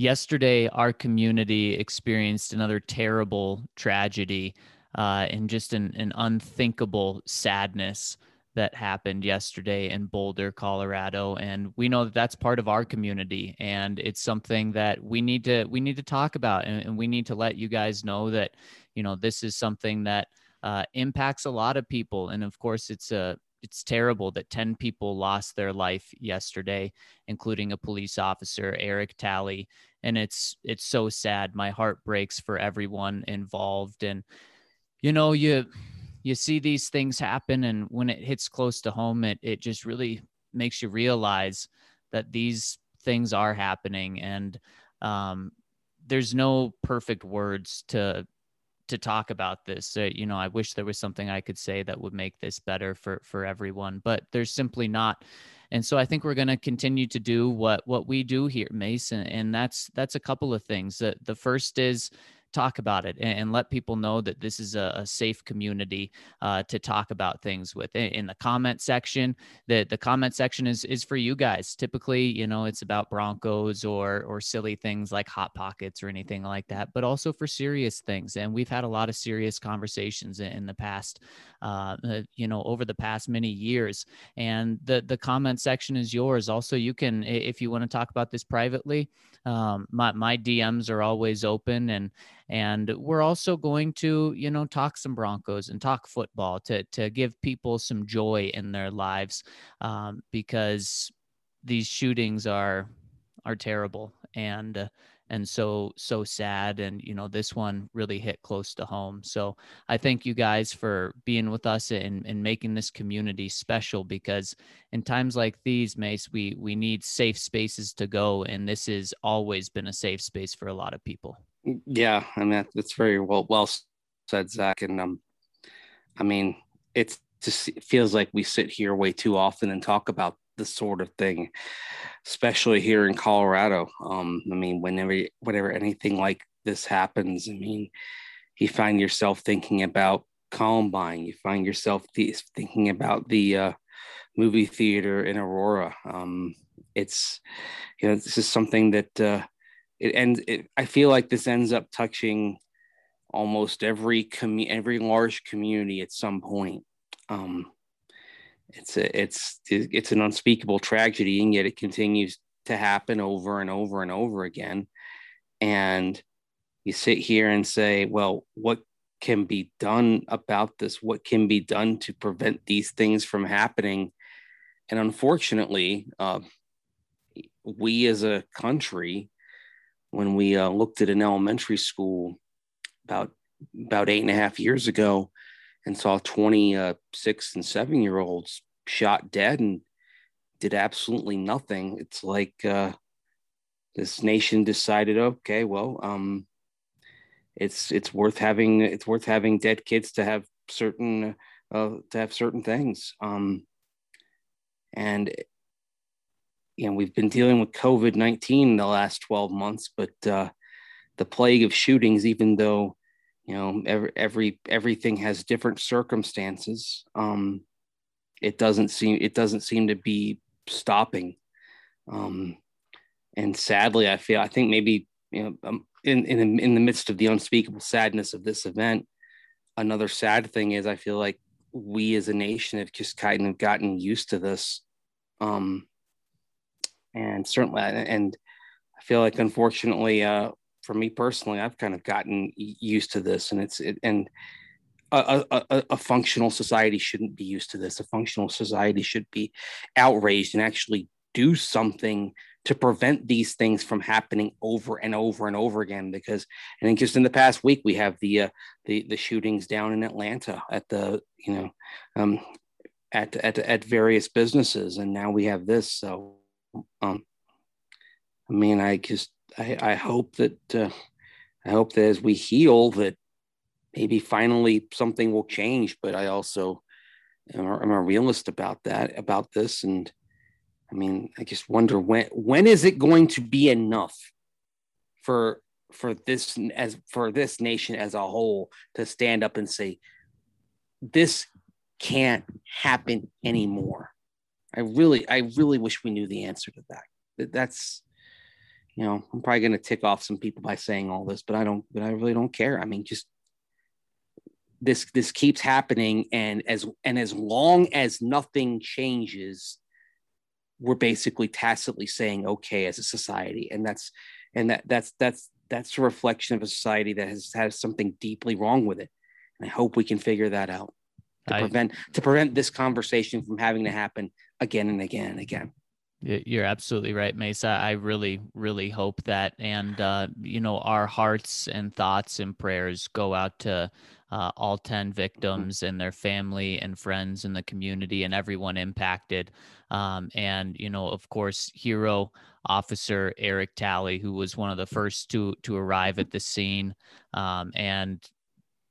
yesterday our community experienced another terrible tragedy uh, and just an, an unthinkable sadness that happened yesterday in Boulder, Colorado, and we know that that's part of our community, and it's something that we need to we need to talk about, and, and we need to let you guys know that you know this is something that uh, impacts a lot of people, and of course it's a it's terrible that 10 people lost their life yesterday including a police officer eric talley and it's it's so sad. My heart breaks for everyone involved. And you know you you see these things happen and when it hits close to home it it just really makes you realize that these things are happening. And um, there's no perfect words to to talk about this uh, you know i wish there was something i could say that would make this better for for everyone but there's simply not and so i think we're going to continue to do what what we do here mason and that's that's a couple of things the, the first is talk about it and, and let people know that this is a, a safe community uh, to talk about things with. In, in the comment section, the the comment section is is for you guys. Typically, you know, it's about Broncos or or silly things like hot pockets or anything like that, but also for serious things. And we've had a lot of serious conversations in, in the past, uh, uh, you know, over the past many years. And the the comment section is yours. Also, you can if you want to talk about this privately. Um, my my DMs are always open and and we're also going to you know talk some broncos and talk football to to give people some joy in their lives um, because these shootings are are terrible and uh, and so so sad and you know this one really hit close to home. So i thank you guys for being with us and, and making this community special because in times like these mace we we need safe spaces to go and this has always been a safe space for a lot of people yeah, I mean that's very well well said, Zach. And um, I mean it's just it feels like we sit here way too often and talk about this sort of thing, especially here in Colorado. Um, I mean, whenever whenever anything like this happens, I mean, you find yourself thinking about Columbine. You find yourself th- thinking about the uh, movie theater in Aurora. Um, it's you know this is something that uh, it ends it, i feel like this ends up touching almost every commu- every large community at some point. Um it's a, it's it's an unspeakable tragedy and yet it continues to happen over and over and over again. And you sit here and say well what can be done about this? What can be done to prevent these things from happening? And unfortunately uh, we as a country when we uh, looked at an elementary school about about eight and a half years ago and saw 26 and seven year olds shot dead and did absolutely nothing. It's like uh, this nation decided, okay, well, um, it's it's worth having it's worth having dead kids to have certain uh, to have certain things. Um, and you know, we've been dealing with COVID 19 the last 12 months, but uh, the plague of shootings, even though, you know, every, every everything has different circumstances, um, it doesn't seem it doesn't seem to be stopping. Um, and sadly, I feel I think maybe you know um, in in in the midst of the unspeakable sadness of this event, another sad thing is I feel like we as a nation have just kind of gotten used to this. Um, and certainly and i feel like unfortunately uh, for me personally i've kind of gotten used to this and it's it, and a, a, a, functional society shouldn't be used to this. A functional society should be outraged and actually do something to prevent these things from happening over and over and over again because i think just in the past week we have the uh, the the shootings down in atlanta at the you know um at at at various businesses and now we have this so um, I mean, I just I, I hope that uh, I hope that as we heal, that maybe finally something will change. But I also am a, I'm a realist about that about this, and I mean, I just wonder when when is it going to be enough for for this as for this nation as a whole to stand up and say this can't happen anymore I really, I really wish we knew the answer to that. That's, you know, I'm probably going to tick off some people by saying all this, but I don't, but I really don't care. I mean, just this, this keeps happening. And as, and as long as nothing changes, we're basically tacitly saying, okay, as a society. And that's, and that that's, that's, that's a reflection of a society that has has something deeply wrong with it. And I hope we can figure that out to I, prevent, to prevent this conversation from having to happen again and again and again. You're absolutely right, Mesa. I really, really hope that. And, uh, you know, our hearts and thoughts and prayers go out to uh, all 10 mm-hmm. victims and their family and friends in the community and everyone impacted. Um, and, you know, of course, hero officer Eric Talley, who was one of the first to, to arrive at the scene um, and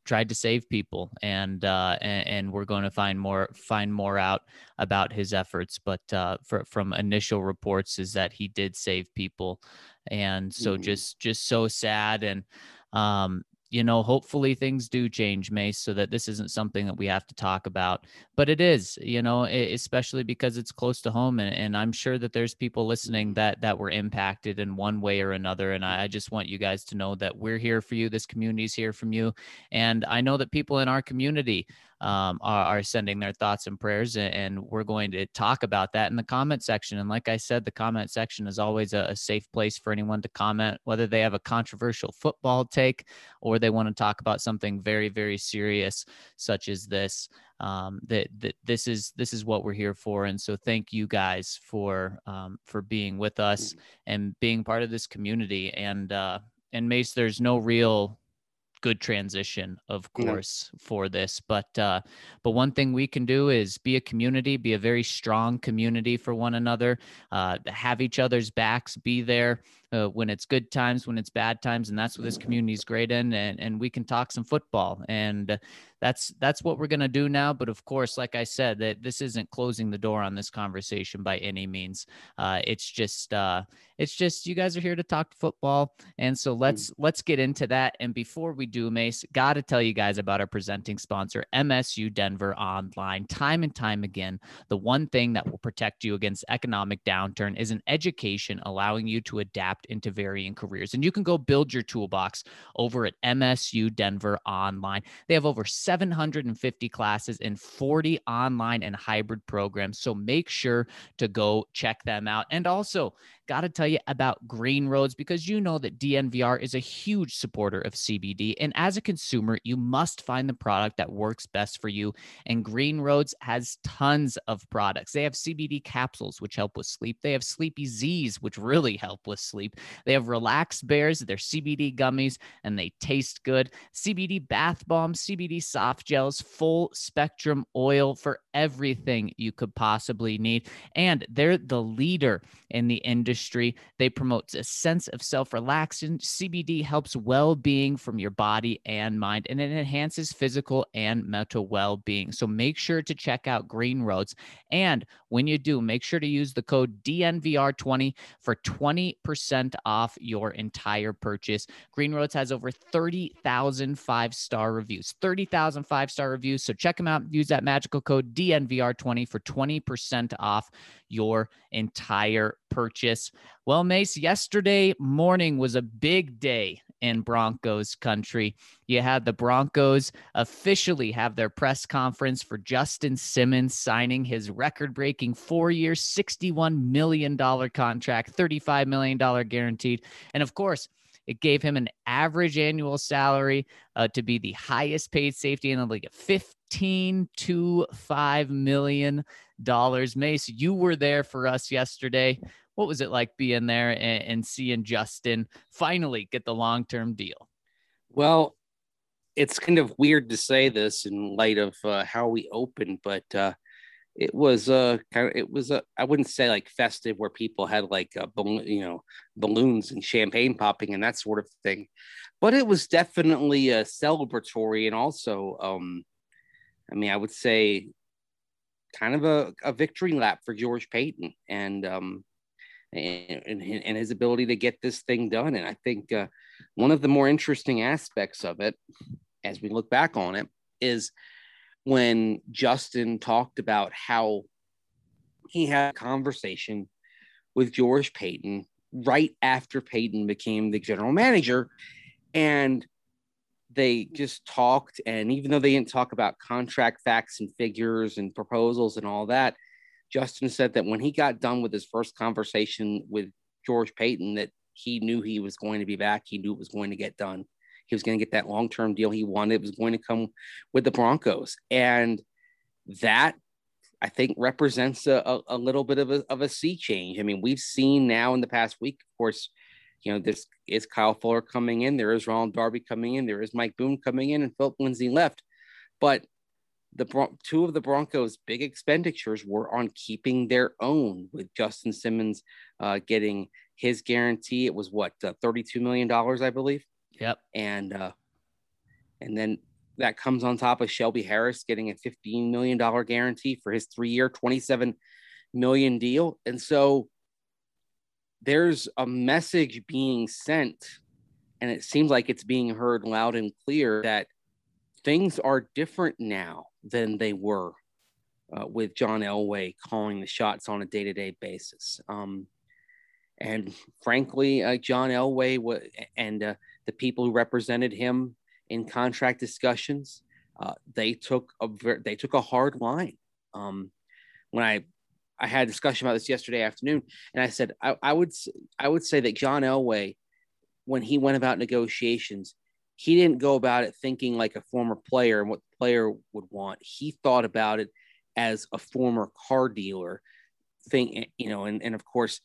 tried to save people and uh, and, and, we're going to find more find more out about his efforts but uh, for, from initial reports is that he did save people and so mm-hmm. just just so sad and um, you know, hopefully things do change, Mace, so that this isn't something that we have to talk about. But it is, you know, especially because it's close to home, and, and I'm sure that there's people listening that that were impacted in one way or another. And I, I just want you guys to know that we're here for you. This community is here from you, and I know that people in our community um, are, are, sending their thoughts and prayers. And we're going to talk about that in the comment section. And like I said, the comment section is always a, a safe place for anyone to comment, whether they have a controversial football take or they want to talk about something very, very serious, such as this. Um, that, that this is this is what we're here for and so thank you guys for um, for being with us and being part of this community and uh, and mace there's no real good transition of course yeah. for this but uh but one thing we can do is be a community be a very strong community for one another uh have each other's backs be there uh, when it's good times, when it's bad times, and that's what this community is great in. And and we can talk some football, and that's that's what we're gonna do now. But of course, like I said, that this isn't closing the door on this conversation by any means. Uh, it's just uh, it's just you guys are here to talk football, and so let's let's get into that. And before we do, Mace, got to tell you guys about our presenting sponsor, MSU Denver Online. Time and time again, the one thing that will protect you against economic downturn is an education allowing you to adapt into varying careers. And you can go build your toolbox over at MSU Denver Online. They have over 750 classes in 40 online and hybrid programs. So make sure to go check them out. And also, got to tell you about Green Roads because you know that DNVR is a huge supporter of CBD. And as a consumer, you must find the product that works best for you. And Green Roads has tons of products. They have CBD capsules, which help with sleep. They have Sleepy Z's, which really help with sleep. They have Relaxed Bears, they're CBD gummies, and they taste good. CBD bath bombs, CBD soft gels, full spectrum oil for everything you could possibly need. And they're the leader in the industry. They promote a sense of self relaxation. CBD helps well being from your body and mind, and it enhances physical and mental well being. So make sure to check out Green Roads. And when you do, make sure to use the code DNVR20 for 20% off your entire purchase. Green Roads has over 30,000 five star reviews, 30,000 five star reviews. So check them out. Use that magical code DNVR20 for 20% off your entire purchase. Well, Mace, yesterday morning was a big day in Broncos country. You had the Broncos officially have their press conference for Justin Simmons signing his record breaking four year, $61 million contract, $35 million guaranteed. And of course, it gave him an average annual salary uh, to be the highest paid safety in the league, 15 to 5 million dollars. Mace, you were there for us yesterday. What was it like being there and, and seeing Justin finally get the long term deal? Well, it's kind of weird to say this in light of uh, how we opened, but uh, it was uh kind of it was a I wouldn't say like festive where people had like a balloon, you know balloons and champagne popping and that sort of thing, but it was definitely a celebratory and also um I mean I would say kind of a, a victory lap for George Paton and um and, and, and his ability to get this thing done and I think uh, one of the more interesting aspects of it as we look back on it is when Justin talked about how he had a conversation with George Paton right after Paton became the general manager. And they just talked. And even though they didn't talk about contract facts and figures and proposals and all that, Justin said that when he got done with his first conversation with George Paton, that he knew he was going to be back. He knew it was going to get done. He was going to get that long term deal he wanted. It was going to come with the Broncos. And that I think represents a, a, little bit of a, of a sea change. I mean, we've seen now in the past week, of course, you know, this is Kyle Fuller coming in, there is Ronald Darby coming in, there is Mike Boone coming in, and Philip Lindsay left. But the two of the Broncos' big expenditures were on keeping their own, with Justin Simmons uh, getting his guarantee. It was what uh, thirty-two million dollars, I believe. Yep. And uh, and then that comes on top of Shelby Harris getting a $15 million guarantee for his three year, 27 million deal. And so there's a message being sent, and it seems like it's being heard loud and clear that things are different now than they were uh, with John Elway calling the shots on a day to day basis. Um, and frankly, uh, John Elway w- and uh, the people who represented him in contract discussions, uh, they took a they took a hard line. Um, when I I had a discussion about this yesterday afternoon, and I said I, I would I would say that John Elway, when he went about negotiations, he didn't go about it thinking like a former player and what the player would want. He thought about it as a former car dealer thing, you know, and, and of course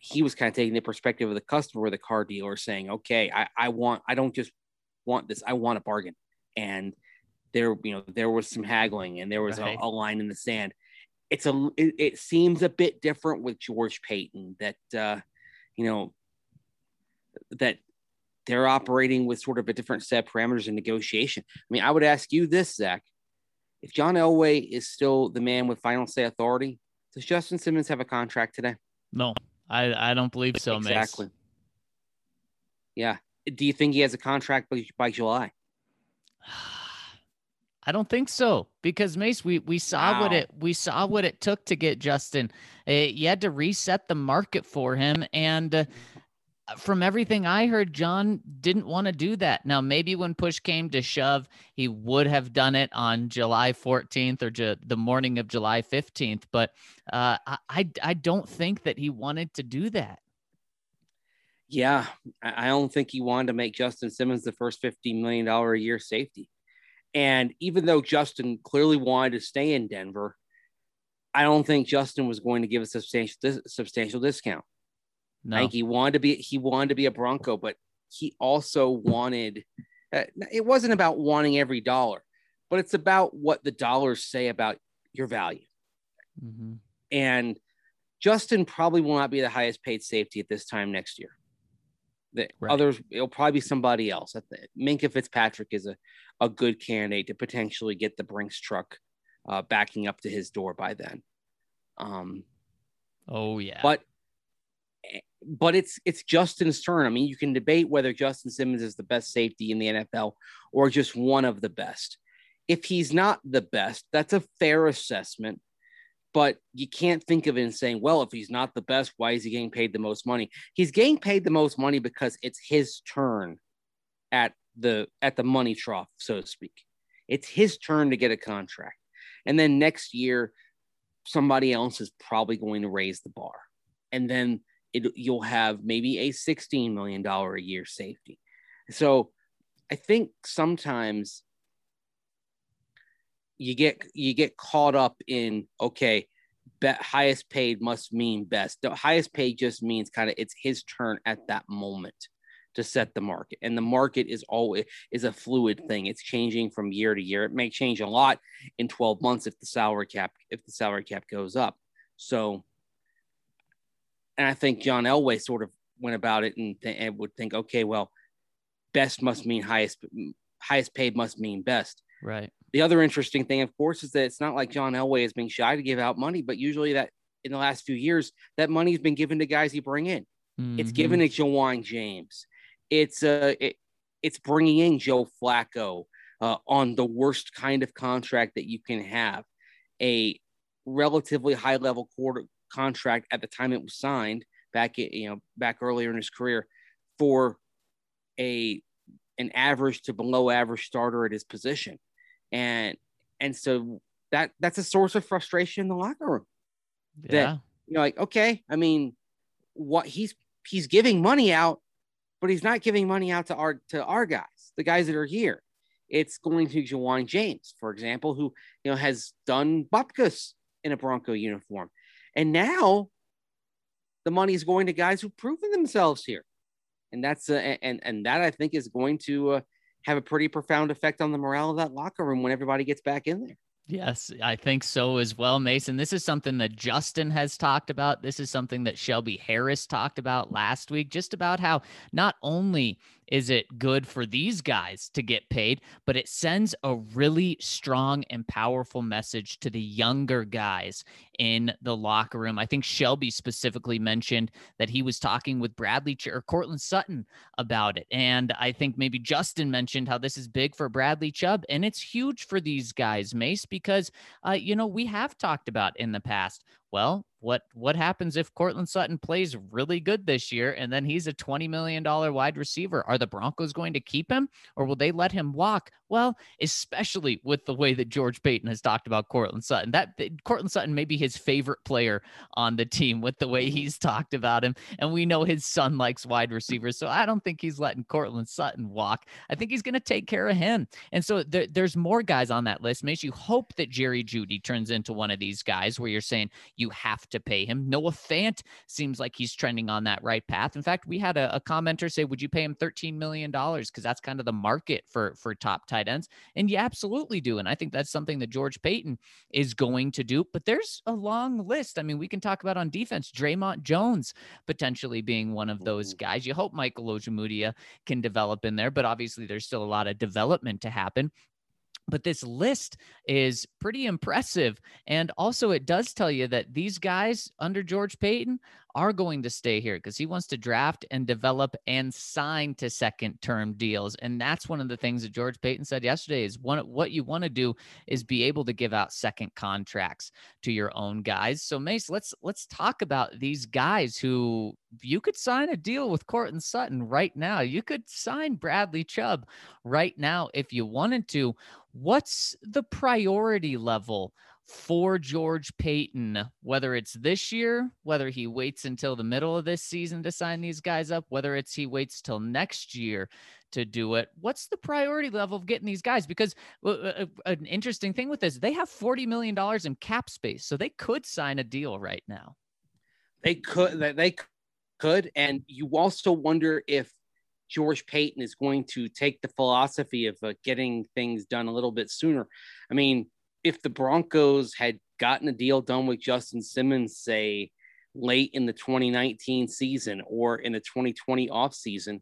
he was kind of taking the perspective of the customer or the car dealer saying, okay, I, I want, I don't just want this. I want a bargain. And there, you know, there was some haggling and there was right. a, a, line in the sand. It's a, it, it, seems a bit different with George Paton that, uh, you know, that they're operating with sort of a different set of parameters in negotiation. I mean, I would ask you this, Zach. If John Elway is still the man with final say authority, does Justin Simmons have a contract today? No, I, I don't believe so, exactly. Mace. Yeah do you think he has a contract by, by July? I don't think so because Mace, we we saw wow. what it we saw what it took to get Justin. It, eh, you had to reset the market for him, and uh, from everything I heard, John didn't want to do that. Now, maybe when push came to shove, he would have done it on July 14th or ju- the morning of July 15th, but uh, I I don't think that he wanted to do that. Yeah, I don't think he wanted to make Justin Simmons the first $15 million a year safety. And even though Justin clearly wanted to stay in Denver, I don't think Justin was going to give a substantial substantial discount. No. Think he wanted to be he wanted to be a Bronco, but he also wanted. Uh, it wasn't about wanting every dollar, but it's about what the dollars say about your value. Mm-hmm. And Justin probably will not be the highest paid safety at this time next year. The right. others, it'll probably be somebody else. Minkah Fitzpatrick is a, a good candidate to potentially get the Brinks truck uh, backing up to his door by then. Um, oh yeah, but but it's it's Justin's turn. I mean, you can debate whether Justin Simmons is the best safety in the NFL or just one of the best. If he's not the best, that's a fair assessment but you can't think of it and saying, well, if he's not the best, why is he getting paid the most money? He's getting paid the most money because it's his turn at the at the money trough, so to speak. It's his turn to get a contract. And then next year, somebody else is probably going to raise the bar. And then it, you'll have maybe a $16 million a year safety. So I think sometimes you get you get caught up in okay bet highest paid must mean best. The highest paid just means kind of it's his turn at that moment to set the market. And the market is always is a fluid thing. It's changing from year to year. It may change a lot in 12 months if the salary cap if the salary cap goes up. So and i think john elway sort of went about it and, th- and would think okay well best must mean highest highest paid must mean best right the other interesting thing, of course, is that it's not like John Elway is being shy to give out money, but usually that in the last few years, that money has been given to guys he bring in. Mm-hmm. It's given to Ja'Wuan James. It's uh, it, it's bringing in Joe Flacco uh, on the worst kind of contract that you can have, a relatively high level quarter contract at the time it was signed back you know back earlier in his career for a an average to below average starter at his position, and and so that that's a source of frustration in the locker room. Yeah. That you know, like okay, I mean, what he's he's giving money out, but he's not giving money out to our to our guys, the guys that are here. It's going to Ja'Wuan James, for example, who you know has done bupkis in a Bronco uniform, and now the money is going to guys who've proven themselves here, and that's uh, and and that I think is going to uh, have a pretty profound effect on the morale of that locker room when everybody gets back in there. Yes, I think so as well, Mason. This is something that Justin has talked about. This is something that Shelby Harris talked about last week, just about how not only is it good for these guys to get paid, but it sends a really strong and powerful message to the younger guys in the locker room. I think Shelby specifically mentioned that he was talking with Bradley Ch- or Courtland Sutton about it. And I think maybe Justin mentioned how this is big for Bradley Chubb. And it's huge for these guys, Mace, because, uh, you know, we have talked about in the past well, what what happens if Courtland Sutton plays really good this year and then he's a $20 million wide receiver? Are the Broncos going to keep him or will they let him walk? Well, especially with the way that George Paton has talked about Courtland Sutton. That Courtland Sutton may be his favorite player on the team with the way he's talked about him. And we know his son likes wide receivers. So I don't think he's letting Courtland Sutton walk. I think he's going to take care of him. And so there, there's more guys on that list. Makes you hope that Jerry Jeudy turns into one of these guys where you're saying you have to pay him. Noah Fant seems like he's trending on that right path. In fact, we had a, a commenter say, would you pay him $13 million? Because that's kind of the market for, for top tight ends. And you absolutely do. And I think that's something that George Paton is going to do. But there's a long list. I mean, we can talk about on defense, Dre'Mont Jones potentially being one of those guys. You hope Michael Ojemudia can develop in there, but obviously there's still a lot of development to happen but this list is pretty impressive. And also, it does tell you that these guys under George Paton are going to stay here because he wants to draft and develop and sign to second term deals. And that's one of the things that George Paton said yesterday is one what you want to do is be able to give out second contracts to your own guys. So Mace, let's let's talk about these guys who you could sign a deal with Courtland Sutton right now. You could sign Bradley Chubb right now if you wanted to. What's the priority level for George Paton, whether it's this year, whether he waits until the middle of this season to sign these guys up, whether it's he waits till next year to do it. What's the priority level of getting these guys? Because uh, uh, an interesting thing with this, they have $40 million in cap space, so they could sign a deal right now. They could, they could. And you also wonder if George Paton is going to take the philosophy of uh, getting things done a little bit sooner. I mean, if the Broncos had gotten a deal done with Justin Simmons, say late in the 2019 season or in the 2020 offseason,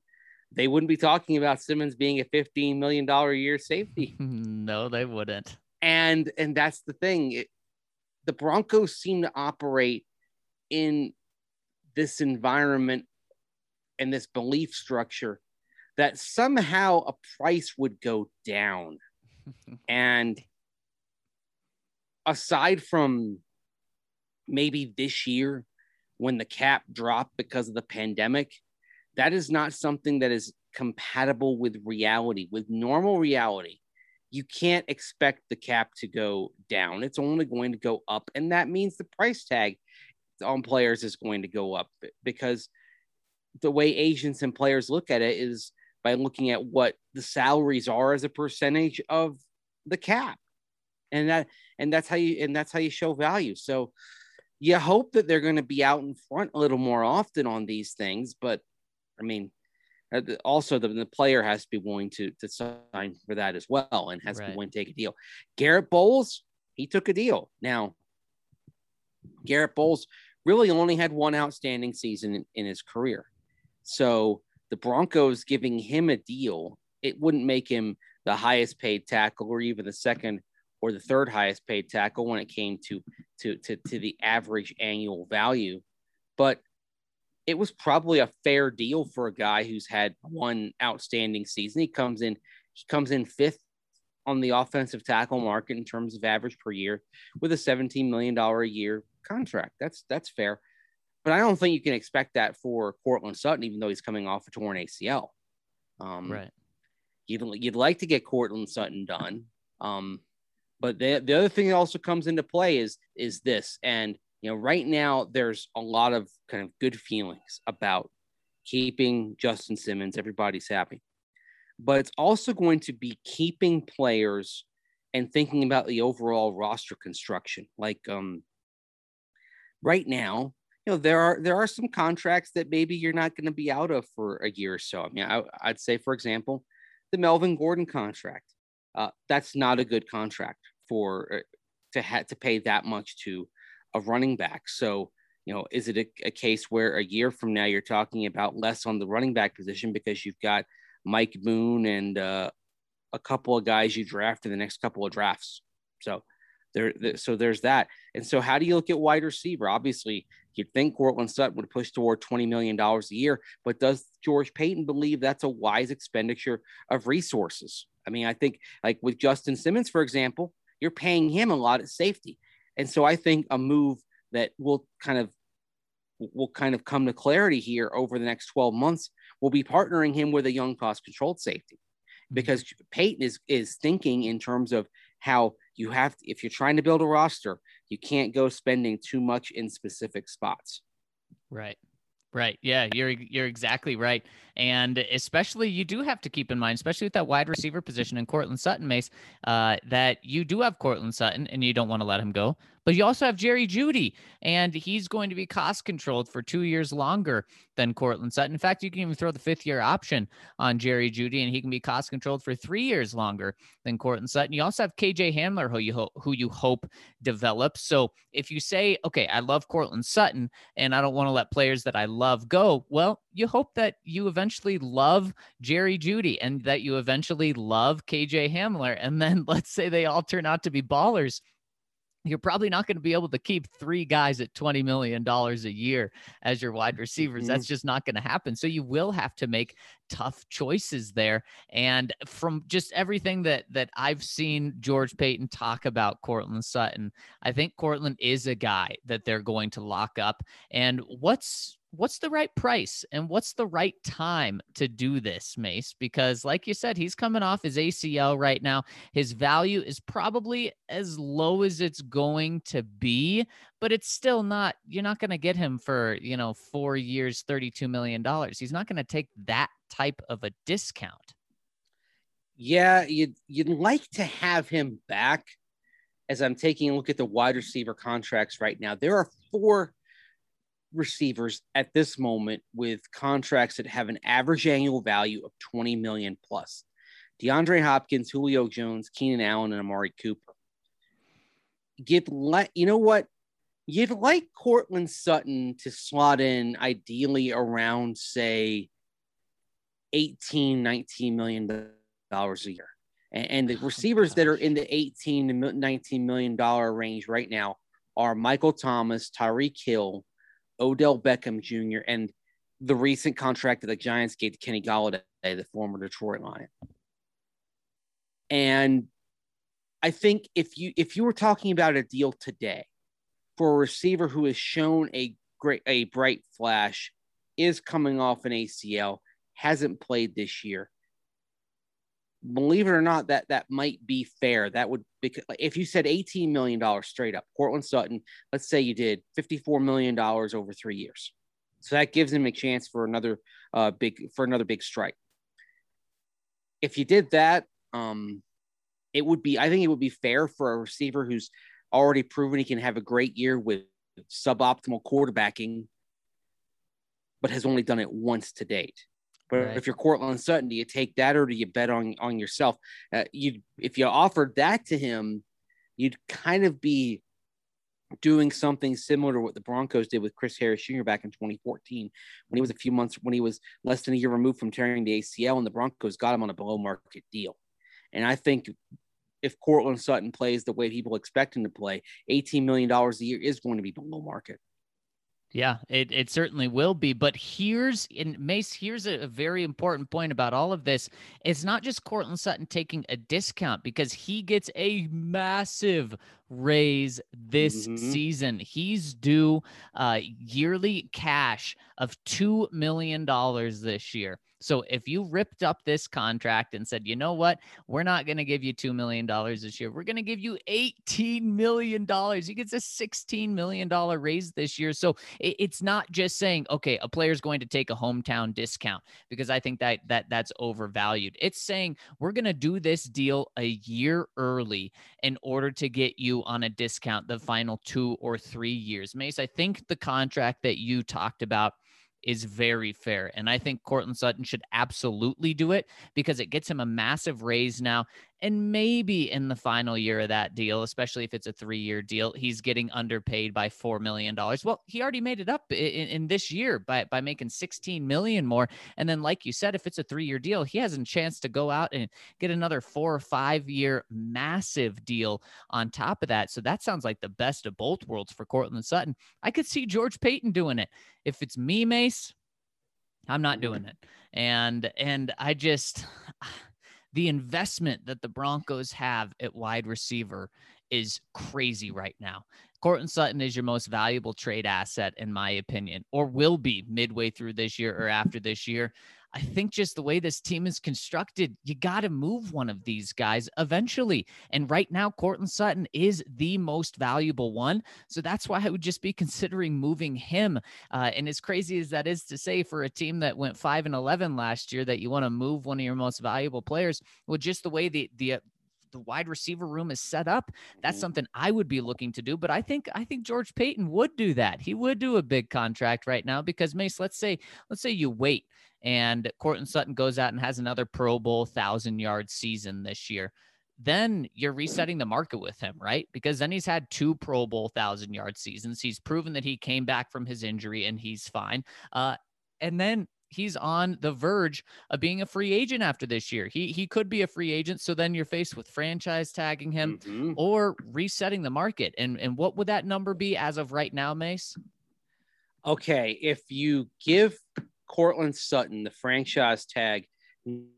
they wouldn't be talking about Simmons being a $15 million a year safety. no, they wouldn't. And and that's the thing. It, the Broncos seem to operate in this environment and this belief structure that somehow a price would go down. and aside from maybe this year when the cap dropped because of the pandemic, that is not something that is compatible with reality, with normal reality. You can't expect the cap to go down. It's only going to go up. And that means the price tag on players is going to go up because the way agents and players look at it is by looking at what the salaries are as a percentage of the cap and that and that's how you and that's how you show value. So you hope that they're going to be out in front a little more often on these things but i mean uh, also the, the player has to be willing to to sign for that as well and has right. to be willing to take a deal. Garett Bolles, he took a deal. Now Garett Bolles really only had one outstanding season in, in his career. So the broncos giving him a deal it wouldn't make him the highest paid tackle or even the second or the third highest paid tackle when it came to to to, to the average annual value but it was probably a fair deal for a guy who's had one outstanding season he comes in he comes in fifth on the offensive tackle market in terms of average per year with a 17 million dollar a year contract that's that's fair but I don't think you can expect that for Courtland Sutton, even though he's coming off a torn ACL. Um, right. You'd, you'd like to get Courtland Sutton done. Um, but the, the other thing that also comes into play is is this, and you know, right now there's a lot of kind of good feelings about keeping Justin Simmons. Everybody's happy, but it's also going to be keeping players and thinking about the overall roster construction. Like um, right now, you know, there are there are some contracts that maybe you're not going to be out of for a year or so. I mean, I, I'd say, for example, the Melvin Gordon contract. Uh, that's not a good contract for uh, to have to pay that much to a running back. So, you know, is it a, a, case where a year from now you're talking about less on the running back position because you've got Mike Boone and uh, a couple of guys you draft in the next couple of drafts? So there, so there's that. And so, how do you look at wide receiver? Obviously, you'd think Courtland Sutton would push toward $20 million a year, but does George Paton believe that's a wise expenditure of resources? I mean, I think like with Justin Simmons, for example, you're paying him a lot at safety. And so I think a move that will kind of will kind of come to clarity here over the next 12 months will be partnering him with a young cost controlled safety mm-hmm. because Paton is is thinking in terms of how you have to, if you're trying to build a roster, you can't go spending too much in specific spots. Right. Right. Yeah, you're you're exactly right. And especially you do have to keep in mind, especially with that wide receiver position in Courtland Sutton Mace, uh, that you do have Courtland Sutton and you don't want to let him go. But you also have Jerry Jeudy, and he's going to be cost controlled for two years longer than Courtland Sutton. In fact, you can even throw the fifth year option on Jerry Jeudy, and he can be cost controlled for three years longer than Courtland Sutton. You also have KJ Hamler, who you ho- who you hope develops. So if you say, okay, I love Courtland Sutton, and I don't want to let players that I love go, well, you hope that you eventually love Jerry Jeudy and that you eventually love KJ Hamler, and then let's say they all turn out to be ballers you're probably not going to be able to keep three guys at $20 million a year as your wide receivers. Mm-hmm. That's just not going to happen. So you will have to make tough choices there. And from just everything that that I've seen George Paton talk about Courtland Sutton, I think Courtland is a guy that they're going to lock up. And what's what's the right price and what's the right time to do this, Mace? Because, like you said, he's coming off his ACL right now. His value is probably as low as it's going to be, but it's still not, you're not going to get him for, you know, four years, $32 million. He's not going to take that type of a discount. Yeah, you'd, you'd like to have him back. As I'm taking a look at the wide receiver contracts right now, there are four receivers at this moment with contracts that have an average annual value of 20 million plus. DeAndre Hopkins, Julio Jones, Keenan Allen, and Amari Cooper. Get let you know what? You'd like Courtland Sutton to slot in ideally around, say, 18, 19 million dollars a year. And, and the oh, receivers that are in the 18 to 19 million dollar range right now are Michael Thomas, Tyreek Hill, Odell Beckham Jr., and the recent contract that the Giants gave to Kenny Golladay, the former Detroit Lion. And I think if you if you were talking about a deal today for a receiver who has shown a great a bright flash, is coming off an ACL, hasn't played this year. Believe it or not, that that might be fair. That would because if you said $18 million straight up, Courtland Sutton, let's say you did $54 million over three years. So that gives him a chance for another uh, big for another big strike. If you did that, um, it would be I think it would be fair for a receiver who's already proven he can have a great year with suboptimal quarterbacking, but has only done it once to date. But right. if you're Courtland Sutton, do you take that or do you bet on on yourself? Uh, you if you offered that to him, you'd kind of be doing something similar to what the Broncos did with Chris Harris Jr. back in 2014 when he was a few months when he was less than a year removed from tearing the ACL and the Broncos got him on a below market deal. And I think if Courtland Sutton plays the way people expect him to play, $18 million a year is going to be below market. Yeah, it, it certainly will be. But here's in Mace, here's a, a, very important point about all of this. It's not just Courtland Sutton taking a discount because he gets a massive raise this mm-hmm. season. He's due uh, yearly cash of $2 million this year. So if you ripped up this contract and said, you know what, we're not going to give you $2 million this year, we're going to give you $18 million. He gets a $16 million raise this year. So it's not just saying, okay, a player's going to take a hometown discount because I think that that that's overvalued. It's saying we're going to do this deal a year early in order to get you on a discount the final two or three years. Mace, I think the contract that you talked about is very fair. And I think Courtland Sutton should absolutely do it because it gets him a massive raise now. And maybe in the final year of that deal, especially if it's a three year deal, he's getting underpaid by $4 million. Well, he already made it up in, in, this year by, by making 16 million more. And then, like you said, if it's a three year deal, he has a chance to go out and get another four or five year massive deal on top of that. So that sounds like the best of both worlds for Courtland Sutton. I could see George Paton doing it. If it's me, Mace, I'm not doing mm. it. And and I just the investment that the Broncos have at wide receiver is crazy right now. Courtland Sutton is your most valuable trade asset, in my opinion, or will be midway through this year or after this year. I think just the way this team is constructed, you got to move one of these guys eventually. And right now, Courtland Sutton is the most valuable one. So that's why I would just be considering moving him. Uh, and as crazy as that is to say for a team that went 5 and 11 last year, that you want to move one of your most valuable players, well, just the way the, the, the wide receiver room is set up, that's mm-hmm. something I would be looking to do. But I think I think George Paton would do that. He would do a big contract right now because Mace, let's say let's say you wait and Courtland Sutton goes out and has another Pro Bowl thousand yard season this year, then you're resetting the market with him, right? Because then he's had two Pro Bowl thousand yard seasons. He's proven that he came back from his injury and he's fine. Uh, and then he's on the verge of being a free agent after this year. He he could be a free agent. So then you're faced with franchise tagging him mm-hmm. or resetting the market. And and what would that number be as of right now, Mace? Okay, if you give Courtland Sutton the franchise tag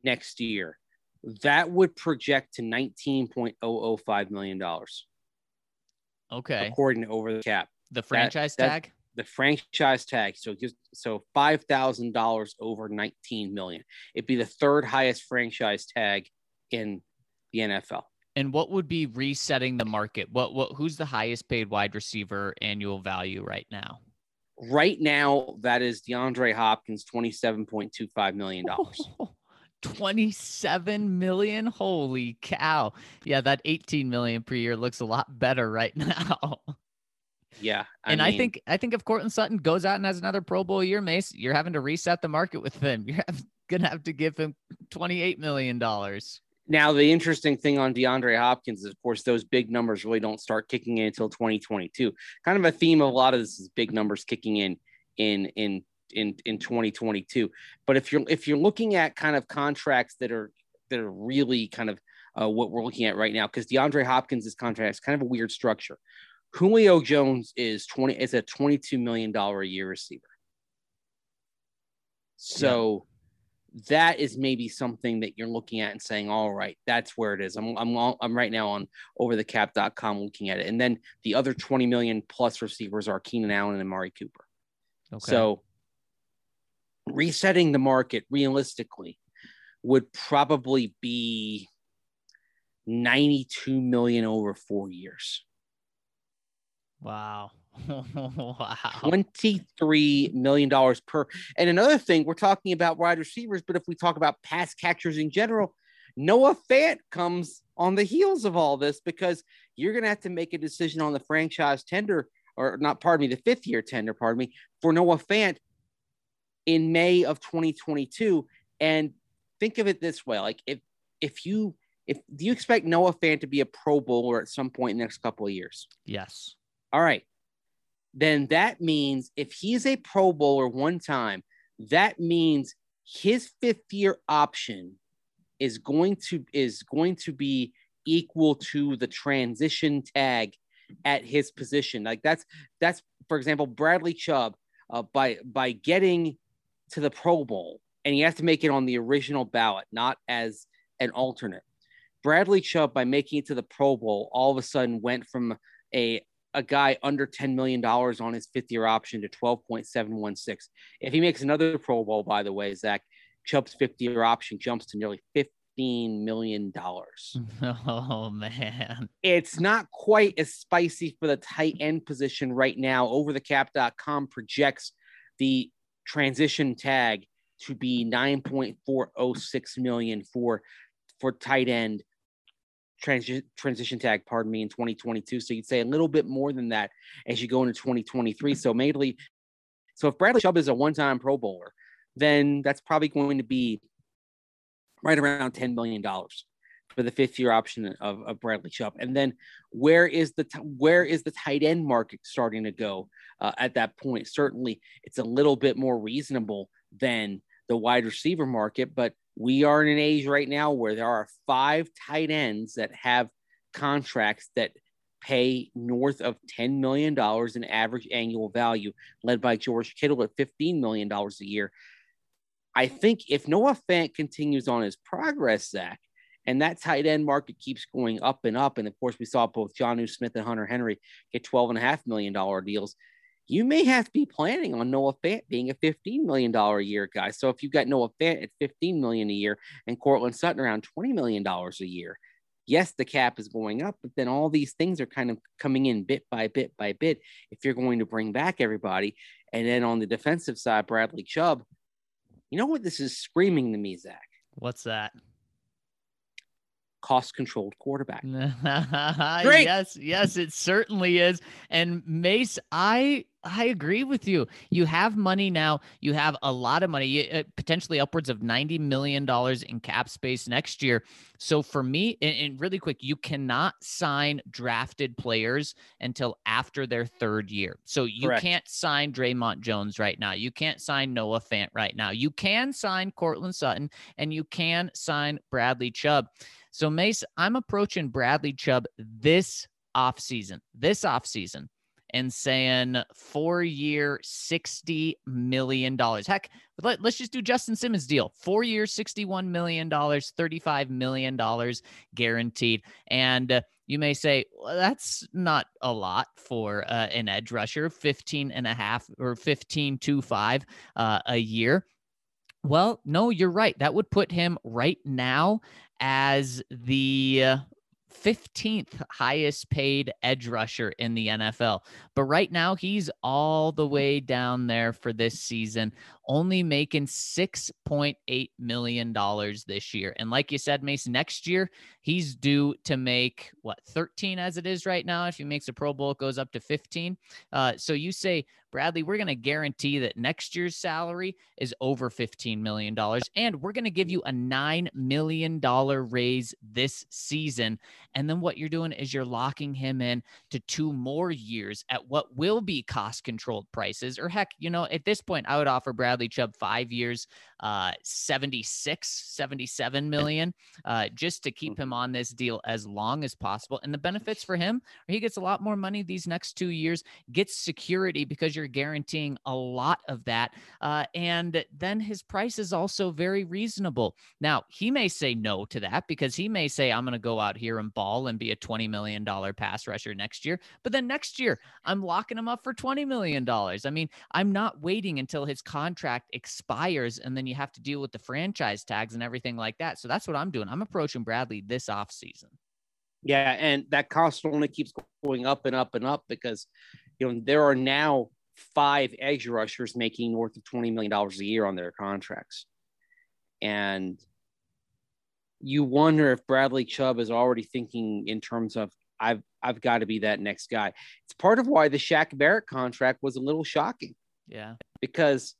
next year, that would project to $19.005 million. Okay. According to over the cap. The franchise that, tag? The franchise tag. So just so five thousand dollars over 19 million. It'd be the third highest franchise tag in the NFL. And what would be resetting the market? What what who's the highest paid wide receiver annual value right now? Right now, that is DeAndre Hopkins, $27.25 million. 27 million? Holy cow. Yeah that 18 million per year looks a lot better right now. Yeah I and mean, i think i think if Courtland Sutton goes out and has another pro bowl year mace you're having to reset the market with him. You're gonna have to give him 28 million dollars now, the interesting thing on DeAndre Hopkins is, of course, those big numbers really don't start kicking in until 2022. Kind of a theme of a lot of this is big numbers kicking in in in in in 2022. But if you're if you're looking at kind of contracts that are that are really kind of uh, what we're looking at right now, because DeAndre Hopkins' contract is kind of a weird structure. Julio Jones is 20 is a 22 million dollar a year receiver. So that is maybe something that you're looking at and saying, all right, that's where it is. I'm, I'm, I'm right now on overthecap.com looking at it. And then the other 20 million plus receivers are Keenan Allen and Amari Cooper. Okay. So resetting the market realistically would probably be 92 million over four years. Wow. wow. $23 million per. And another thing, we're talking about wide receivers, but if we talk about pass catchers in general, Noah Fant comes on the heels of all this because you're going to have to make a decision on the franchise tender, or not, pardon me, the fifth year tender, pardon me, for Noah Fant in May of 2022. And think of it this way like, if, if you, if do you expect Noah Fant to be a Pro Bowler at some point in the next couple of years? Yes. All right then that means if he's a Pro Bowler one time, that means his fifth year option is going to is going to be equal to the transition tag at his position. Like that's that's for example, Bradley Chubb uh, by by getting to the Pro Bowl, and he has to make it on the original ballot, not as an alternate. Bradley Chubb, by making it to the Pro Bowl, all of a sudden went from a a guy under $10 million on his fifth year option to 12.716. If he makes another Pro Bowl, by the way, Zach, Chubb's fifth year option jumps to nearly $15 million. Oh, man. It's not quite as spicy for the tight end position right now. Overthecap.com projects the transition tag to be 9.406 million for for tight end transition transition tag, pardon me, in 2022. So you'd say a little bit more than that as you go into 2023. So mainly, so if Bradley Chubb is a one-time Pro Bowler, then that's probably going to be right around $10 million for the fifth year option of, of Bradley Chubb. And then where is the where is the tight end market starting to go uh, at that point? Certainly, it's a little bit more reasonable than the wide receiver market, but we are in an age right now where there are five tight ends that have contracts that pay north of $10 million in average annual value, led by George Kittle at $15 million a year. I think if Noah Fant continues on his progress, Zach, and that tight end market keeps going up and up, and of course, we saw both Jonnu Smith and Hunter Henry get $12.5 million deals you may have to be planning on Noah Fant being a $15 million a year guy. So if you've got Noah Fant at 15 million a year and Courtland Sutton around $20 million a year, yes, the cap is going up, but then all these things are kind of coming in bit by bit by bit. If you're going to bring back everybody, and then on the defensive side, Bradley Chubb, you know what this is screaming to me, Zach? What's that? cost controlled quarterback. yes, yes, it certainly is. And Mace, I I agree with you. You have money now. You have a lot of money, uh, potentially upwards of $90 million in cap space next year. So, for me, and, really quick, you cannot sign drafted players until after their third year. So, you Correct. can't sign Dre'Mont Jones right now. You can't sign Noah Fant right now. You can sign Courtland Sutton and you can sign Bradley Chubb. So, Mace, I'm approaching Bradley Chubb this offseason, this offseason, and saying four year, $60 million. Heck, let, us just do Justin Simmons' deal four years, $61 million, $35 million guaranteed. And uh, you may say, well, that's not a lot for uh, an edge rusher, 15 and a half or 15 to five uh, a year. Well, no, you're right. That would put him right now as the 15th highest paid edge rusher in the NFL. But right now, he's all the way down there for this season, only making $6.8 million this year. And like you said, Mason, next year, he's due to make what, 13 as it is right now. If he makes a Pro Bowl, it goes up to 15. Uh, so you say, Bradley, we're going to guarantee that next year's salary is over $15 million. And we're going to give you a $9 million raise this season. And then what you're doing is you're locking him in to two more years at what will be cost controlled prices. Or heck, you know, at this point, I would offer Bradley Chubb five years, uh, 76, 77 million, uh, just to keep him on this deal as long as possible. And the benefits for him, he gets a lot more money these next two years, gets security because you're you're guaranteeing a lot of that. Uh, and then his price is also very reasonable. Now, he may say no to that because he may say, I'm going to go out here and ball and be a $20 million pass rusher next year. But then next year, I'm locking him up for $20 million. I mean, I'm not waiting until his contract expires and then you have to deal with the franchise tags and everything like that. So that's what I'm doing. I'm approaching Bradley this offseason. Yeah, and that cost only keeps going up and up and up because you know there are now five edge rushers making north of $20 million a year on their contracts. And you wonder if Bradley Chubb is already thinking in terms of I've I've got to be that next guy. It's part of why the Shaq Barrett contract was a little shocking. Yeah. Because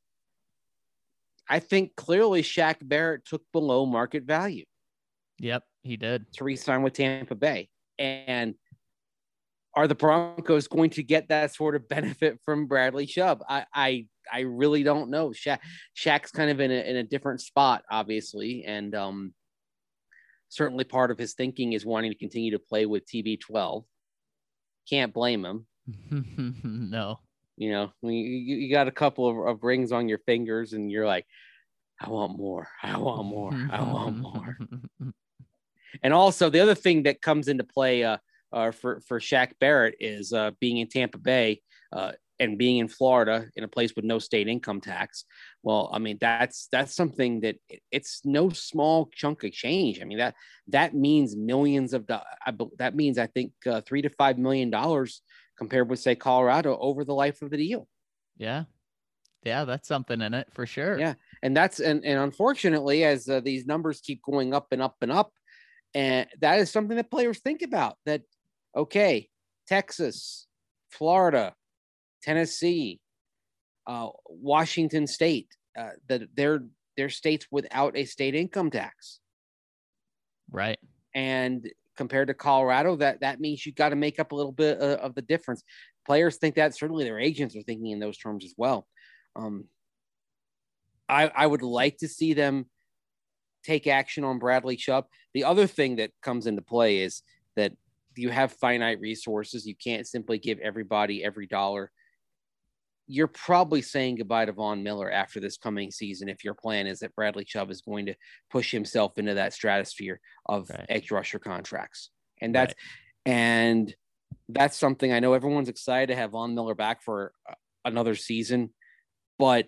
I think clearly Shaq Barrett took below market value. Yep, he did. To re-sign with Tampa Bay. And are the Broncos going to get that sort of benefit from Bradley Chubb? I I, I really don't know. Shaq, Shaq's kind of in a, in a different spot, obviously, and um, certainly part of his thinking is wanting to continue to play with TB12. Can't blame him. no. You know, you, you got a couple of, of rings on your fingers, and you're like, I want more. I want more. I want more. and also, the other thing that comes into play uh, uh, for for Shaq Barrett is uh, being in Tampa Bay uh, and being in Florida in a place with no state income tax. Well, I mean that's that's something that it's no small chunk of change. I mean that that means millions of dollars. that means I think uh, three to five million dollars compared with say Colorado over the life of the deal. Yeah, yeah, that's something in it for sure. Yeah, and that's and and unfortunately, as uh, these numbers keep going up and up and up, and that is something that players think about. That okay, Texas, Florida, Tennessee, uh, Washington State, uh, that they're they're states without a state income tax. Right. And compared to Colorado, that that means you got to make up a little bit uh, of the difference. Players think that certainly their agents are thinking in those terms as well. Um, I I would like to see them take action on Bradley Chubb. The other thing that comes into play is that you have finite resources. You can't simply give everybody every dollar you're probably saying goodbye to Von Miller after this coming season if your plan is that Bradley Chubb is going to push himself into that stratosphere of right. edge rusher contracts. And that's right. and that's something I know everyone's excited to have Von Miller back for uh, another season, but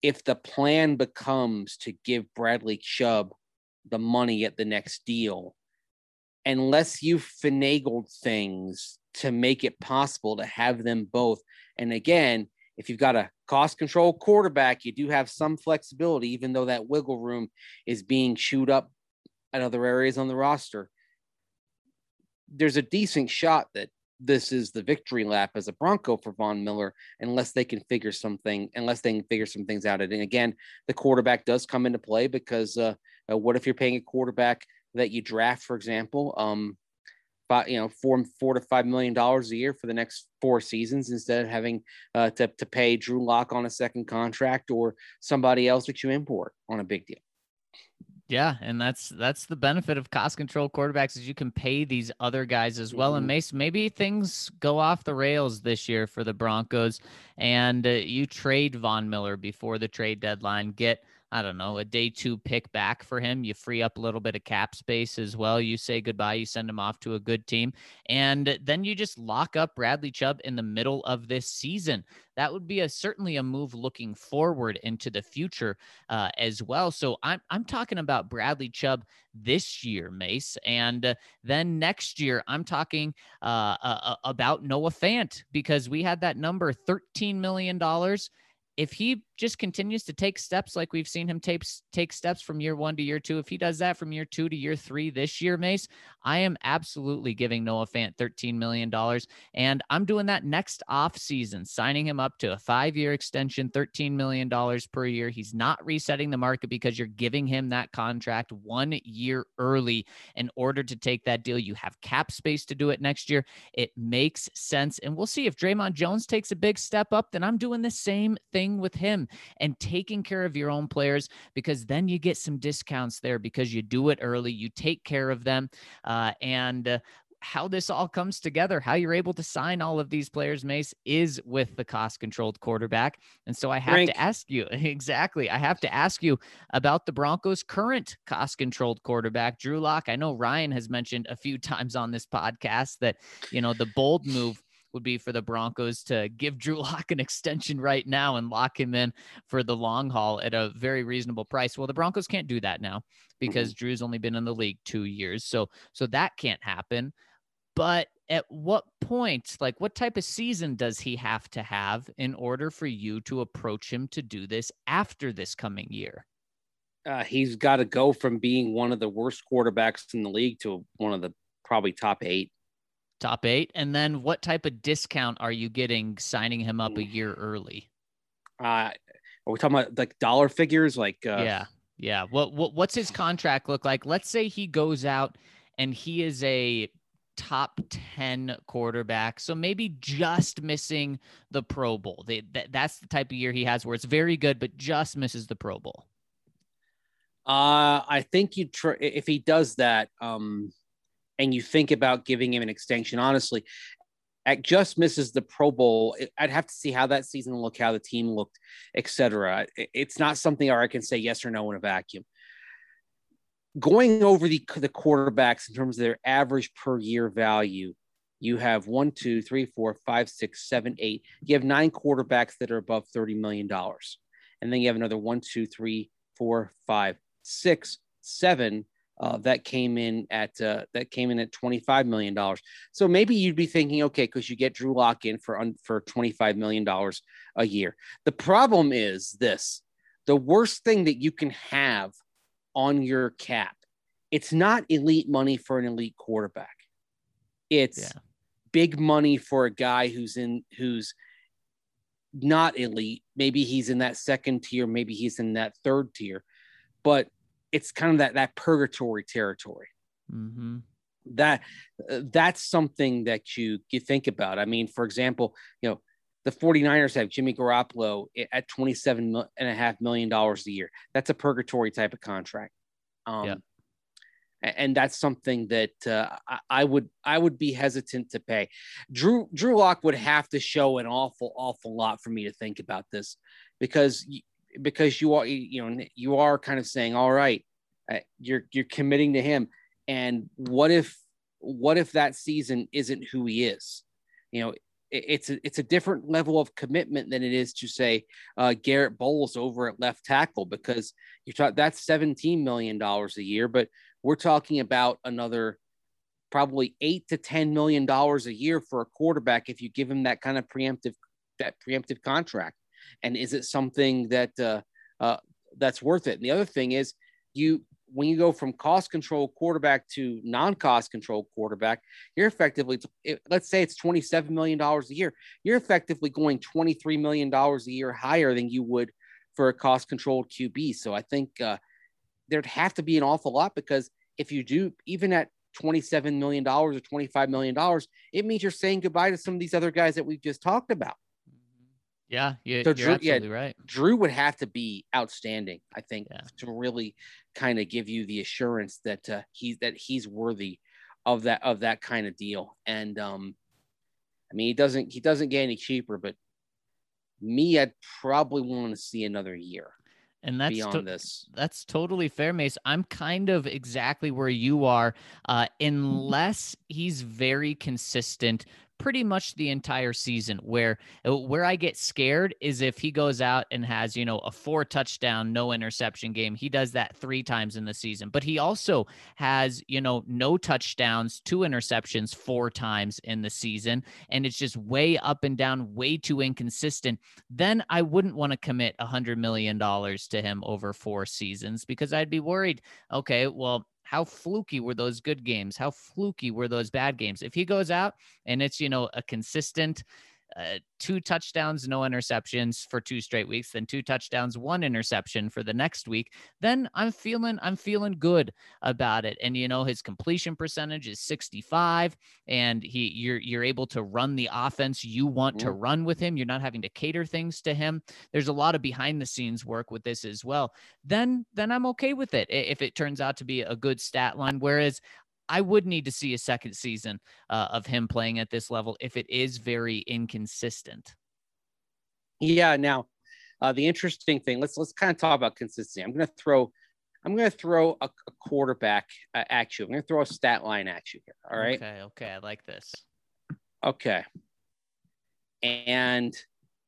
if the plan becomes to give Bradley Chubb the money at the next deal, unless you finagled things to make it possible to have them both. And again, if you've got a cost control quarterback, you do have some flexibility, even though that wiggle room is being chewed up at other areas on the roster. There's a decent shot that this is the victory lap as a Bronco for Von Miller, unless they can figure something, unless they can figure some things out. And again, the quarterback does come into play because uh, uh, what if you're paying a quarterback that you draft, for example, um, five, you know, four four to five million dollars a year for the next four seasons instead of having uh, to to pay Drew Lock on a second contract or somebody else that you import on a big deal. Yeah, and that's that's the benefit of cost control quarterbacks is you can pay these other guys as well. Mm-hmm. And Mace, maybe things go off the rails this year for the Broncos, and uh, you trade Von Miller before the trade deadline, get I don't know, a day two pick back for him. You free up a little bit of cap space as well. You say goodbye, you send him off to a good team. And then you just lock up Bradley Chubb in the middle of this season. That would be a certainly a move looking forward into the future uh, as well. So I'm I'm talking about Bradley Chubb this year, Mace, and uh, then next year I'm talking uh, uh, uh about Noah Fant because we had that number, thirteen million dollars if he just continues to take steps like we've seen him take take steps from year one to year two, if he does that from year two to year three this year, Mace, I am absolutely giving Noah Fant $13 million. And I'm doing that next off season, signing him up to a five year extension, $13 million per year. He's not resetting the market because you're giving him that contract one year early in order to take that deal. You have cap space to do it next year. It makes sense. And we'll see if Dre'Mont Jones takes a big step up, then I'm doing the same thing with him and taking care of your own players because then you get some discounts there because you do it early, you take care of them. Uh, and uh, how this all comes together, how you're able to sign all of these players, Mace, is with the cost controlled quarterback. And so I have Frank. to ask you exactly. I have to ask you about the Broncos' current cost controlled quarterback, Drew Lock. I know Ryan has mentioned a few times on this podcast that, you know, the bold move would be for the Broncos to give Drew Lock an extension right now and lock him in for the long haul at a very reasonable price. Well, the Broncos can't do that now because mm-hmm. Drew's only been in the league 2 years. So so that can't happen. But at what point, like what type of season does he have to have in order for you to approach him to do this after this coming year? Uh, he's got to go from being one of the worst quarterbacks in the league to one of the probably top eight top eight. And then what type of discount are you getting signing him up a year early? Uh, are we talking about like dollar figures? Like, uh... yeah, yeah. What, what, what's his contract look like? Let's say he goes out and he is a top 10 quarterback. So maybe just missing the Pro Bowl. They, that, that's the type of year he has where it's very good, but just misses the Pro Bowl. Uh, I think you try if he does that, um, and you think about giving him an extension, honestly, at just misses the Pro Bowl, I'd have to see how that season looked, how the team looked, etc. It's not something where I can say yes or no in a vacuum. Going over the the quarterbacks in terms of their average per year value, you have one, two, three, four, five, six, seven, eight. You have nine quarterbacks that are above thirty million dollars, and then you have another one, two, three, four, five, six, seven uh, that came in at uh, that came in at twenty five million dollars. So maybe you'd be thinking, okay, because you get Drew Lock in for un- for twenty five million dollars a year. The problem is this: the worst thing that you can have on your cap, it's not elite money for an elite quarterback. It's yeah. big money for a guy who's in who's not elite. Maybe he's in that second tier, maybe he's in that third tier, but it's kind of that that purgatory territory. Mm-hmm. That uh, that's something that you you think about. I mean, for example, you know, the 49ers have Jimmy Garoppolo at 27 and a half million dollars a year. That's a purgatory type of contract. Um, yeah. And that's something that uh, I would I would be hesitant to pay. Drew Drew Lock would have to show an awful awful lot for me to think about this, because because you are you know you are kind of saying all right uh, you're you're committing to him. And what if what if that season isn't who he is? You know it, it's a, it's a different level of commitment than it is to say uh, Garett Bolles over at left tackle because you talk that's 17 million dollars a year but we're talking about another probably 8 to 10 million dollars a year for a quarterback if you give him that kind of preemptive that preemptive contract and is it something that uh, uh, that's worth it? And the other thing is, you when you go from cost control quarterback to non-cost control quarterback, you're effectively let's say it's twenty seven million dollars a year. You're effectively going twenty three million dollars a year higher than you would for a cost controlled QB. So I think uh, there'd have to be an awful lot because if you do even at $27 million or $25 million, it means you're saying goodbye to some of these other guys that we've just talked about. Yeah, you, so Drew, yeah, right. Drew would have to be outstanding, I think, yeah. to really kind of give you the assurance that uh, he's that he's worthy of that of that kind of deal. And um, I mean, he doesn't he doesn't get any cheaper, but me, I'd probably want to see another year. And that's beyond to- this. That's totally fair, Mace. I'm kind of exactly where you are, uh, unless he's very consistent pretty much the entire season where uh, where I get scared is if he goes out and has, you know, a four touchdown, no interception game. He does that 3 times in the season. But he also has, you know, no touchdowns, two interceptions four times in the season and it's just way up and down, way too inconsistent. Then I wouldn't want to commit a 100 million dollars to him over four seasons because I'd be worried, okay, well, how fluky were those good games? How fluky were those bad games? If he goes out and it's, you know, a consistent uh, two touchdowns, no interceptions for two straight weeks, then two touchdowns, one interception for the next week, then I'm feeling I'm feeling good about it. And you know his completion percentage is 65, and he you're you're able to run the offense you want to run with him. You're not having to cater things to him. There's a lot of behind the scenes work with this as well. Then then I'm okay with it if it turns out to be a good stat line. Whereas I would need to see a second season uh, of him playing at this level if it is very inconsistent. Yeah. Now, uh, the interesting thing. Let's let's kind of talk about consistency. I'm going to throw. I'm going to throw a, a quarterback uh, at you. I'm going to throw a stat line at you here. All right. Okay. Okay. I like this. Okay. And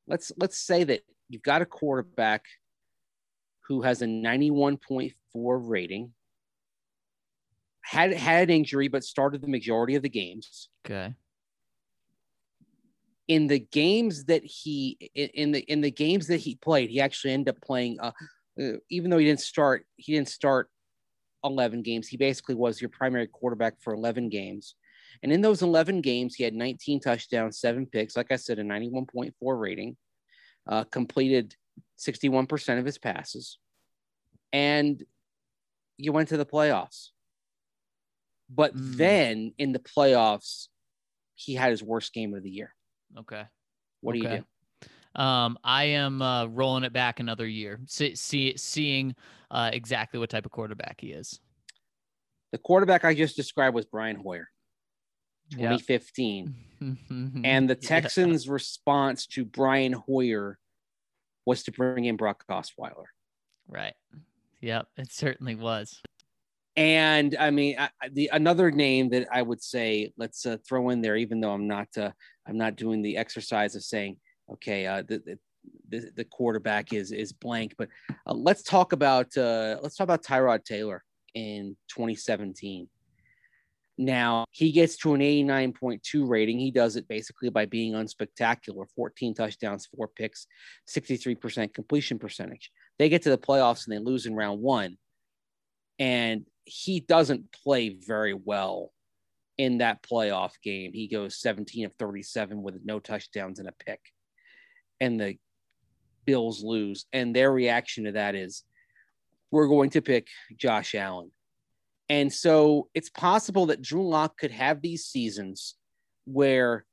let's let's say that you've got a quarterback who has a 91.4 rating had had an injury but started the majority of the games. Okay. In the games that he in the in the games that he played, he actually ended up playing. Uh, uh, even though he didn't start, he didn't start eleven games. He basically was your primary quarterback for eleven games. And in those 11 games, he had 19 touchdowns, seven picks. Like I said, a 91.4 rating, uh, completed 61% of his passes. And you went to the playoffs. But mm. then in the playoffs, he had his worst game of the year. Okay. What okay. do you do? Um, I am uh, rolling it back another year, see, see seeing uh, exactly what type of quarterback he is. The quarterback I just described was Brian Hoyer, 2015. Yep. and the Texans' yeah. response to Brian Hoyer was to bring in Brock Osweiler. Right. Yep, it certainly was. And I mean, I, the another name that I would say let's uh, throw in there, even though I'm not uh, I'm not doing the exercise of saying okay, uh, the, the, the quarterback is is blank, but uh, let's talk about uh, let's talk about Tyrod Taylor in 2017. Now he gets to an 89.2 rating. He does it basically by being unspectacular 14 touchdowns, four picks, 63% completion percentage. They get to the playoffs and they lose in round one. And he doesn't play very well in that playoff game. He goes 17 of 37 with no touchdowns and a pick. And the Bills lose. And their reaction to that is we're going to pick Josh Allen. And so it's possible that Drew Lock could have these seasons where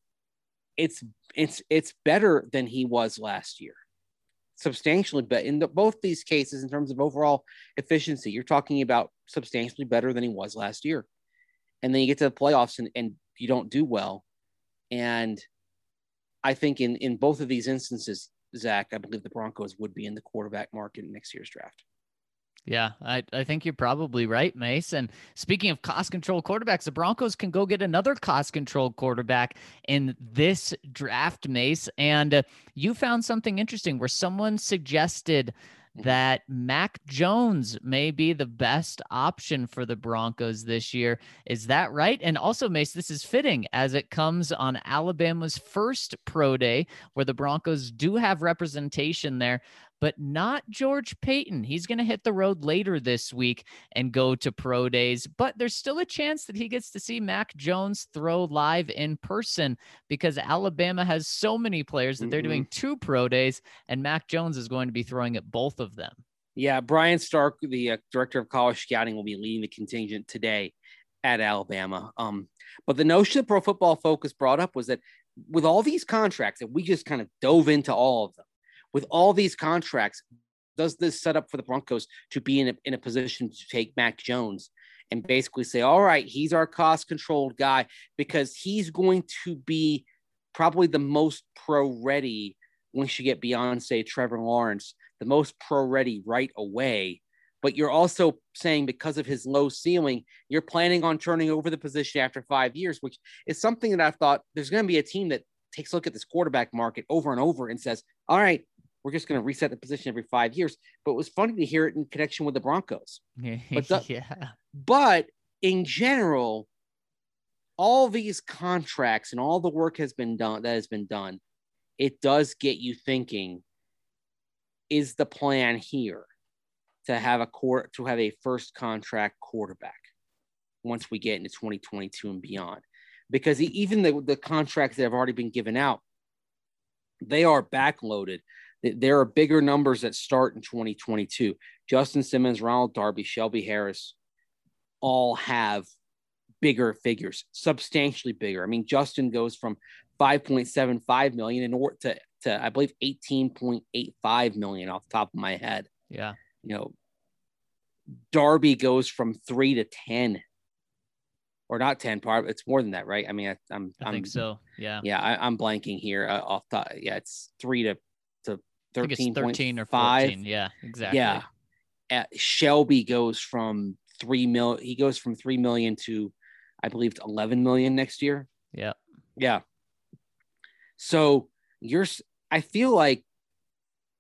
it's it's it's better than he was last year substantially but in the, both these cases in terms of overall efficiency. You're talking about substantially better than he was last year. And then you get to the playoffs and, and you don't do well. And I think in, in both of these instances, Zach, I believe the Broncos would be in the quarterback market in next year's draft. Yeah, I, I think you're probably right, Mace. And speaking of cost control quarterbacks, the Broncos can go get another cost control quarterback in this draft, Mace. And uh, you found something interesting where someone suggested. Mm-hmm. that Mac Jones may be the best option for the Broncos this year. Is that right? And also, Mace, this is fitting as it comes on Alabama's first pro day, where the Broncos do have representation there but not George Paton. He's going to hit the road later this week and go to pro days, but there's still a chance that he gets to see Mac Jones throw live in person because Alabama has so many players that mm-hmm. they're doing two pro days, and Mac Jones is going to be throwing at both of them. Yeah, Brian Stark, the uh, director of college scouting, will be leading the contingent today at Alabama. Um, but the notion that Pro Football Focus brought up was that with all these contracts that we just kind of dove into all of them, with all these contracts, does this set up for the Broncos to be in a, in a position to take Mac Jones and basically say, all right, he's our cost controlled guy because he's going to be probably the most pro ready once you get beyond, say, Trevor Lawrence, the most pro ready right away. But you're also saying because of his low ceiling, you're planning on turning over the position after five years, which is something that I've thought there's going to be a team that takes a look at this quarterback market over and over and says, all right, we're just going to reset the position every five years. But it was funny to hear it in connection with the Broncos. But the, yeah. But in general, all these contracts and all the work has been done that has been done. It does get you thinking: Is the plan here to have a court to have a first contract quarterback once we get into 2022 and beyond? Because even the, the contracts that have already been given out, they are backloaded there are bigger numbers that start in 2022. Justin Simmons, Ronald Darby, Shelby Harris all have bigger figures, substantially bigger. I mean, Justin goes from 5.75 million in order to, to I believe 18.85 million off the top of my head. Yeah. You know, Darby goes from three to 10 or not 10 part. It's more than that, right? I mean, I, am I think so. Yeah. Yeah. I, am blanking here uh, off the, yeah, it's three to 13, 13 or 14. Yeah, exactly. Yeah. At Shelby goes from 3 mil he goes from 3 million to I believe 11 million next year. Yeah. Yeah. So you're I feel like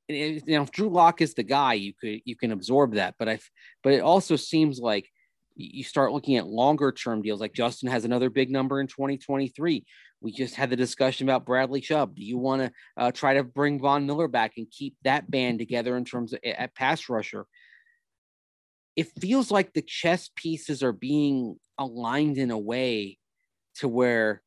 you know if Drew Lock is the guy you could you can absorb that but I but it also seems like you start looking at longer term deals like Justin has another big number in 2023 we just had the discussion about Bradley Chubb. Do you want to uh, try to bring Von Miller back and keep that band together in terms of at pass rusher? It feels like the chess pieces are being aligned in a way to where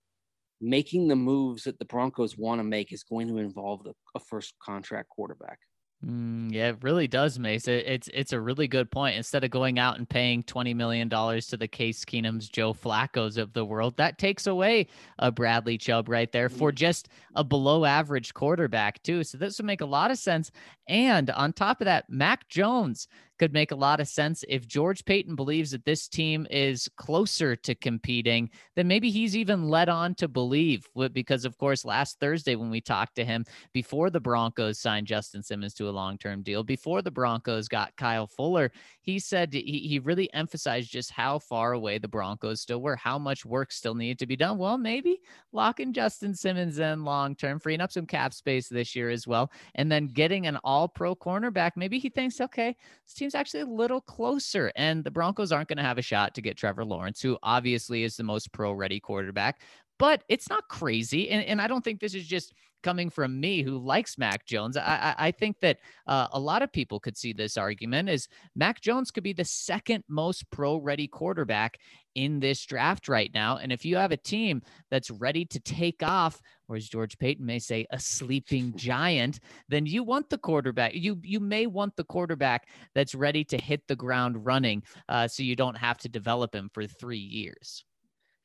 making the moves that the Broncos want to make is going to involve a first contract quarterback. Mm, yeah, it really does, Mace. It, it's it's a really good point. Instead of going out and paying twenty million dollars to the Case Keenums, Joe Flacco's of the world, that takes away a Bradley Chubb right there for mm-hmm. just a below average quarterback too. So this would make a lot of sense. And on top of that, Mac Jones could make a lot of sense. If George Paton believes that this team is closer to competing, then maybe he's even led on to believe. Because, of course, last Thursday when we talked to him before the Broncos signed Justin Simmons to a long term deal, before the Broncos got Kyle Fuller, he said he, he really emphasized just how far away the Broncos still were, how much work still needed to be done. Well, maybe locking Justin Simmons in long term, freeing up some cap space this year as well, and then getting an all pro cornerback. Maybe he thinks, okay, this team's actually a little closer, and the Broncos aren't going to have a shot to get Trevor Lawrence, who obviously is the most pro ready quarterback but it's not crazy. And, and I don't think this is just coming from me who likes Mac Jones. I, I, I think that uh, a lot of people could see this argument is Mac Jones could be the second most pro ready quarterback in this draft right now. And if you have a team that's ready to take off, or as George Paton may say, a sleeping giant, then you want the quarterback. You you may want the quarterback that's ready to hit the ground running, uh, so you don't have to develop him for three years.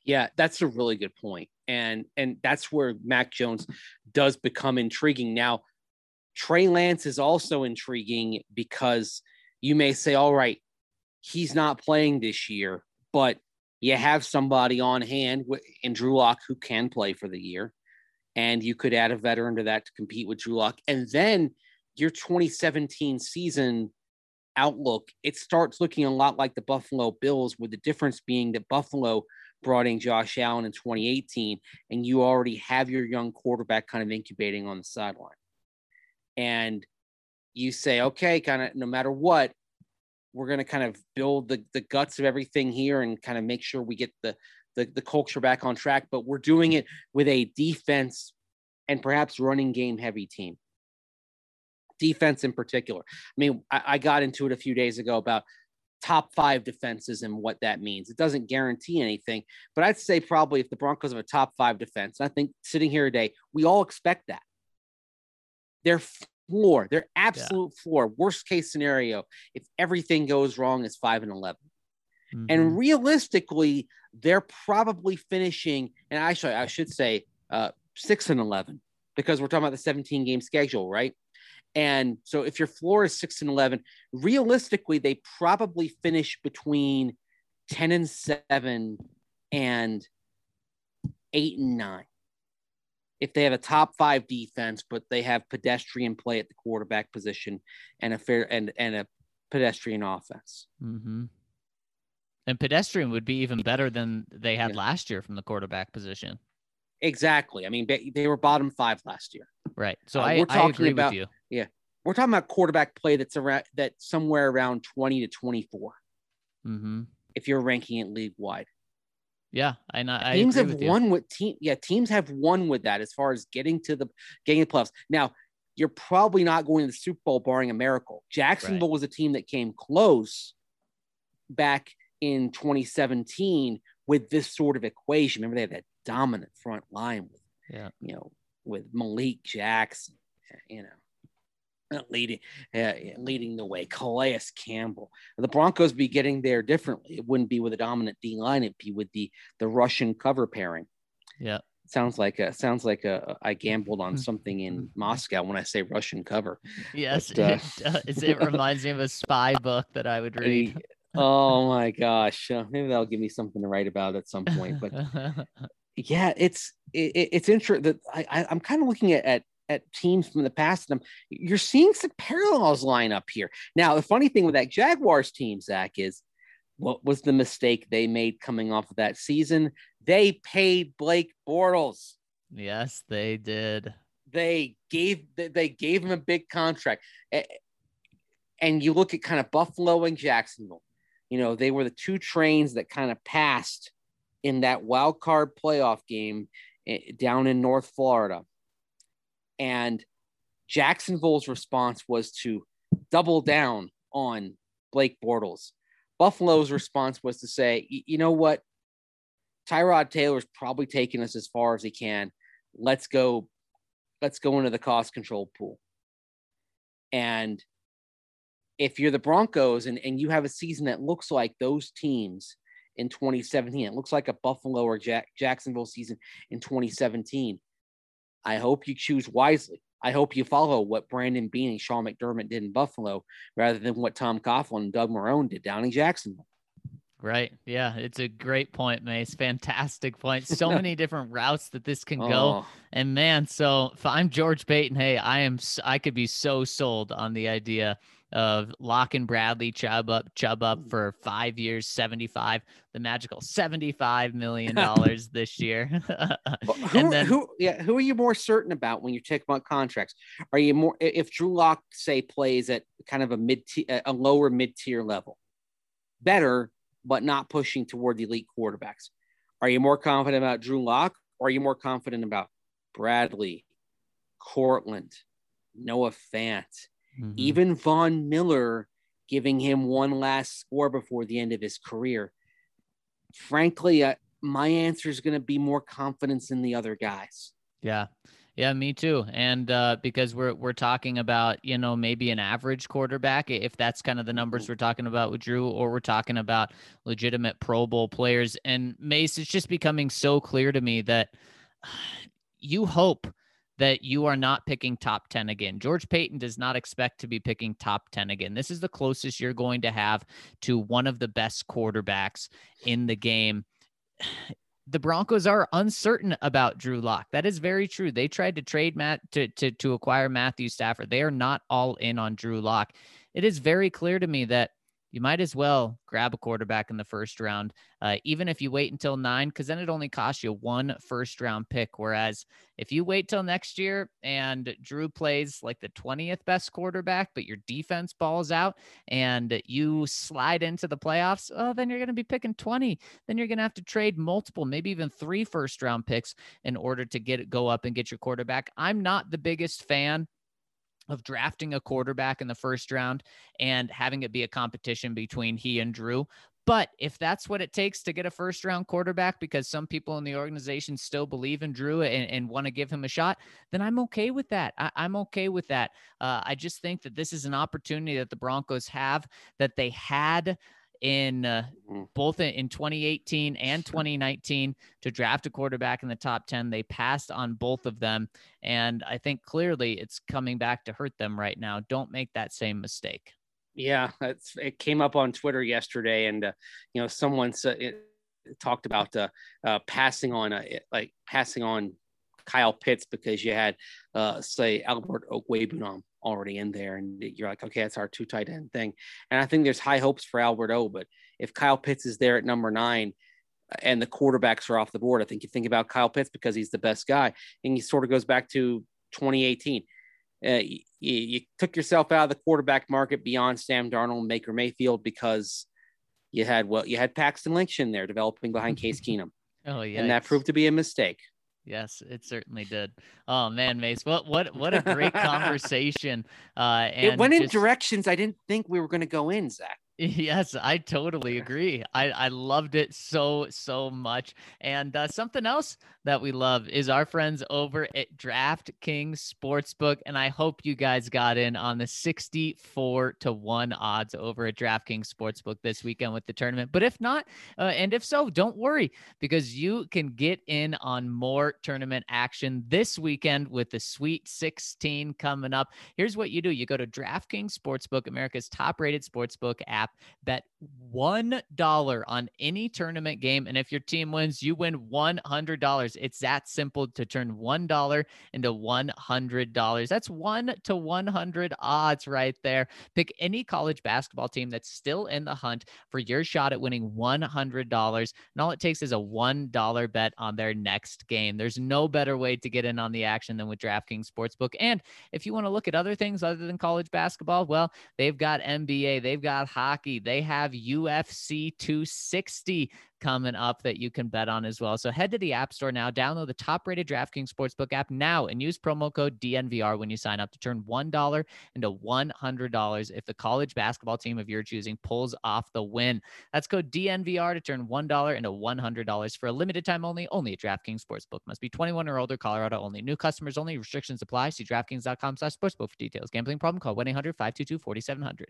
Yeah, that's a really good point. And and that's where Mac Jones does become intriguing. Now, Trey Lance is also intriguing because you may say, all right, he's not playing this year, but you have somebody on hand in Drew Lock who can play for the year. And you could add a veteran to that to compete with Drew Lock. And then your 2017 season outlook, it starts looking a lot like the Buffalo Bills, with the difference being that Buffalo brought in Josh Allen in 2018, and you already have your young quarterback kind of incubating on the sideline. And you say, okay, kind of no matter what, we're going to kind of build the, the guts of everything here and kind of make sure we get the, the, the culture back on track. But we're doing it with a defense and perhaps running game heavy team. Defense in particular. I mean, I, I got into it a few days ago about top five defenses and what that means. It doesn't guarantee anything, but I'd say probably if the Broncos have a top five defense, I think sitting here today, we all expect that. Their floor, their absolute yeah. floor, worst case scenario, if everything goes wrong, is five and 11. Mm-hmm. And realistically, they're probably finishing, and actually, I should say uh, six and 11 because we're talking about the 17 game schedule, right? And so if your floor is six and 11, realistically, they probably finish between 10 and seven and eight and nine. If they have a top five defense, but they have pedestrian play at the quarterback position and a fair and, and a pedestrian offense. Mm-hmm. And pedestrian would be even better than they had yeah. last year from the quarterback position. Exactly. I mean, they were bottom five last year. Right. So uh, I, we're talking I agree about, with you. Yeah. We're talking about quarterback play that's around that somewhere around 20 to 24. Mm-hmm. If you're ranking it league wide. Yeah, I know. Teams have with won with team. Yeah, teams have won with that as far as getting to the getting the playoffs. Now, you're probably not going to the Super Bowl barring a miracle. Jacksonville right. was a team that came close back in 2017 with this sort of equation. Remember, they had that dominant front line with, yeah, you know, with Malik Jackson, you know, leading uh, leading the way. Calais Campbell. The Broncos be getting there differently. It wouldn't be with a dominant D line. It'd be with the the Russian cover pairing. Yeah. Sounds like a sounds like a I gambled on something in Moscow when I say Russian cover. Yes, but, uh, it, does. it reminds me of a spy book that I would read. oh my gosh, uh, maybe that'll give me something to write about at some point. But yeah, it's it, it's interesting that I, I am kind of looking at, at at teams from the past. And you're seeing some parallels line up here. Now, the funny thing with that Jaguars team, Zach, is what was the mistake they made coming off of that season? They paid Blake Bortles. Yes, they did. They gave they gave him a big contract. And you look at kind of Buffalo and Jacksonville. You know, they were the two trains that kind of passed in that wild card playoff game eh, down in North Florida. And Jacksonville's response was to double down on Blake Bortles. Buffalo's response was to say, you know what? Tyrod Taylor's probably taking us as far as he can. Let's go, let's go into the cost control pool. And if you're the Broncos and, and you have a season that looks like those teams in 2017. It looks like a Buffalo or Jack- Jacksonville season in 2017. I hope you choose wisely I hope you follow what Brandon Beane and Sean McDermott did in Buffalo rather than what Tom Coughlin and Doug Marrone did down in Jacksonville. Right. Yeah. It's a great point, Mace. Fantastic point. So many different routes that this can go. Oh. And man, so if I'm George Paton, hey, I am, I could be so sold on the idea of locking Bradley Chubb up, Chubb up mm. for five years, 75, the magical $75 million this year. who, and then, who, yeah, who are you more certain about when you take about contracts? Are you more, if Drew Lock say plays at kind of a mid, a lower mid tier level, better but not pushing toward the elite quarterbacks. Are you more confident about Drew Lock or are you more confident about Bradley, Courtland, Noah Fant, mm-hmm. even Von Miller giving him one last score before the end of his career? Frankly, uh, my answer is going to be more confidence in the other guys. Yeah. Yeah, me too. And uh, because we're we're talking about you know maybe an average quarterback, if that's kind of the numbers mm-hmm. we're talking about with Drew, or we're talking about legitimate Pro Bowl players. And Mace, it's just becoming so clear to me that you hope that you are not picking top 10 again. George Paton does not expect to be picking top 10 again. This is the closest you're going to have to one of the best quarterbacks in the game the Broncos are uncertain about Drew Lock. That is very true. They tried to trade Matt to, to, to acquire Matthew Stafford. They are not all in on Drew Lock. It is very clear to me that you might as well grab a quarterback in the first round, uh, even if you wait until nine, because then it only costs you one first round pick. Whereas if you wait till next year and Drew plays like the 20th best quarterback, but your defense balls out and you slide into the playoffs, oh, then you're going to be picking 20. Then you're going to have to trade multiple, maybe even three first round picks in order to get it go up and get your quarterback. I'm not the biggest fan of drafting a quarterback in the first round and having it be a competition between he and Drew. But if that's what it takes to get a first round quarterback, because some people in the organization still believe in Drew and, and want to give him a shot, then I'm okay with that. I, am okay with that. Uh, I just think that this is an opportunity that the Broncos have that they had in uh, mm-hmm. both in 2018 and 2019 to draft a quarterback in the top 10. They passed on both of them. And I think clearly it's coming back to hurt them right now. Don't make that same mistake. Yeah, it's, it came up on Twitter yesterday, and uh, you know, someone said, it, talked about uh, uh, passing on, uh, like passing on Kyle Pitts because you had, uh, say, Albert Okwuegbunam already in there, and you're like, okay, that's our two tight end thing. And I think there's high hopes for Albert O, but if Kyle Pitts is there at number nine, and the quarterbacks are off the board, I think you think about Kyle Pitts because he's the best guy, and he sort of goes back to 2018. Uh, you, you, took yourself out of the quarterback market beyond Sam Darnold and Baker Mayfield because you had well you had Paxton Lynch in there developing behind Case Keenum. oh yeah, and that proved to be a mistake. Yes, it certainly did. Oh man, Mace, what what what a great conversation! Uh, and it went in directions I didn't think we were going to go in, Zach. Yes, I totally agree. I, I loved it so, so much. And uh, something else that we love is our friends over at DraftKings Sportsbook. And I hope you guys got in on the 64 to 1 odds over at DraftKings Sportsbook this weekend with the tournament. But if not, uh, and if so, don't worry because you can get in on more tournament action this weekend with the Sweet 16 coming up. Here's what you do you go to DraftKings Sportsbook, America's top rated sportsbook app app. Bet $1 on any tournament game. And if your team wins, you win $100. It's that simple to turn $1 into $100. That's 1 to 100 odds right there. Pick any college basketball team that's still in the hunt for your shot at winning $100. And all it takes is a $1 bet on their next game. There's no better way to get in on the action than with DraftKings Sportsbook. And if you want to look at other things other than college basketball, well, they've got NBA, they've got hockey. They have UFC 260 coming up that you can bet on as well. So head to the App Store now, download the top rated DraftKings Sportsbook app now, and use promo code DNVR when you sign up to turn $1 into $100 if the college basketball team of your choosing pulls off the win. That's code DNVR to turn $1 into $100 for a limited time only, only at DraftKings Sportsbook. Must be 21 or older, Colorado only. New customers only. Restrictions apply. See DraftKings.com slash sportsbook for details. Gambling problem? Call 1-800-522-4700.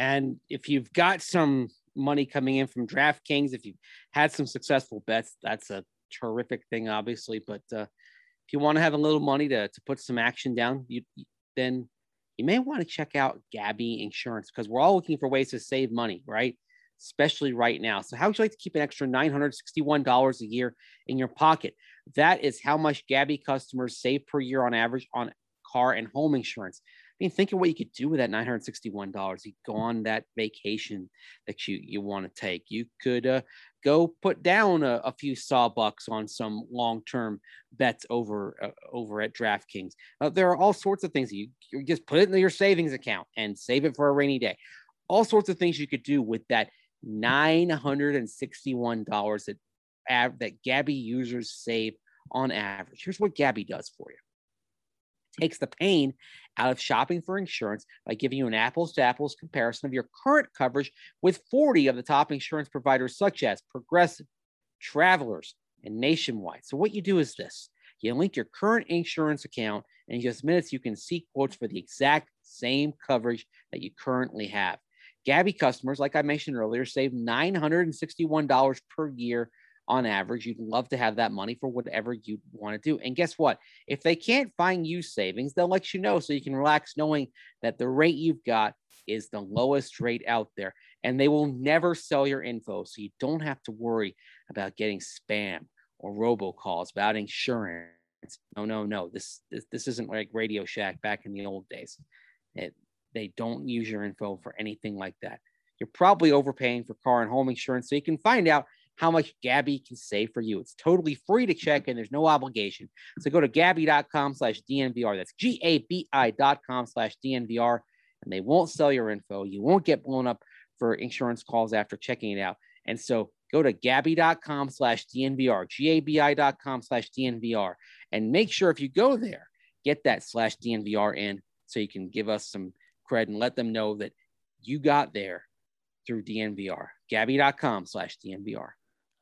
And if you've got some money coming in from DraftKings, if you've had some successful bets, that's a terrific thing, obviously. But uh, if you want to have a little money to, to put some action down, you then you may want to check out Gabi Insurance because we're all looking for ways to save money, right? Especially right now. So, how would you like to keep an extra $961 a year in your pocket? That is how much Gabi customers save per year on average on car and home insurance. I mean, think of what you could do with that $961. You go on that vacation that you, you want to take. You could uh, go put down a, a few sawbucks on some long-term bets over uh, over at DraftKings. Uh, there are all sorts of things you, you just put it in your savings account and save it for a rainy day. All sorts of things you could do with that $961 that, that Gabi users save on average. Here's what Gabi does for you takes the pain out of shopping for insurance by giving you an apples to apples comparison of your current coverage with 40 of the top insurance providers, such as Progressive, Travelers, and Nationwide. So, what you do is this you link your current insurance account, and in just minutes, you can see quotes for the exact same coverage that you currently have. Gabi customers, like I mentioned earlier, save $961 per year on average. You'd love to have that money for whatever you want to do. And guess what? If they can't find you savings, they'll let you know so you can relax knowing that the rate you've got is the lowest rate out there. And they will never sell your info. So you don't have to worry about getting spam or robocalls about insurance. No, no, no. This, this, this isn't like Radio Shack back in the old days. It, they don't use your info for anything like that. You're probably overpaying for car and home insurance. So you can find out how much Gabi can save for you. It's totally free to check and there's no obligation. So go to gabi.com slash DNVR. That's G-A-B-I dot com slash DNVR. And they won't sell your info. You won't get blown up for insurance calls after checking it out. And so go to gabi.com slash DNVR, G-A-B-I dot com slash DNVR. And make sure if you go there, get that slash DNVR in so you can give us some credit and let them know that you got there through DNVR. Gabi.com slash DNVR.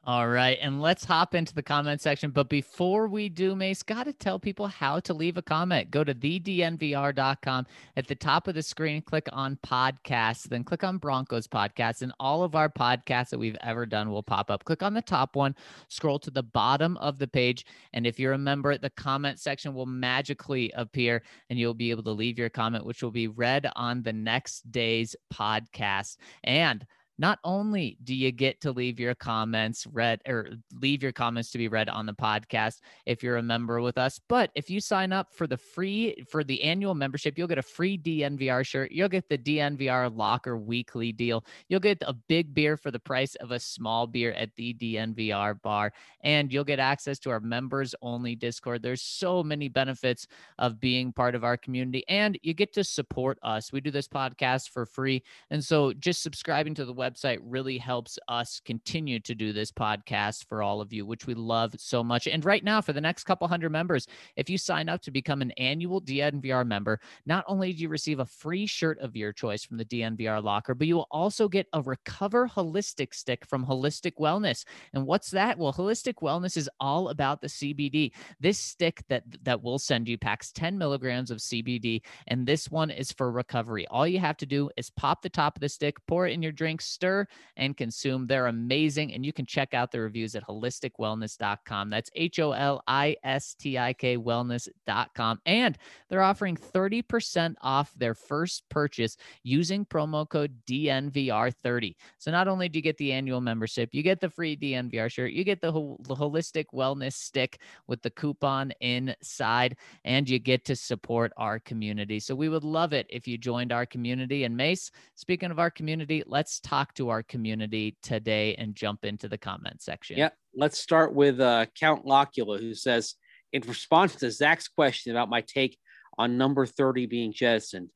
All right. And let's hop into the comment section. But before we do, Mace, got to tell people how to leave a comment. Go to thednvr.com. At the top of the screen, click on podcasts, then click on Broncos podcast. And all of our podcasts that we've ever done will pop up. Click on the top one, scroll to the bottom of the page. And if you're a member, the comment section will magically appear and you'll be able to leave your comment, which will be read on the next day's podcast. And not only do you get to leave your comments read or leave your comments to be read on the podcast if you're a member with us, but if you sign up for the free for the annual membership, you'll get a free DNVR shirt. You'll get the DNVR locker weekly deal. You'll get a big beer for the price of a small beer at the DNVR bar, and you'll get access to our members only Discord. There's so many benefits of being part of our community, and you get to support us. We do this podcast for free, and so just subscribing to the web website really helps us continue to do this podcast for all of you, which we love so much. And right now, for the next couple hundred members, if you sign up to become an annual DNVR member, not only do you receive a free shirt of your choice from the DNVR locker, but you will also get a Recover Holistic stick from Holistik Wellness. And what's that? Well, Holistik Wellness is all about the CBD. This stick that that will send you packs 10 milligrams of CBD, and this one is for recovery. All you have to do is pop the top of the stick, pour it in your drink, stir and consume. They're amazing. And you can check out the reviews at holistikwellness.com. That's H O L I S T I K wellness.com. And they're offering 30% off their first purchase using promo code DNVR30. So not only do you get the annual membership, you get the free DNVR shirt, you get the, the holistic wellness stick with the coupon inside, and you get to support our community. So we would love it if you joined our community. And Mace, speaking of our community, let's talk talk to our community today and jump into the comment section. Yeah, let's start with uh, Count Locula, who says, in response to Zach's question about my take on number 30 being jettisoned,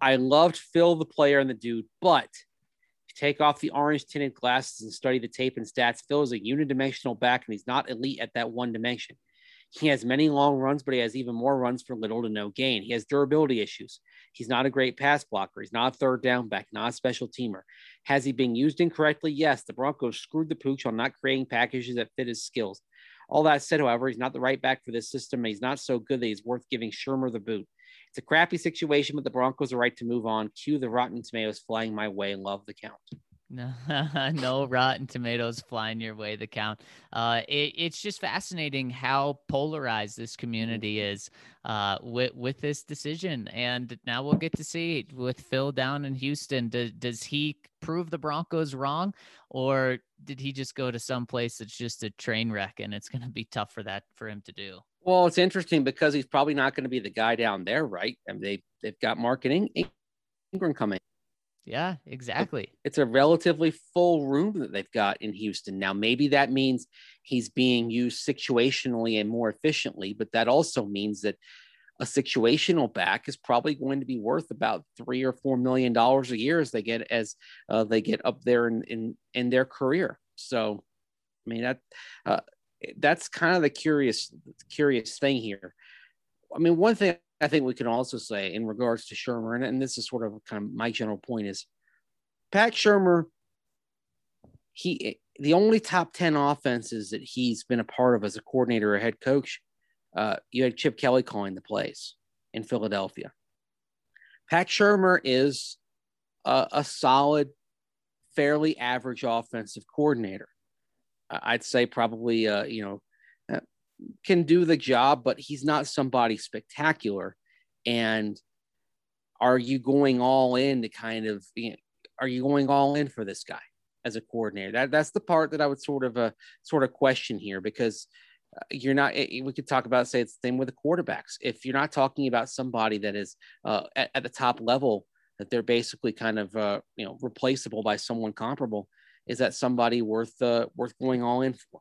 I loved Phil, the player, and the dude, but take off the orange tinted glasses and study the tape and stats, Phil is a unidimensional back and he's not elite at that one dimension. He has many long runs, but he has even more runs for little to no gain. He has durability issues. He's not a great pass blocker. He's not a third down back, not a special teamer. Has he been used incorrectly? Yes. The Broncos screwed the pooch on not creating packages that fit his skills. All that said, however, he's not the right back for this system. And he's not so good that he's worth giving Shurmur the boot. It's a crappy situation, but the Broncos are right to move on. Cue the rotten tomatoes flying my way. Love the count. No, no rotten tomatoes flying your way. The count. Uh, it, it's just fascinating how polarized this community is uh, with with this decision, and now we'll get to see with Phil down in Houston. Does does he prove the Broncos wrong, or did he just go to some place that's just a train wreck, and it's going to be tough for that for him to do? Well, it's interesting because he's probably not going to be the guy down there, right? I mean, they they've got Mark Ingram coming. Yeah, exactly. It's a relatively full room that they've got in Houston. Now, maybe that means he's being used situationally and more efficiently, but that also means that a situational back is probably going to be worth about three or four million dollars a year as they get as uh, they get up there in, in in their career. So, I mean that uh, that's kind of the curious curious thing here. I mean, one thing I think we can also say in regards to Shurmur, and, and this is sort of kind of my general point is Pat Shurmur, he the only top 10 offenses that he's been a part of as a coordinator or head coach, uh, you had Chip Kelly calling the plays in Philadelphia. Pat Shurmur is a, a solid, fairly average offensive coordinator. I'd say probably, uh, you know, can do the job, but he's not somebody spectacular. And are you going all in to kind of, you know, are you going all in for this guy as a coordinator? That that's the part that I would sort of uh, sort of question here because uh, you're not. Eh, we could talk about say it's the same with the quarterbacks. If you're not talking about somebody that is uh, at, at the top level, that they're basically kind of uh, you know replaceable by someone comparable, is that somebody worth uh, worth going all in for?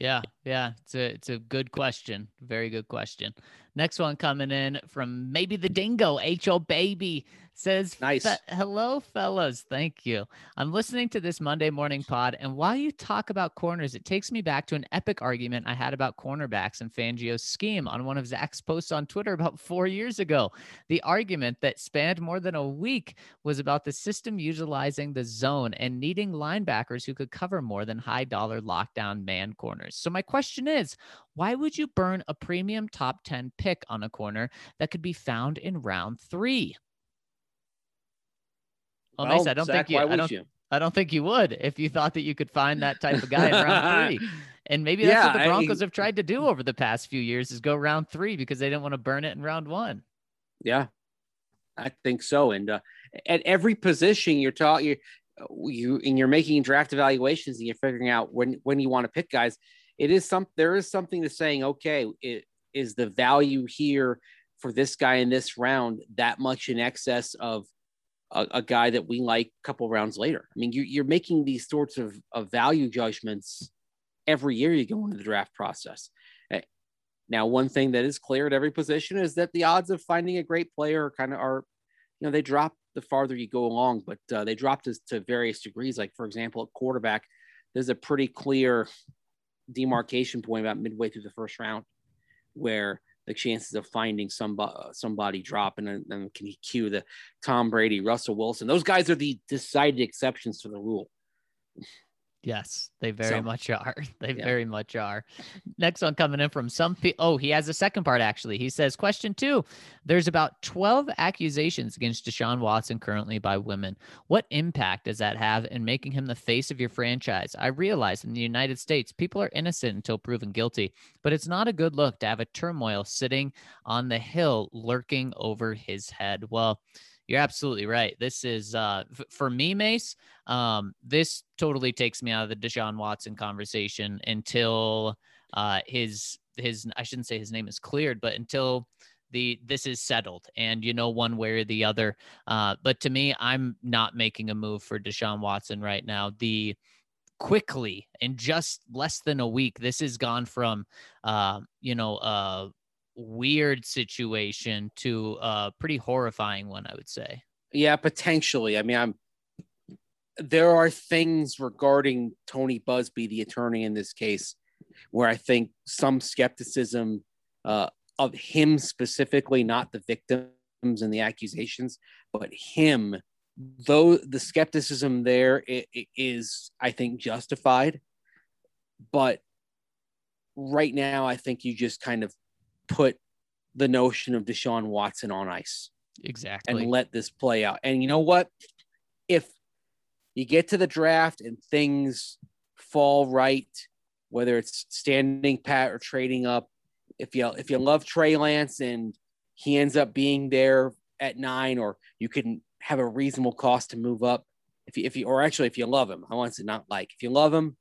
Yeah, yeah, it's a it's a good question. Very good question. Next one coming in from maybe the dingo, HO baby says, Nice. Hello, fellas. Thank you. I'm listening to this Monday morning pod, and while you talk about corners, it takes me back to an epic argument I had about cornerbacks and Fangio's scheme on one of Zach's posts on Twitter about four years ago. The argument that spanned more than a week was about the system utilizing the zone and needing linebackers who could cover more than high dollar lockdown man corners. So, my question is why would you burn a premium top 10 pick on a corner that could be found in round three? Well, well I don't Zach, think you. I don't. You? I don't think you would if you thought that you could find that type of guy in round three. And maybe that's yeah, what the Broncos I, have tried to do over the past few years is go round three because they didn't want to burn it in round one. Yeah, I think so. And uh, at every position you're talking, you, you and you're making draft evaluations and you're figuring out when when you want to pick guys. It is some there is something to saying. Okay, it is the value here for this guy in this round that much in excess of a, a guy that we like a couple rounds later. I mean, you, you're making these sorts of, of value judgments every year you go into the draft process. Eh, now, one thing that is clear at every position is that the odds of finding a great player kind of are, you know, they drop the farther you go along, but uh, they drop to, to various degrees. Like, for example, at quarterback, there's a pretty clear demarcation point about midway through the first round where the chances of finding somebody somebody dropping and then can he cue the Tom Brady, Russell Wilson. Those guys are the decided exceptions to the rule. Yes, they very so, much are. They yeah. very much are. Next one coming in from some people. Oh, he has a second part actually. He says, Question two There's about 12 accusations against Deshaun Watson currently by women. What impact does that have in making him the face of your franchise? I realize in the United States, people are innocent until proven guilty, but it's not a good look to have a turmoil sitting on the hill lurking over his head. Well, you're absolutely right. This is uh, f- for me, Mace. Um, this totally takes me out of the Deshaun Watson conversation until uh, his his I shouldn't say his name is cleared, but until the this is settled and you know one way or the other. Uh, but to me, I'm not making a move for Deshaun Watson right now. The quickly in just less than a week, this has gone from uh, you know uh weird situation to a pretty horrifying one, I would say. Yeah, potentially. I mean, I'm there are things regarding Tony Buzbee, the attorney in this case, where I think some skepticism uh, of him specifically, not the victims and the accusations, but him. Though the skepticism there is, I think, justified, but right now, I think you just kind of put the notion of Deshaun Watson on ice. Exactly. And let this play out. And you know what? If you get to the draft and things fall right, whether it's standing pat or trading up. If you if you love Trey Lance and he ends up being there at nine, or you can have a reasonable cost to move up. If you, if you or actually if you love him, I want to not like if you love him,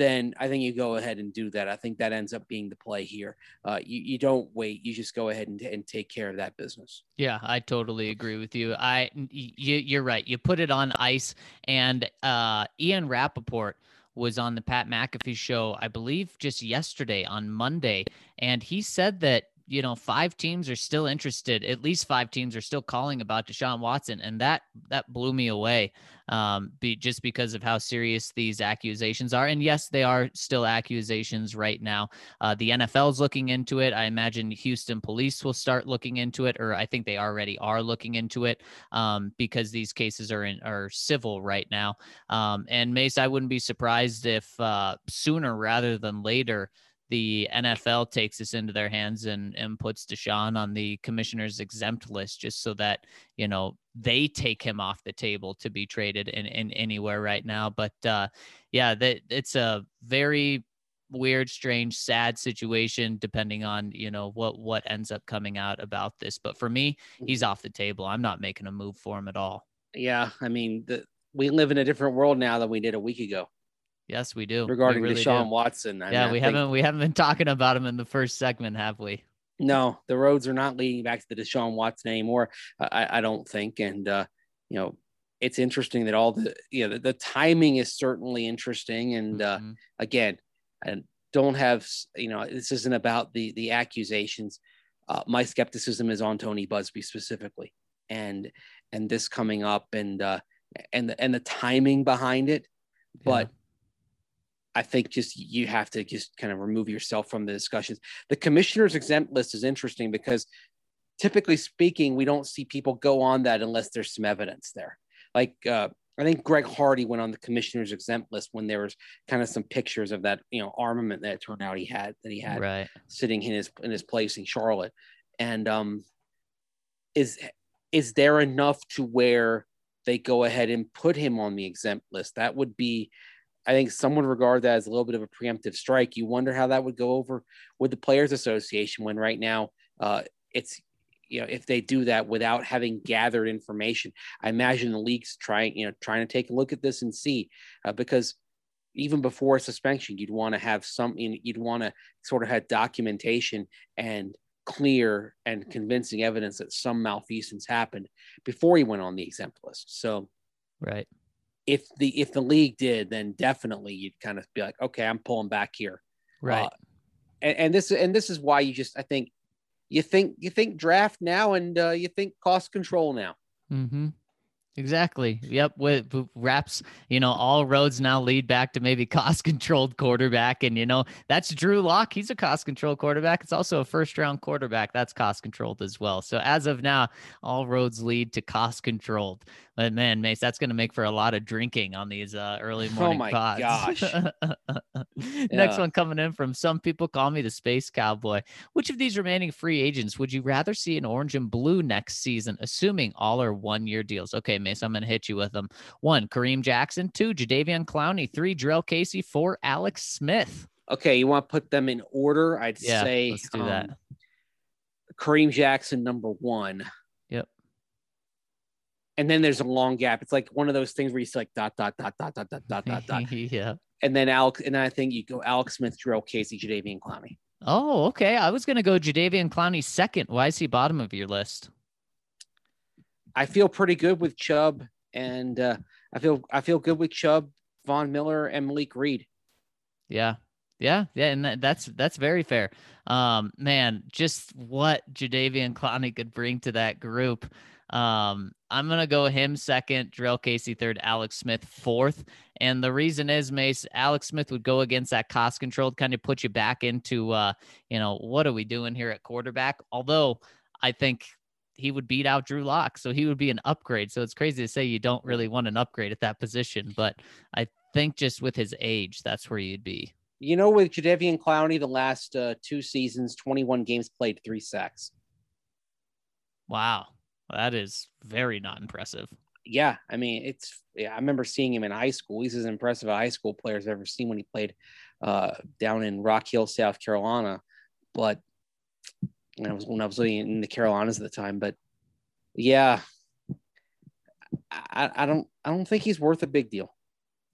then I think you go ahead and do that. I think that ends up being the play here. Uh, you, you don't wait. You just go ahead and, and take care of that business. Yeah, I totally agree with you. I you, you're right. You put it on ice, and uh, Ian Rapoport was on the Pat McAfee show, I believe, just yesterday on Monday, and he said that you know, five teams are still interested. At least five teams are still calling about Deshaun Watson, and that that blew me away. Um, be, just because of how serious these accusations are, and yes, they are still accusations right now. Uh, the NFL is looking into it. I imagine Houston police will start looking into it, or I think they already are looking into it um, because these cases are in are civil right now. Um, and Mace, I wouldn't be surprised if uh, sooner rather than later the NFL takes this into their hands and, and puts Deshaun on the commissioner's exempt list just so that, you know, they take him off the table to be traded in, in anywhere right now. But uh, yeah, that it's a very weird, strange, sad situation depending on, you know, what what ends up coming out about this. But for me, he's off the table. I'm not making a move for him at all. Yeah. I mean, the, we live in a different world now than we did a week ago. Yes, we do. Regarding we really Deshaun do. Watson. I yeah, mean, we think, haven't we haven't been talking about him in the first segment, have we? No, the roads are not leading back to the Deshaun Watson anymore. I, I don't think, and uh, you know, it's interesting that all the you know the, the timing is certainly interesting, and uh, mm-hmm. again, I don't have you know this isn't about the the accusations. Uh, my skepticism is on Tony Buzbee specifically, and and this coming up, and uh, and the and the timing behind it, but. I think just you have to just kind of remove yourself from the discussions. The commissioner's exempt list is interesting because typically speaking, we don't see people go on that unless there's some evidence there. Like uh, I think Greg Hardy went on the commissioner's exempt list when there was kind of some pictures of that, you know, armament that it turned out he had that he had right. sitting in his in his place in Charlotte. And um, is is there enough to where they go ahead and put him on the exempt list? That would be I think some would regard that as a little bit of a preemptive strike. You wonder how that would go over with the Players Association when right now uh, it's you know if they do that without having gathered information. I imagine the league's trying you know trying to take a look at this and see uh, because even before a suspension, you'd want to have something. You'd want to sort of have documentation and clear and convincing evidence that some malfeasance happened before he went on the exempt list. So, right if the if the league did, then definitely you'd kind of be like, okay, I'm pulling back here. Right. Uh, and, and, this and this is why you just I think you think you think draft now and uh, you think cost control now. Mm-hmm. Exactly. Yep. With wraps, you know, all roads now lead back to maybe cost controlled quarterback. And, you know, that's Drew Lock. He's a cost controlled quarterback. It's also a first round quarterback. That's cost controlled as well. So as of now, all roads lead to cost controlled. But man, Mace, that's going to make for a lot of drinking on these uh, early oh morning oh my pods. gosh. Next one coming in from some people call me the space cowboy. Which of these remaining free agents would you rather see in orange and blue next season, assuming all are one year deals? Okay, Mace, I'm going to hit you with them. One, Kareem Jackson. Two, Jadeveon Clowney. Three, Jurrell Casey. Four, Alex Smith. Okay, you want to put them in order? I'd yeah, say let's do um, that. Kareem Jackson, number one Yep. and then there's a long gap. It's like one of those things where you see like dot dot dot dot dot dot dot dot dot. yeah. And then Alex, and I think you go Alex Smith, Jurrell Casey, Jadeveon Clowney. Oh, okay. I was gonna go Jadeveon Clowney second. Why is he bottom of your list? I feel pretty good with Chubb, and uh, I feel I feel good with Chubb, Von Miller, and Malik Reed. Yeah, yeah, yeah, and that, that's that's very fair. Um, man, just what Jadeveon Clowney could bring to that group. Um, I'm gonna go him second, Jurrell Casey third, Alex Smith fourth. And the reason is Mace, Alex Smith would go against that cost controlled, kind of put you back into uh, you know, what are we doing here at quarterback? Although I think he would beat out Drew Lock, so he would be an upgrade. So it's crazy to say you don't really want an upgrade at that position, but I think just with his age, that's where you'd be. You know, with Jadeveon Clowney, the last uh, two seasons, 21 games played, three sacks. Wow. That is very not impressive. yeah, I mean, it's yeah. I remember seeing him in high school. He's as impressive a high school player as I've ever seen when he played uh, down in Rock Hill, South Carolina. But I was when I was living in the Carolinas at the time. But yeah, I, I don't I don't think he's worth a big deal.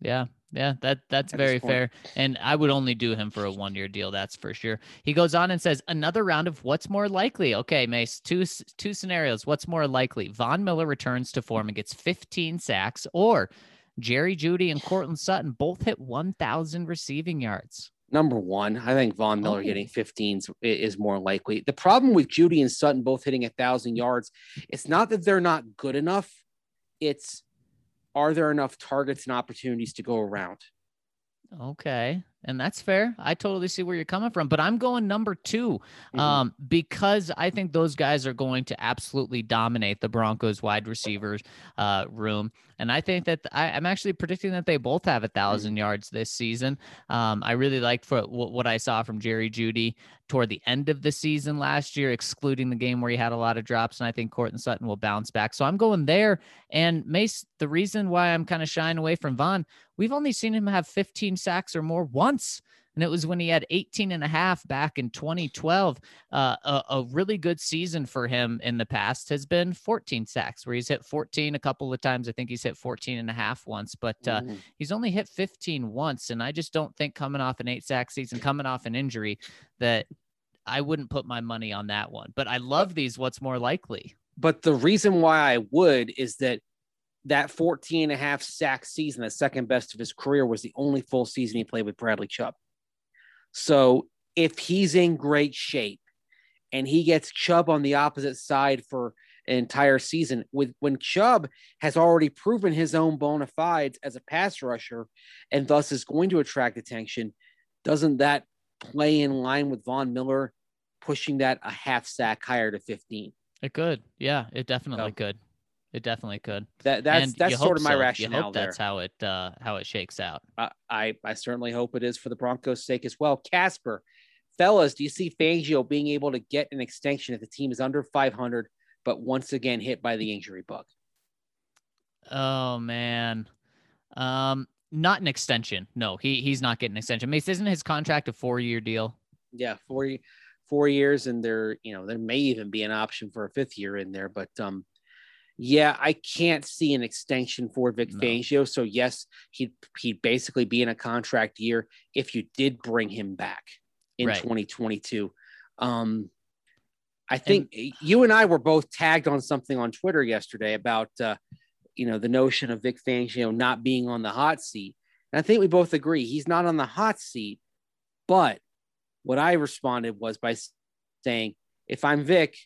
Yeah, yeah, that that's very fair. And I would only do him for a one year deal. That's for sure. He goes on and says another round of what's more likely. Okay, Mace, two two scenarios. What's more likely? Von Miller returns to form and gets 15 sacks, or Jerry Jeudy and Courtland Sutton both hit 1,000 receiving yards. Number one, I think Von Miller oh. getting 15s is more likely. The problem with Jeudy and Sutton both hitting a thousand mm. yards, it's not that they're not good enough. It's are there enough targets and opportunities to go around? Okay. And that's fair. I totally see where you're coming from, but I'm going number 2 mm-hmm. um, because I think those guys are going to absolutely dominate the Broncos wide receivers uh, room. And I think that I, am actually predicting that they both have a 1000 mm-hmm. yards this season. Um, I really liked for what I saw from Jerry Jeudy toward the end of the season last year, excluding the game where he had a lot of drops. And I think Courtland Sutton will bounce back. So I'm going there. And Mace, the reason why I'm kind of shying away from Von, we've only seen him have 15 sacks or more once and it was when he had 18 and a half back in 2012. Uh, a, a, really good season for him in the past has been 14 sacks, where he's hit 14 a couple of times. I think he's hit 14 and a half once, but uh, mm. he's only hit 15 once. And I just don't think coming off an eight sack season, coming off an injury, that I wouldn't put my money on that one. But I love these. What's more likely? But the reason why I would is that that 14 and a half sack season, the second best of his career, was the only full season he played with Bradley Chubb. So if he's in great shape and he gets Chubb on the opposite side for an entire season, with when Chubb has already proven his own bona fides as a pass rusher and thus is going to attract attention, doesn't that play in line with Von Miller pushing that a half sack higher to 15? It could. Yeah, it definitely so, could. It definitely could. That that's and that's sort of my so. rationale. You hope that's how it uh, how it shakes out. I, I I certainly hope it is for the Broncos' sake as well. Casper, fellas, do you see Fangio being able to get an extension if the team is under 500, but once again hit by the injury bug? Oh man, um, not an extension. No, he he's not getting an extension. Mace, isn't his contract a four year deal? Yeah, four four years, and there you know there may even be an option for a fifth year in there, but um yeah, I can't see an extension for Vic no. Fangio. So yes, he'd he'd basically be in a contract year if you did bring him back in right. 2022. Um, I think and, you and I were both tagged on something on Twitter yesterday about uh, you know the notion of Vic Fangio not being on the hot seat. And I think we both agree he's not on the hot seat. But what I responded was by saying, if I'm Vic,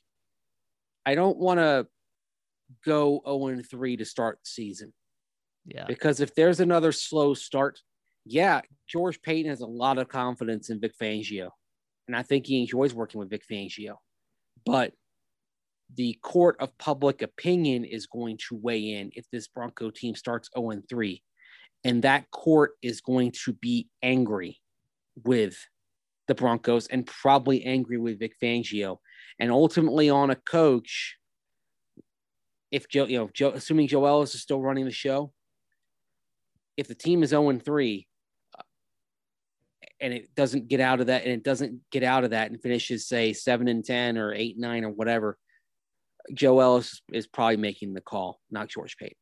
I don't want to go 0 3 to start the season. Yeah. Because if there's another slow start, yeah, George Paton has a lot of confidence in Vic Fangio. And I think he enjoys working with Vic Fangio. But the court of public opinion is going to weigh in if this Bronco team starts 0 3. And that court is going to be angry with the Broncos and probably angry with Vic Fangio. And ultimately, on a coach if Joe, you know, Joe, assuming Joe Ellis is still running the show, if the team is 0 and 3 uh, and it doesn't get out of that and it doesn't get out of that and finishes, say, 7 and 10 or 8 9 or whatever, Joe Ellis is probably making the call, not George Paton.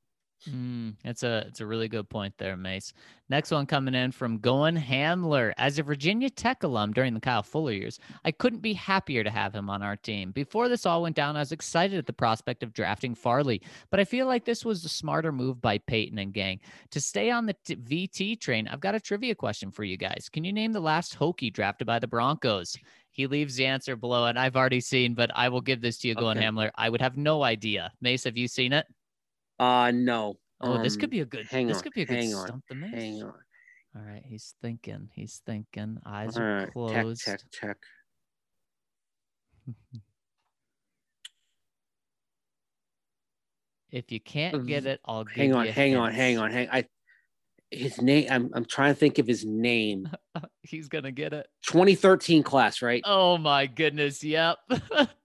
Mm, it's a it's a really good point there, Mace. Next one coming in from Goen Hamler. As a Virginia Tech alum during the Kyle Fuller years, I couldn't be happier to have him on our team. Before this all went down, I was excited at the prospect of drafting Farley, but I feel like this was a smarter move by Paton and gang. To stay on the t- VT train, I've got a trivia question for you guys. Can you name the last Hokie drafted by the Broncos? He leaves the answer below, and I've already seen, but I will give this to you, okay. Goen Hamler. I would have no idea. Mace, have you seen it? Uh no. Oh, um, this could be a good. Hang this on, could be a good hang stump on, Hang on. All right, he's thinking. He's thinking. Eyes All are right, closed. Check, check, check. if you can't get it, I'll hang on, hang on, hang on, hang. I his name. I'm I'm trying to think of his name. he's gonna get it. 2013 class, right? Oh my goodness. Yep.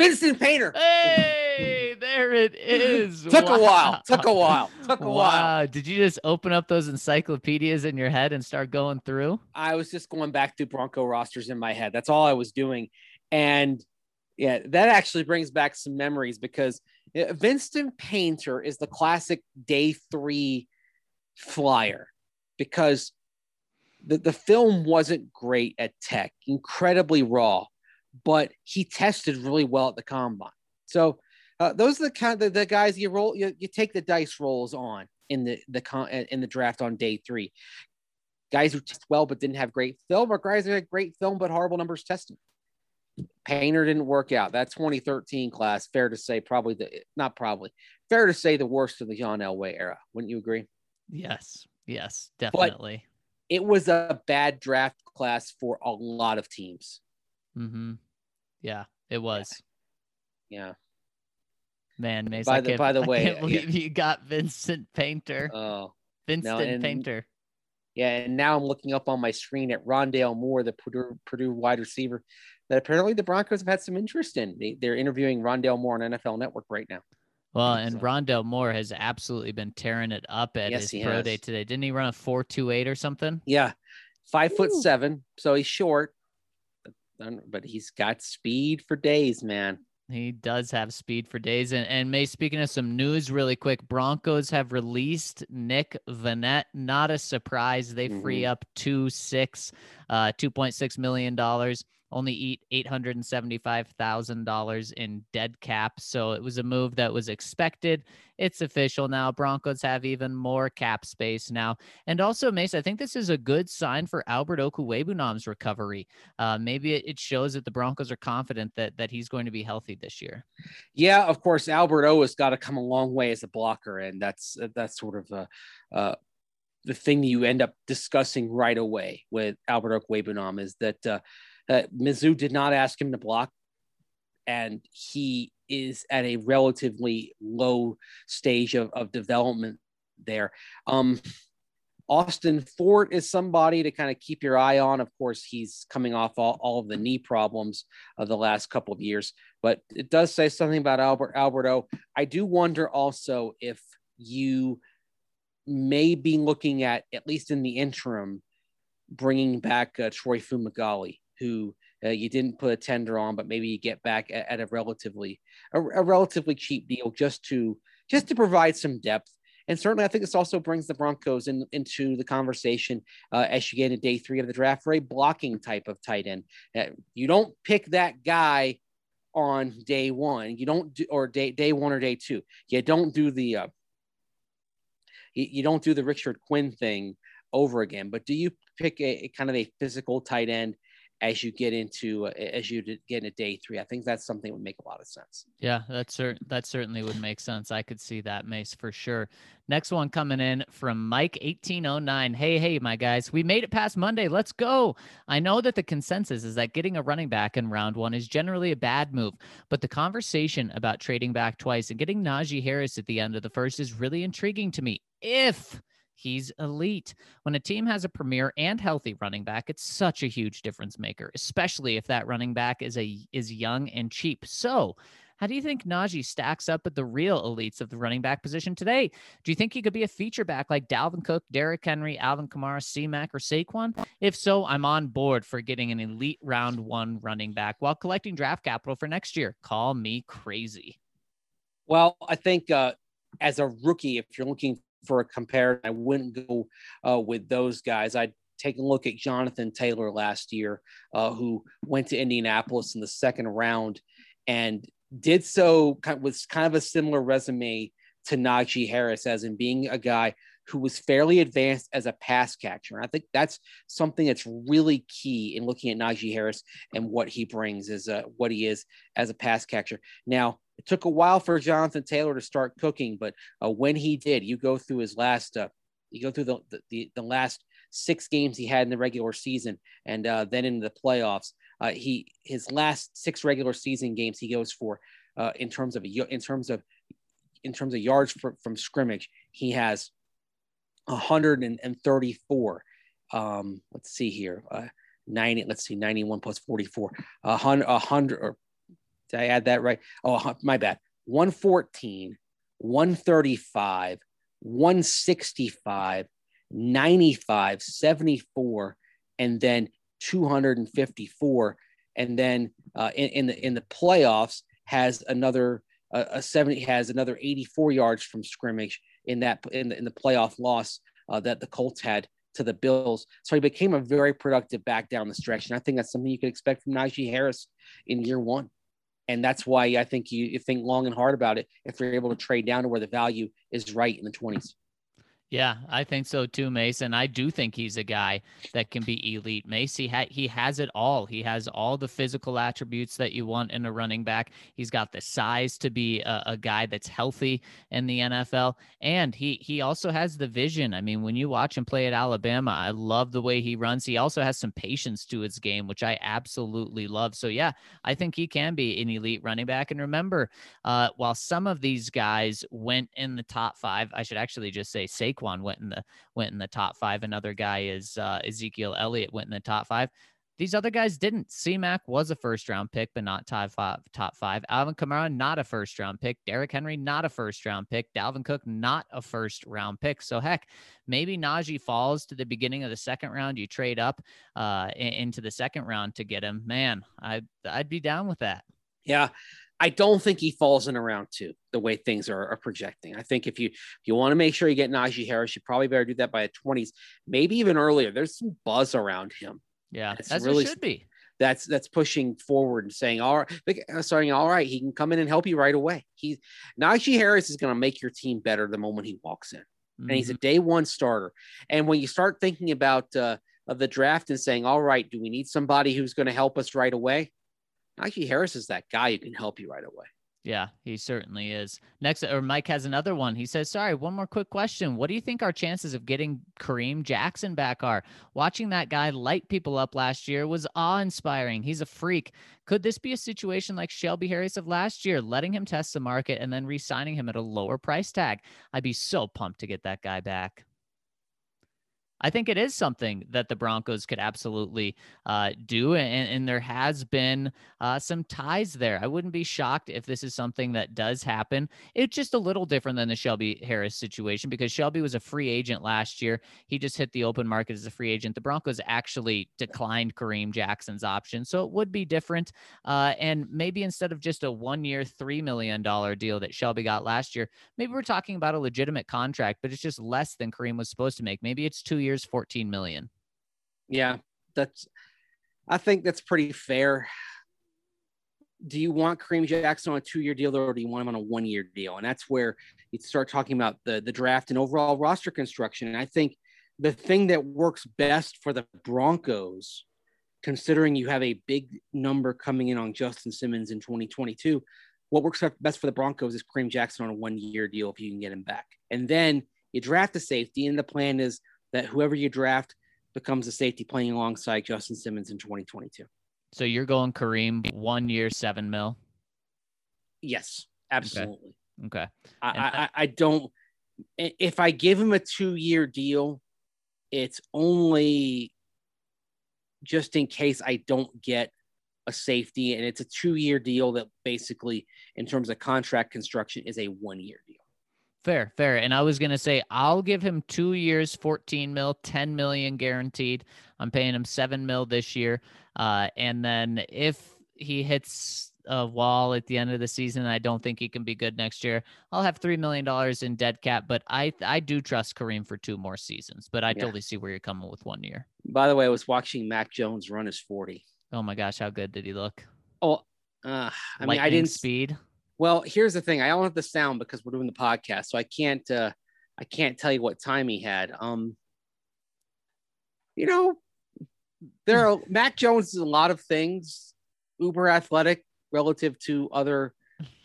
Vinston Painter. Hey, there it is. Took wow. a while. Took a while. Took a wow. while. Did you just open up those encyclopedias in your head and start going through? I was just going back through Bronco rosters in my head. That's all I was doing. And yeah, that actually brings back some memories because Vinston Painter is the classic day three flyer because the, the film wasn't great at tech, incredibly raw, but he tested really well at the combine. So uh, those are the kind of the, the guys you roll you, you take the dice rolls on in the the con, in the draft on day three. Guys who test well but didn't have great film, or guys who had great film but horrible numbers testing. Painter didn't work out. That 2013 class, fair to say, probably the not probably fair to say the worst of the John Elway era. Wouldn't you agree? Yes, yes, definitely. But it was a bad draft class for a lot of teams. Mm-hmm. Yeah, it was. Yeah. yeah. Man, Mace, by the by the way, I can't believe yeah. you got Vinston Painter. Oh, Vincent no, and, Painter. Yeah, and now I'm looking up on my screen at Rondale Moore, the Purdue, Purdue wide receiver, that apparently the Broncos have had some interest in. They, are interviewing Rondale Moore on NFL Network right now. Well, and so. Rondale Moore has absolutely been tearing it up at yes, his pro has. day today. Didn't he run a four two eight or something? Yeah, five Ooh. foot seven, so he's short, but he's got speed for days, man. He does have speed for days. And, and May, speaking of some news really quick, Broncos have released Nick Vannett. Not a surprise. They free mm-hmm. up two six, uh, $2.6 million only eat $875,000 in dead cap. So it was a move that was expected. It's official now. Broncos have even more cap space now. And also, Mace, I think this is a good sign for Albert Okwuegbunam's recovery. Uh, maybe it shows that the Broncos are confident that, that he's going to be healthy this year. Yeah, of course, Albert O has got to come a long way as a blocker. And that's, that's sort of a, uh, the thing that you end up discussing right away with Albert Okwuegbunam is that uh, uh, Mizzou did not ask him to block, and he is at a relatively low stage of, of development there. Um, Austin Fort is somebody to kind of keep your eye on. Of course, he's coming off all, all of the knee problems of the last couple of years, but it does say something about Albert Alberto. I do wonder also if you may be looking at, at least in the interim, bringing back uh, Troy Fumagalli who uh, you didn't put a tender on, but maybe you get back at, at a relatively a, a, relatively cheap deal just to just to provide some depth. And certainly, I think this also brings the Broncos in, into the conversation uh, as you get into day three of the draft for a blocking type of tight end. Uh, you don't pick that guy on day one. You don't do or day day one or day two. You don't do the uh, you, don't do the Richard Quinn thing over again. But do you pick a, a kind of a physical tight end as you get into uh, as you get into day three. I think that's something that would make a lot of sense. Yeah, that's cert- that certainly would make sense. I could see that Mace for sure. Next one coming in from Mike eighteen oh nine. Hey, hey, my guys, we made it past Monday. Let's go. I know that the consensus is that getting a running back in round one is generally a bad move, but the conversation about trading back twice and getting Najee Harris at the end of the first is really intriguing to me. If He's elite. When a team has a premier and healthy running back, it's such a huge difference maker, especially if that running back is a is young and cheap. So, how do you think Najee stacks up at the real elites of the running back position today? Do you think he could be a feature back like Dalvin Cook, Derrick Henry, Alvin Kamara, C-Mac, or Saquon? If so, I'm on board for getting an elite round one running back while collecting draft capital for next year. Call me crazy. Well, I think uh, as a rookie, if you're looking for a comparison. I wouldn't go uh, with those guys. I'd take a look at Jonathan Taylor last year, uh, who went to Indianapolis in the second round and did so with kind of a similar resume to Najee Harris, as in being a guy who was fairly advanced as a pass catcher. And I think that's something that's really key in looking at Najee Harris and what he brings is what he is as a pass catcher. Now, it took a while for Jonathan Taylor to start cooking, but uh, when he did, you go through his last, uh, you go through the, the, the last six games he had in the regular season, and uh, then in the playoffs, uh, he his last six regular season games he goes for uh, in terms of in terms of in terms of yards for, from scrimmage, he has 134. Um, let's see here, uh, 90. Let's see, 91 plus 44, 100, 100 or Did I add that right? Oh, my bad. 114, 135, 165, 95, 74, and then 254. And then uh, in, in, the in the playoffs has another uh, a 70 has another 84 yards from scrimmage in that in the, in the playoff loss uh, that the Colts had to the Bills. So he became a very productive back down the stretch. And I think that's something you could expect from Najee Harris in year one. And that's why I think you, you think long and hard about it if you're able to trade down to where the value is right in the 20s. Yeah, I think so too, Mason. I do think he's a guy that can be elite. Macy, ha- he has it all. He has all the physical attributes that you want in a running back. He's got the size to be a, a, guy that's healthy in the NFL, and he he also has the vision. I mean, when you watch him play at Alabama, I love the way he runs. He also has some patience to his game, which I absolutely love. So yeah, I think he can be an elite running back. And remember, uh, while some of these guys went in the top five, I should actually just say Saquon Saquon went in the went in the top five. Another guy is uh, Ezekiel Elliott went in the top five. These other guys didn't. C-Mac was a first round pick, but not top five. Top five. Alvin Kamara, not a first round pick. Derrick Henry, not a first round pick. Dalvin Cook, not a first round pick. So heck, maybe Najee falls to the beginning of the second round. You trade up uh, into the second round to get him. Man, I I'd be down with that. Yeah, I don't think he falls in around two the way things are, are projecting. I think if you if you want to make sure you get Najee Harris, you probably better do that by the twenties, maybe even earlier. There's some buzz around him. Yeah, that's, that's really should be. That's that's pushing forward and saying, all right, uh, saying, all right, he can come in and help you right away. He Najee Harris is going to make your team better the moment he walks in, mm-hmm. and he's a mm-hmm. day one starter. And when you start thinking about uh, of the draft and saying, all right, do we need somebody who's going to help us right away? Najee Harris is that guy who can help you right away. Yeah, he certainly is. Next, or Mike has another one. He says, Sorry, one more quick question. What do you think our chances of getting Kareem Jackson back are? Watching that guy light people up last year was awe inspiring. He's a freak. Could this be a situation like Shelby Harris of last year, letting him test the market and then re signing him at a lower price tag? I'd be so pumped to get that guy back. I think it is something that the Broncos could absolutely uh, do. And, and, there has been uh, some ties there. I wouldn't be shocked if this is something that does happen. It's just a little different than the Shelby Harris situation because Shelby was a free agent last year. He just hit the open market as a free agent. The Broncos actually declined Kareem Jackson's option. So it would be different. Uh, and maybe instead of just a one year, $3 million deal that Shelby got last year, maybe we're talking about a legitimate contract, but it's just less than Kareem was supposed to make. Maybe it's two years years, 14 million. Yeah, that's I think that's pretty fair. Do you want Kareem Jackson on a two-year deal or do you want him on a one-year deal? And that's where you start talking about the the draft and overall roster construction. And I think the thing that works best for the Broncos, considering you have a big number coming in on Justin Simmons in 2022, what works best for the Broncos is Kareem Jackson on a one-year deal if you can get him back. And then you draft a safety, and the plan is that whoever you draft becomes a safety playing alongside Justin Simmons in 2022. So you're going Kareem one year, seven mil? Yes, absolutely. Okay. okay. I, I, I don't, if I give him a two year deal, it's only just in case I don't get a safety. And it's a two year deal that basically, in terms of contract construction, is a one year deal. Fair, fair. And I was going to say, I'll give him two years, 14 mil, 10 million guaranteed. I'm paying him seven mil this year. Uh, and then if he hits a wall at the end of the season, I don't think he can be good next year. I'll have $3 million in dead cap, but I, I do trust Kareem for two more seasons, but I yeah. totally see where you're coming with one year. By the way, I was watching Mac Jones run his 40. Oh my gosh. How good did he look? Oh, uh, I mean, I didn't speed. Well, here's the thing. I don't have the sound because we're doing the podcast, so I can't. Uh, I can't tell you what time he had. Um, you know, there are Mac Jones is a lot of things. Uber athletic relative to other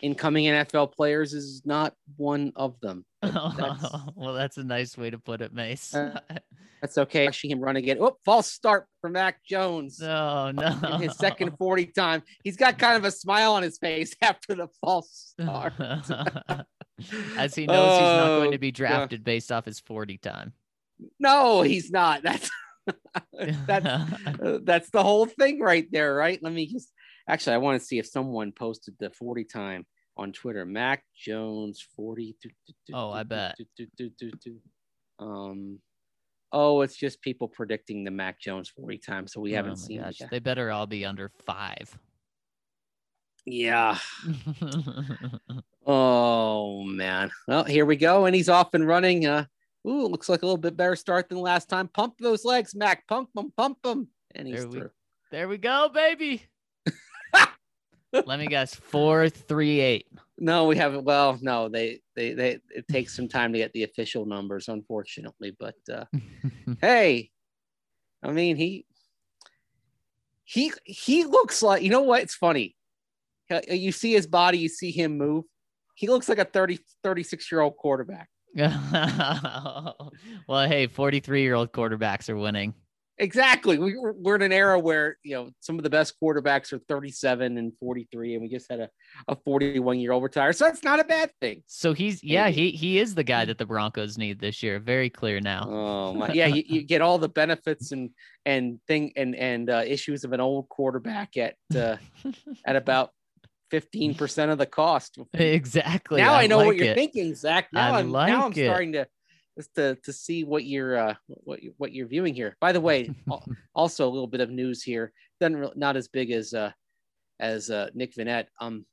incoming NFL players is not one of them. That's, well, that's a nice way to put it, Mace. uh, that's okay. Watching him run again. Oh, false start for Mac Jones. No, no. In his second 40 time. He's got kind of a smile on his face after the false start. As he knows oh, he's not going to be oh, drafted based off his 40 time. No, he's not. That's that's uh, that's the whole thing right there, right? Let me just Actually, I want to see if someone posted the 40 time on Twitter. Mac Jones 40. Oh, I bet. Um, oh, it's just people predicting the Mac Jones 40 times, so we Oh haven't my seen gosh. They better all be under five. Yeah. Oh man. Well, here we go, and he's off and running. Uh, ooh, looks like a little bit better start than last time. Pump those legs, Mac. Pump them, pump them, and he's There we- through. there we go, baby. Let me guess. Four, three, eight. No, we haven't. Well, no, they, they, they. It takes some time to get the official numbers, unfortunately. But uh, hey, I mean, he, he, he looks like. You know what? It's funny. You see his body, you see him move. He looks like a 30, 36 year old quarterback. well, hey, 43 year old quarterbacks are winning. Exactly. We, we're, we're in an era where, you know, some of the best quarterbacks are 37 and 43, and we just had a, a 41 year old retire. So that's not a bad thing. So he's, yeah, he, he is the guy that the Broncos need this year. Very clear now. Oh, my. Yeah. You, you get all the benefits and, and thing and, and uh, issues of an old quarterback at, uh, at about 15% of the cost. exactly. now I, know what you're it. thinking, Zach. Now I I'm, now I'm it. starting to, just to, to see what you're, uh, what, you, what you're viewing here. By the way, also a little bit of news here. Doesn't re- not as big as uh as uh Nick Vannett. Um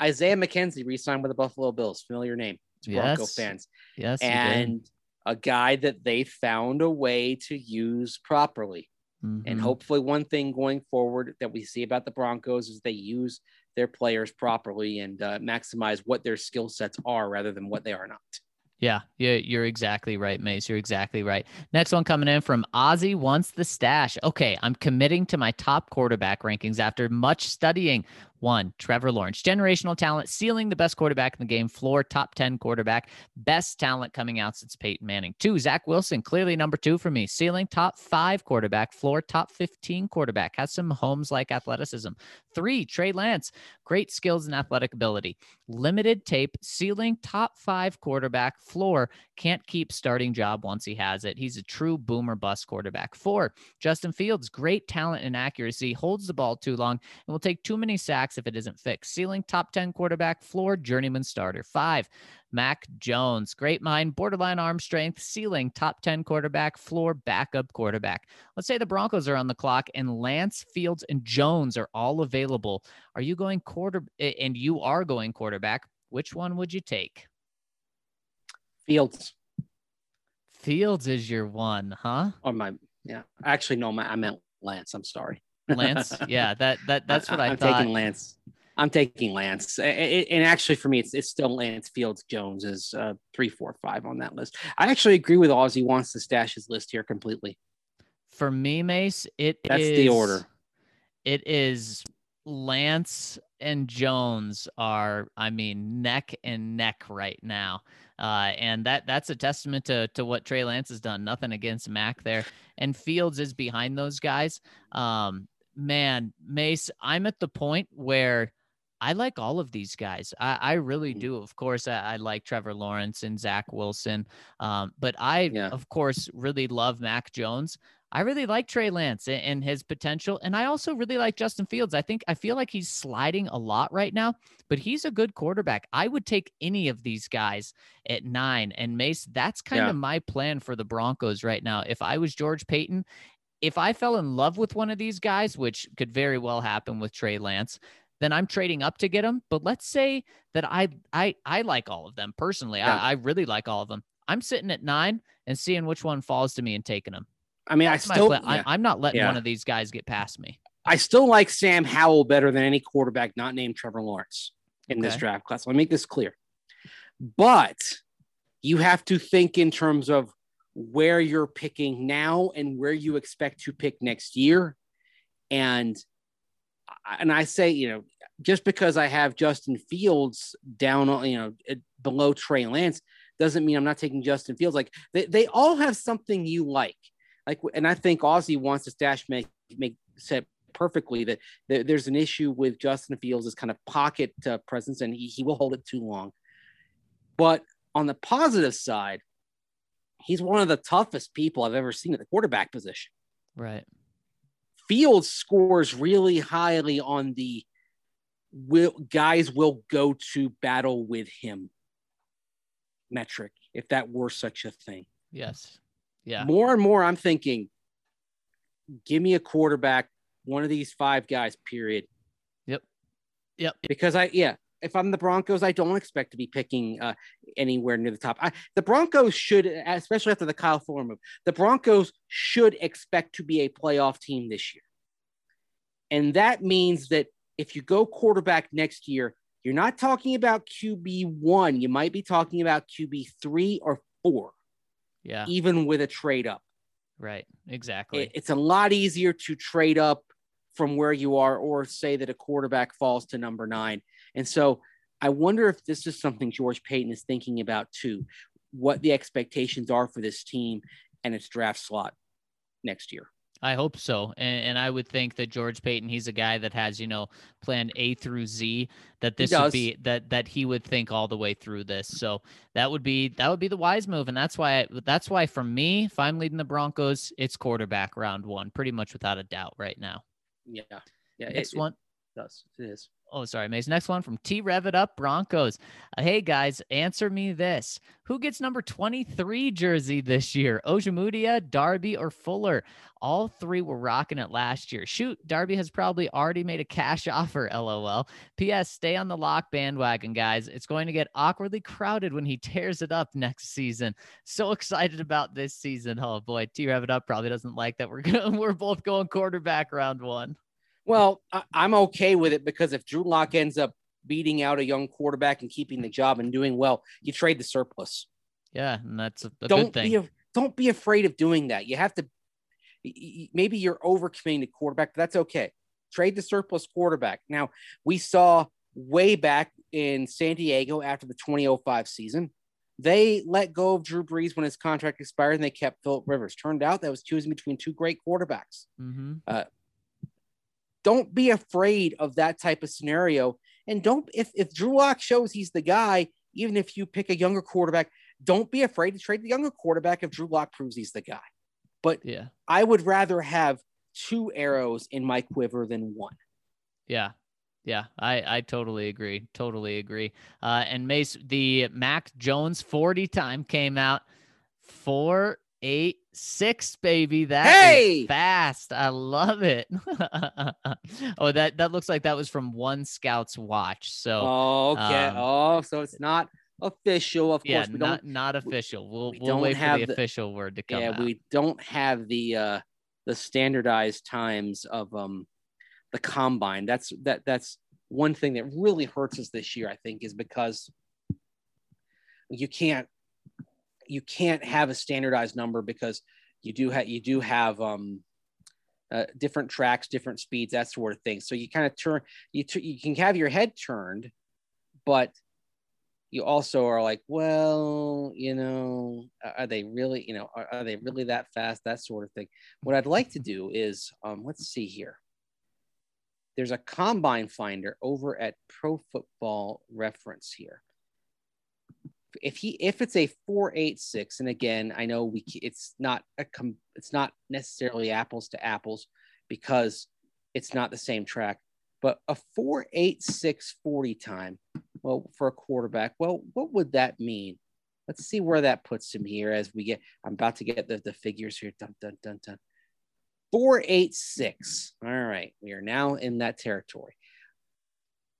Isaiah McKenzie re-signed with the Buffalo Bills. Familiar name to Bronco fans. Yes. And a guy that they found a way to use properly. And Mhm. hopefully one thing going forward that we see about the Broncos is they use their players properly and uh, maximize what their skill sets are rather than what they are not. Yeah, yeah, you're exactly right, Mace. You're exactly right. Next one coming in from Ozzy wants the stash. Okay, I'm committing to my top quarterback rankings after much studying. One, Trevor Lawrence, generational talent, ceiling the best quarterback in the game, floor top 10 quarterback, best talent coming out since Peyton Manning. Two, Zach Wilson, clearly number two for me, ceiling top five quarterback, floor top 15 quarterback, has some Holmes like athleticism. Three, Trey Lance, great skills and athletic ability, limited tape, ceiling top five quarterback, floor can't keep starting job once he has it. He's a true boomer bust quarterback. Four, Justin Fields, great talent and accuracy, holds the ball too long, and will take too many sacks if it isn't fixed. Ceiling top 10 quarterback, floor journeyman starter. Five, Mac Jones, great mind, borderline arm strength, ceiling top 10 quarterback, floor backup quarterback. Let's say the Broncos are on the clock and Lance, Fields, and Jones are all available. Are you going quarter and you are going quarterback? Which one would you take? Fields Fields is your one, huh? or my yeah. Actually, no, my, I meant Lance. I'm sorry. Lance? Yeah, that that that's what I, thought. I am taking Lance. I'm taking Lance, and actually for me, it's it's still Lance Fields Jones is uh, three, four, five on that list. I actually agree with. He wants to stash his list here completely. For me, Mace, it That's the order. It is Lance and Jones are, I mean, neck and neck right now. Uh, and that that's a testament to to what Trey Lance has done. Nothing against Mac there. And Fields is behind those guys. Um, man, Mace, I'm at the point where I like all of these guys. I, I really Mhm. do. Of course, I, I like Trevor Lawrence and Zach Wilson. Um, but I, Yeah. of course, really love Mac Jones. I really like Trey Lance and his potential. And I also really like Justin Fields. I think I feel like he's sliding a lot right now, but he's a good quarterback. I would take any of these guys at nine. And Mace, that's kind Yeah. of my plan for the Broncos right now. If I was George Paton, if I fell in love with one of these guys, which could very well happen with Trey Lance, then I'm trading up to get him. But let's say that I I I like all of them personally. Yeah. I, I really like all of them. I'm sitting at nine and seeing which one falls to me and taking them. I mean, That's I still, yeah. I, I'm not letting Yeah. one of these guys get past me. I still like Sam Howell better than any quarterback not named Trevor Lawrence in this draft class. Let me make this clear. But you have to think in terms of where you're picking now and where you expect to pick next year. And and I say, you know, just because I have Justin Fields down on, you know, below Trey Lance doesn't mean I'm not taking Justin Fields. Like they, they all have something you like. Like, and I think Aussie wants to stash make make said perfectly that there- there's an issue with Justin Fields' kind of pocket uh, presence, and he, he will hold it too long. But on the positive side, he's one of the toughest people I've ever seen at the quarterback position. Right. Fields scores really highly on the will guys will go to battle with him metric, if that were such a thing. Yes. Yeah. More and more, I'm thinking, give me a quarterback, one of these five guys, period. Yep. Yep. Because I, yeah, if I'm the Broncos, I don't expect to be picking uh, anywhere near the top. I, the Broncos should, especially after the Kyle Fuller move, the Broncos should expect to be a playoff team this year. And that means that if you go quarterback next year, you're not talking about QB one. You might be talking about QB three or four. Yeah. Even with a trade up. Right. Exactly. It, it's a lot easier to trade up from where you are or say that a quarterback falls to number nine. And so I wonder if this is something George Paton is thinking about too, what the expectations are for this team and its draft slot next year. I hope so. And, and, I would think that George Paton, he's a guy that has, you know, plan A through Z, that this would be that that he would think all the way through this. So that would be that would be the wise move. And that's why that's why for me, if I'm leading the Broncos, it's quarterback round one, pretty much without a doubt right now. Yeah. Yeah. Next it, one. It does. It is. Oh, sorry, Mace. Next one from T Rev It Up Broncos. Uh, hey guys, answer me this: Who gets number twenty-three jersey this year? Ojemudia, Darby, or Fuller? All three were rocking it last year. Shoot, Darby has probably already made a cash offer. LOL. P.S. Stay on the lock bandwagon, guys. It's going to get awkwardly crowded when he tears it up next season. So excited about this season. Oh boy, T Rev It Up probably doesn't like that. We're gonna we're both going quarterback round one. Well, I, am okay with it because if Drew Lock ends up beating out a young quarterback and keeping the job and doing well, you trade the surplus. Yeah, and that's a, a don't good thing. Be, don't be afraid of doing that. You have to. Maybe you're overcommitting the quarterback, but that's okay. Trade the surplus quarterback. Now we saw way back in San Diego after the 2005 season. They let go of Drew Brees when his contract expired, and they kept Philip Rivers. Turned out that was choosing between two great quarterbacks. Mm-hmm. Uh, don't be afraid of that type of scenario. And don't if if Drew Lock shows he's the guy, even if you pick a younger quarterback, don't be afraid to trade the younger quarterback if Drew Lock proves he's the guy. But yeah, I would rather have two arrows in my quiver than one. Yeah. Yeah, I, I totally agree. Totally agree. Uh, and Mace, the Mac Jones 40 time came out four eight six baby. That hey! fast. I love it. Oh that that looks like that was from one scout's watch. So oh, okay. um, oh so it's not official of yeah, course. We not not official. We'll, we we'll wait for the, the, official word to come yeah out. we don't have the uh the standardized times of um the combine. That's that that's one thing that really hurts us this year i think is because you can't you can't have a standardized number because you do have you do have um, uh, different tracks, different speeds, that sort of thing. So you kind of turn you t- you can have your head turned, but you also are like, well, you know, are they really, you know, are, are they really that fast? That sort of thing. What I'd like to do is, um, let's see here. There's a combine finder over at Pro Football Reference here if he if it's a 486 and again i know we it's not a com, it's not necessarily apples to apples because it's not the same track but a 486 40 time well for a quarterback well what would that mean? Let's see where that puts him here as we get i'm about to get the, the figures here. Dun dun dun dun. 486 all right we are now in that territory.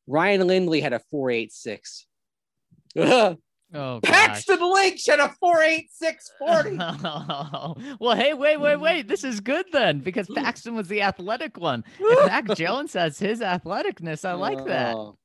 Ryan lindley had a 486 Oh, Paxton Lynch at a 48640. well, hey, wait, wait, hmm. wait. This is good then because hmm. Paxton was the athletic one. If Mac Jones has his athleticness, I like that. Oh.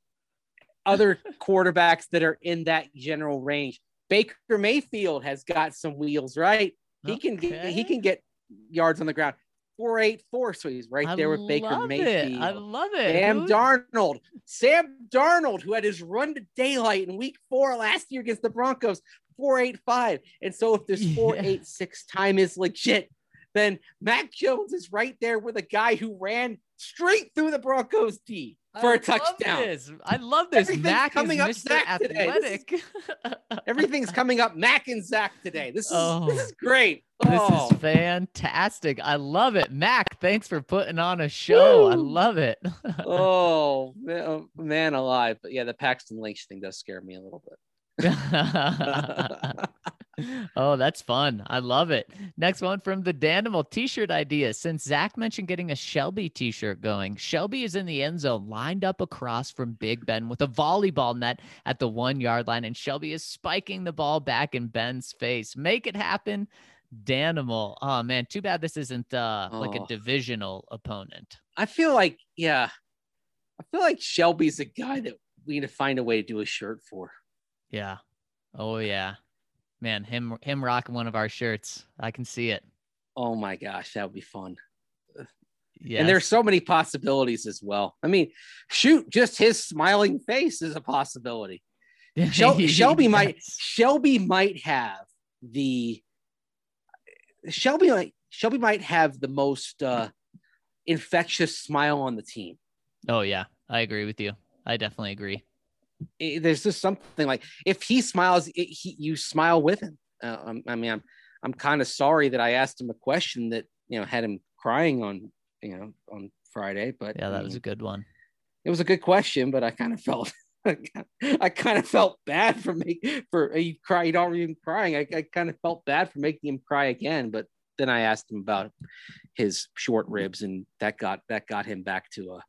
Other quarterbacks that are in that general range. Baker Mayfield has got some wheels, right? He okay. can get he can get yards on the ground. 484. So he's right there with Baker Mayfield. It. I love it. Sam. Darnold. Sam Darnold, who had his run to daylight in week four last year against the Broncos, 485. And so if this yeah. 486 time is legit, then Mac Jones is right there with a guy who ran straight through the Broncos D. for I a touchdown. This. I love this. Everything's Mac coming up Mr. Zach today. This is- Athletic. Everything's coming up Mac and Zach today. This is Oh. this is great. This Oh, is fantastic. I love it. Mac, thanks for putting on a show. I love it. oh man, oh, man alive. But yeah, the Paxton Lynch thing does scare me a little bit. oh, that's fun. I love it. Next one from the Danimal t-shirt idea. Since Zach mentioned getting a Shelby t-shirt going, Shelby is in the end zone, lined up across from Big Ben with a volleyball net at the one yard line, and Shelby is spiking the ball back in Ben's face. Make it happen, Danimal. Oh man, too bad this isn't uh like a Oh. divisional opponent. I feel like, yeah, I feel like Shelby's a guy that we need to find a way to do a shirt for. Yeah. Oh yeah. Man, him him rocking one of our shirts. I can see it. Oh my gosh, that would be fun. Yeah. And there's so many possibilities as well. I mean, shoot, just his smiling face is a possibility. Shel- Shelby might Shelby might have the Shelby might Shelby might have the most uh, infectious smile on the team. Oh yeah, I agree with you. I definitely agree. It- there's just something like if he smiles, it, he, you smile with him. Uh, um, I mean, I'm I'm kind of sorry that I asked him a question that you know had him crying on you know on Friday, but Yeah, I that was a good one. it was a good question, but I kind of felt I kind of felt bad for me for he cried. He'd already been crying. I, I kind of felt bad for making him cry again. But then I asked him about his short ribs, and that got that got him back to a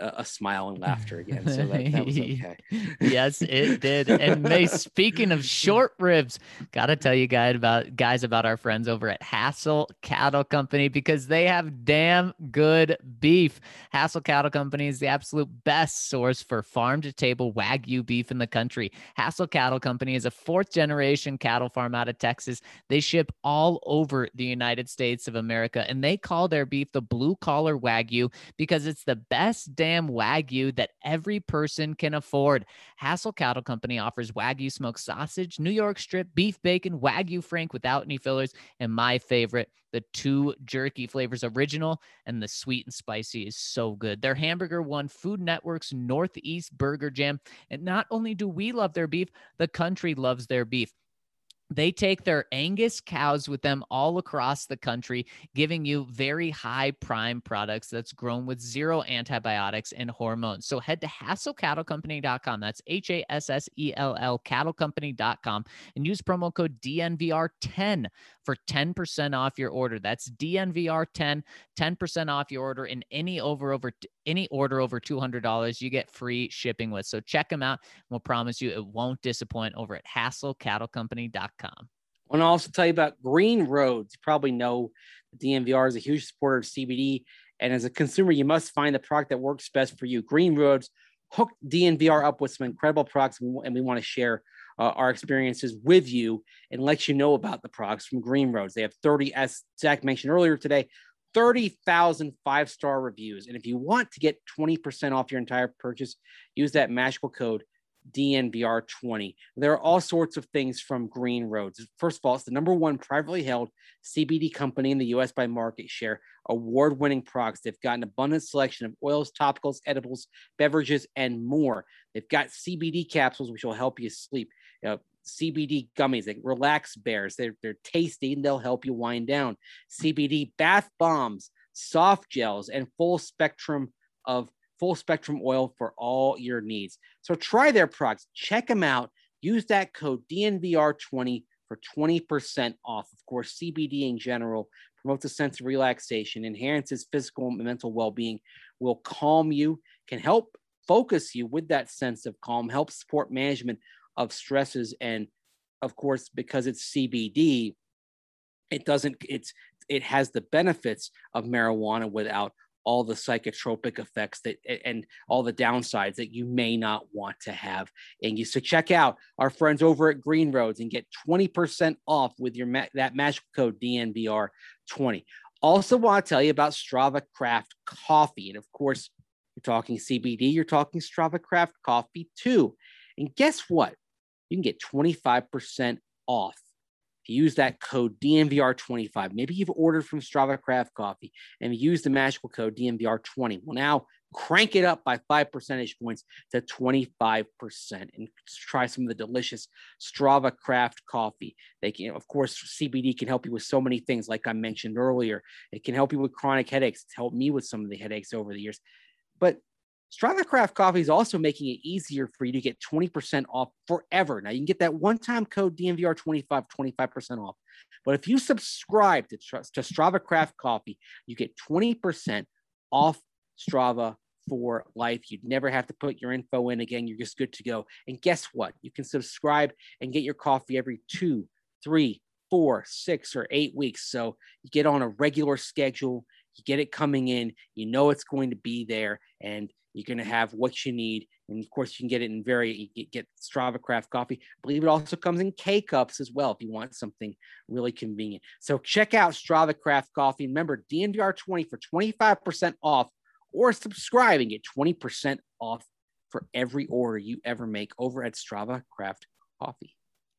a, a smile and laughter again. So that, that was okay. yes, it did. And May, speaking of short ribs, gotta tell you guys about guys about our friends over at Hassell Cattle Company because they have damn good beef. Hassell Cattle Company is the absolute best source for farm to table wagyu beef in the country. Hassell Cattle Company is a fourth generation cattle farm out of Texas. They ship all over the United States of America and they call their beef the blue collar wagyu because it's the best damn wagyu that every person can afford. Hassell Cattle Company offers wagyu smoked sausage, New York strip, beef bacon, wagyu frank without any fillers, and my favorite, the two jerky flavors, original and the sweet and spicy is so good. Their hamburger won Food Network's Northeast Burger Jam, and not only do we love their beef, the country loves their beef. They take their Angus cows with them all across the country, giving you very high prime products that's grown with zero antibiotics and hormones. So head to hassellcattlecompany.com. That's H A S S E L L cattlecompany.com and use promo code DNVR10 for 10% off your order. That's DNVR10, 10% off your order in any over over any order over $200 you get free shipping with. So check them out. We'll promise you it won't disappoint over at I want to also tell you about Green Roads. You probably know that DNVR is a huge supporter of CBD. And as a consumer, you must find the product that works best for you. Green Roads hooked DNVR up with some incredible products, and we want to share uh, our experiences with you and let you know about the products from Green Roads. They have 30, as Zach mentioned earlier today, 30,000 five star reviews. And if you want to get 20% off your entire purchase, use that magical code DNVR20. There are all sorts of things from Green Roads. First of all, it's the number one privately held CBD company in the US by market share, award winning products. They've got an abundant selection of oils, topicals, edibles, beverages, and more. They've got CBD capsules, which will help you sleep. Uh, CBD gummies, like relax bears. They're, they're tasty and they'll help you wind down. CBD bath bombs, soft gels, and full spectrum of full spectrum oil for all your needs. So try their products, check them out. Use that code DNVR20 for 20% off. Of course, CBD in general promotes a sense of relaxation, enhances physical and mental well being, will calm you, can help focus you with that sense of calm, help support management of stresses. And of course, because it's CBD, it doesn't, it's, it has the benefits of marijuana without all the psychotropic effects that and all the downsides that you may not want to have. And you so check out our friends over at Green Roads and get 20% off with your that magical code DNVR20. Also want to tell you about Strava Craft Coffee. And of course, you're talking CBD, you're talking Strava Craft Coffee too. And guess what? You can get 25% off if you use that code DNVR25, maybe you've ordered from Strava Craft Coffee and use the magical code DNVR20. Well, now crank it up by five percentage points to 25% and try some of the delicious Strava Craft coffee. They can, of course, CBD can help you with so many things, like I mentioned earlier. It can help you with chronic headaches. It's helped me with some of the headaches over the years. But Strava Craft Coffee is also making it easier for you to get 20% off forever. Now, you can get that one time code DNVR25, 25% off. But if you subscribe to, to Strava Craft Coffee, you get 20% off Strava for life. You'd never have to put your info in again. You're just good to go. And guess what? You can subscribe and get your coffee every two, three, four, six, or eight weeks. So you get on a regular schedule, you get it coming in, you know it's going to be there, and you're going to have what you need. And of course, you can get it in very, you get Strava Craft coffee. I believe it also comes in K cups as well if you want something really convenient. So check out Strava Craft coffee. Remember, DNVR20 for 25% off or subscribe and get 20% off for every order you ever make over at Strava Craft Coffee.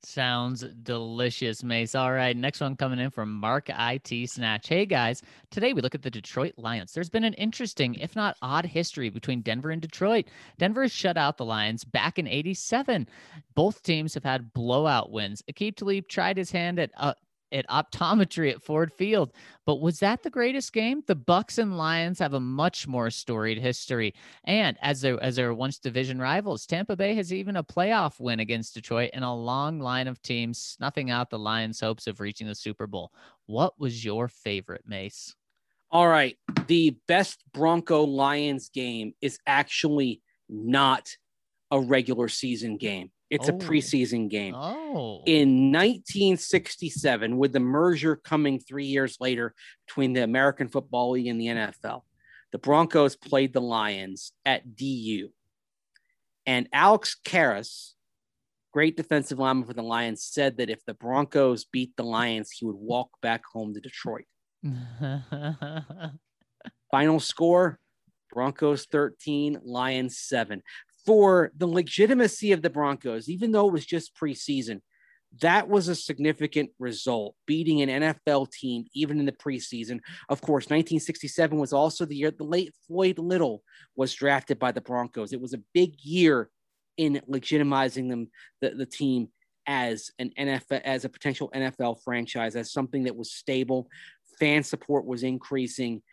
Sounds delicious, Mace. All right, next one coming in from Mark IT Snatch. Hey guys, today we look at the Detroit Lions. There's been an interesting, if not odd, history between Denver and Detroit. Denver shut out the Lions back in '87. Both teams have had blowout wins. Aqib Talib tried his hand at uh, at optometry at Ford Field. But was that the greatest game? The Bucks and Lions have a much more storied history. And as their as their once division rivals, Tampa Bay has even a playoff win against Detroit and a long line of teams snuffing out the Lions' hopes of reaching the Super Bowl. What was your favorite, Mace? All right. The best Bronco Lions game is actually not a regular season game. It's oh. a preseason game. Oh. In 1967, with the merger coming three years later between the American Football League and the NFL, the Broncos played the Lions at DU. And Alex Karras, great defensive lineman for the Lions, said that if the Broncos beat the Lions, he would walk back home to Detroit. Final score Broncos 13, Lions 7 for the legitimacy of the Broncos, even though it was just preseason, that was a significant result, beating an NFL team even in the preseason. Of course, 1967 was also the year the late Floyd Little was drafted by the Broncos. It was a big year in legitimizing them, the, the team as an NFL, as a potential NFL franchise, as something that was stable. Fan support was increasing.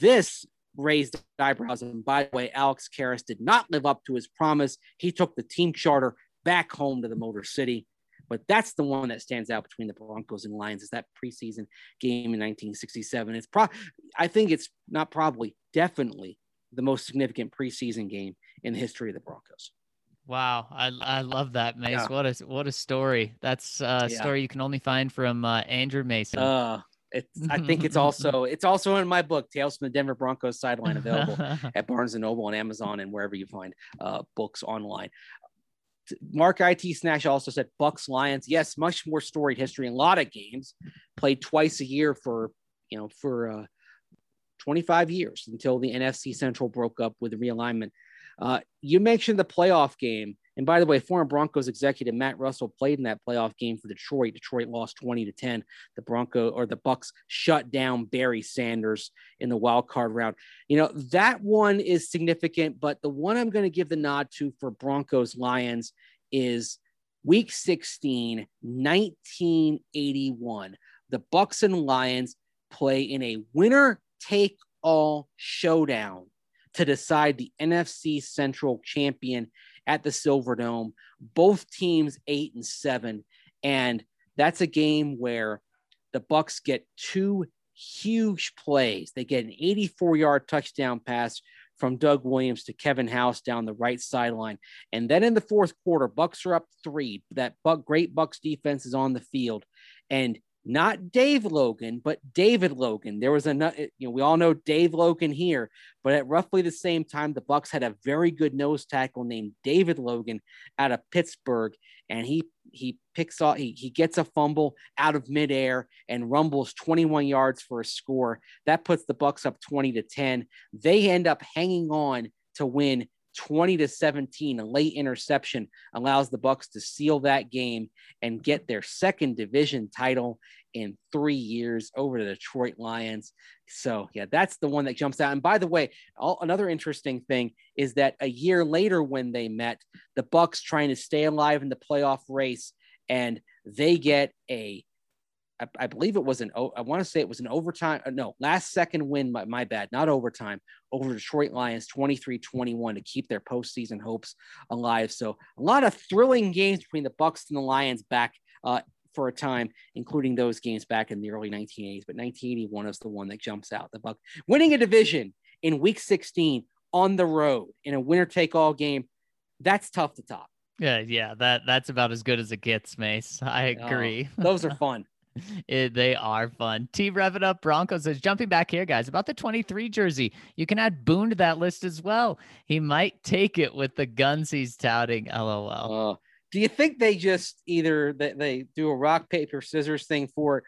This raised eyebrows. And by the way, Alex Karras did not live up to his promise. He took the team charter back home to the Motor City. But that's the one that stands out between the Broncos and Lions is that preseason game in 1967. It's pro I think it's not probably definitely the most significant preseason game in the history of the Broncos. Wow, I, I love that, Mace. Yeah. What a what a story. That's a yeah. story you can only find from uh, Andrew Mason. Uh, it's, I think it's also it's also in my book, Tales from the Denver Broncos sideline, available at Barnes and Noble and Amazon and wherever you find uh, books online. Mark IT Snatch also said Bucks Lions. Yes, much more storied history. And a lot of games played twice a year for you know for uh, 25 years until the NFC Central broke up with the realignment. Uh, you mentioned the playoff game. And by the way, former Broncos executive Matt Russell played in that playoff game for Detroit. Detroit lost 20 to 10. The Bronco or the Bucks shut down Barry Sanders in the wild card round. You know, that one is significant, but the one I'm going to give the nod to for Broncos Lions is week 16, 1981. The Bucks and Lions play in a winner take all showdown to decide the NFC Central champion at the Silverdome. Both teams eight and seven, and that's a game where the Bucks get two huge plays. They get an 84-yard touchdown pass from Doug Williams to Kevin House down the right sideline. And then in the fourth quarter, Bucks are up three. That Buck great Bucks defense is on the field. And not Dave Logan, but David Logan. There was a, eh, you know, we all know Dave Logan here, but at roughly the same time, the Bucks had a very good nose tackle named David Logan out of Pittsburgh, and he he picks off, he, he gets a fumble out of midair and rumbles 21 yards for a score. That puts the Bucks up 20 to 10. They end up hanging on to win 20 to 17. A late interception allows the Bucks to seal that game and get their second division title in three years over the Detroit Lions. So yeah, that's the one that jumps out. And by the way, all, another interesting thing is that a year later when they met, the Bucks trying to stay alive in the playoff race, and they get a I, I believe it was an I want to say it was an overtime uh, no last second win my, my bad not overtime over Detroit Lions 23-21 to keep their postseason hopes alive so a lot of thrilling games between the Bucks and the Lions back uh, for a time, including those games back in the early 1980s. But 1981 is the one that jumps out. The Buck winning a division in Week 16 on the road in a winner take all game. That's tough to top. Yeah, yeah, that that's about as good as it gets, Mace. I agree. Those are fun. It, they are fun. T Rev It Up Broncos says, jumping back here, guys, about the 23 jersey. You can add Boone to that list as well. He might take it with the guns he's touting. LOL. Uh, do you think they just either they, they do a rock paper scissors thing for it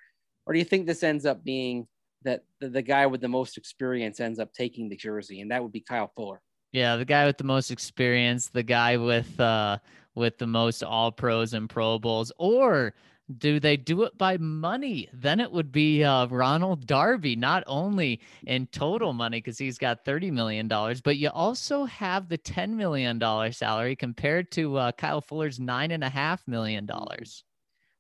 or do you think this ends up being that the, the guy with the most experience ends up taking the jersey and that would be kyle fuller yeah the guy with the most experience the guy with uh with the most all pros and pro bowls or do they do it by money? Then it would be uh, Ronald Darby, not only in total money because he's got thirty million dollars, but you also have the ten million dollar salary compared to uh, Kyle Fuller's nine and a half million dollars.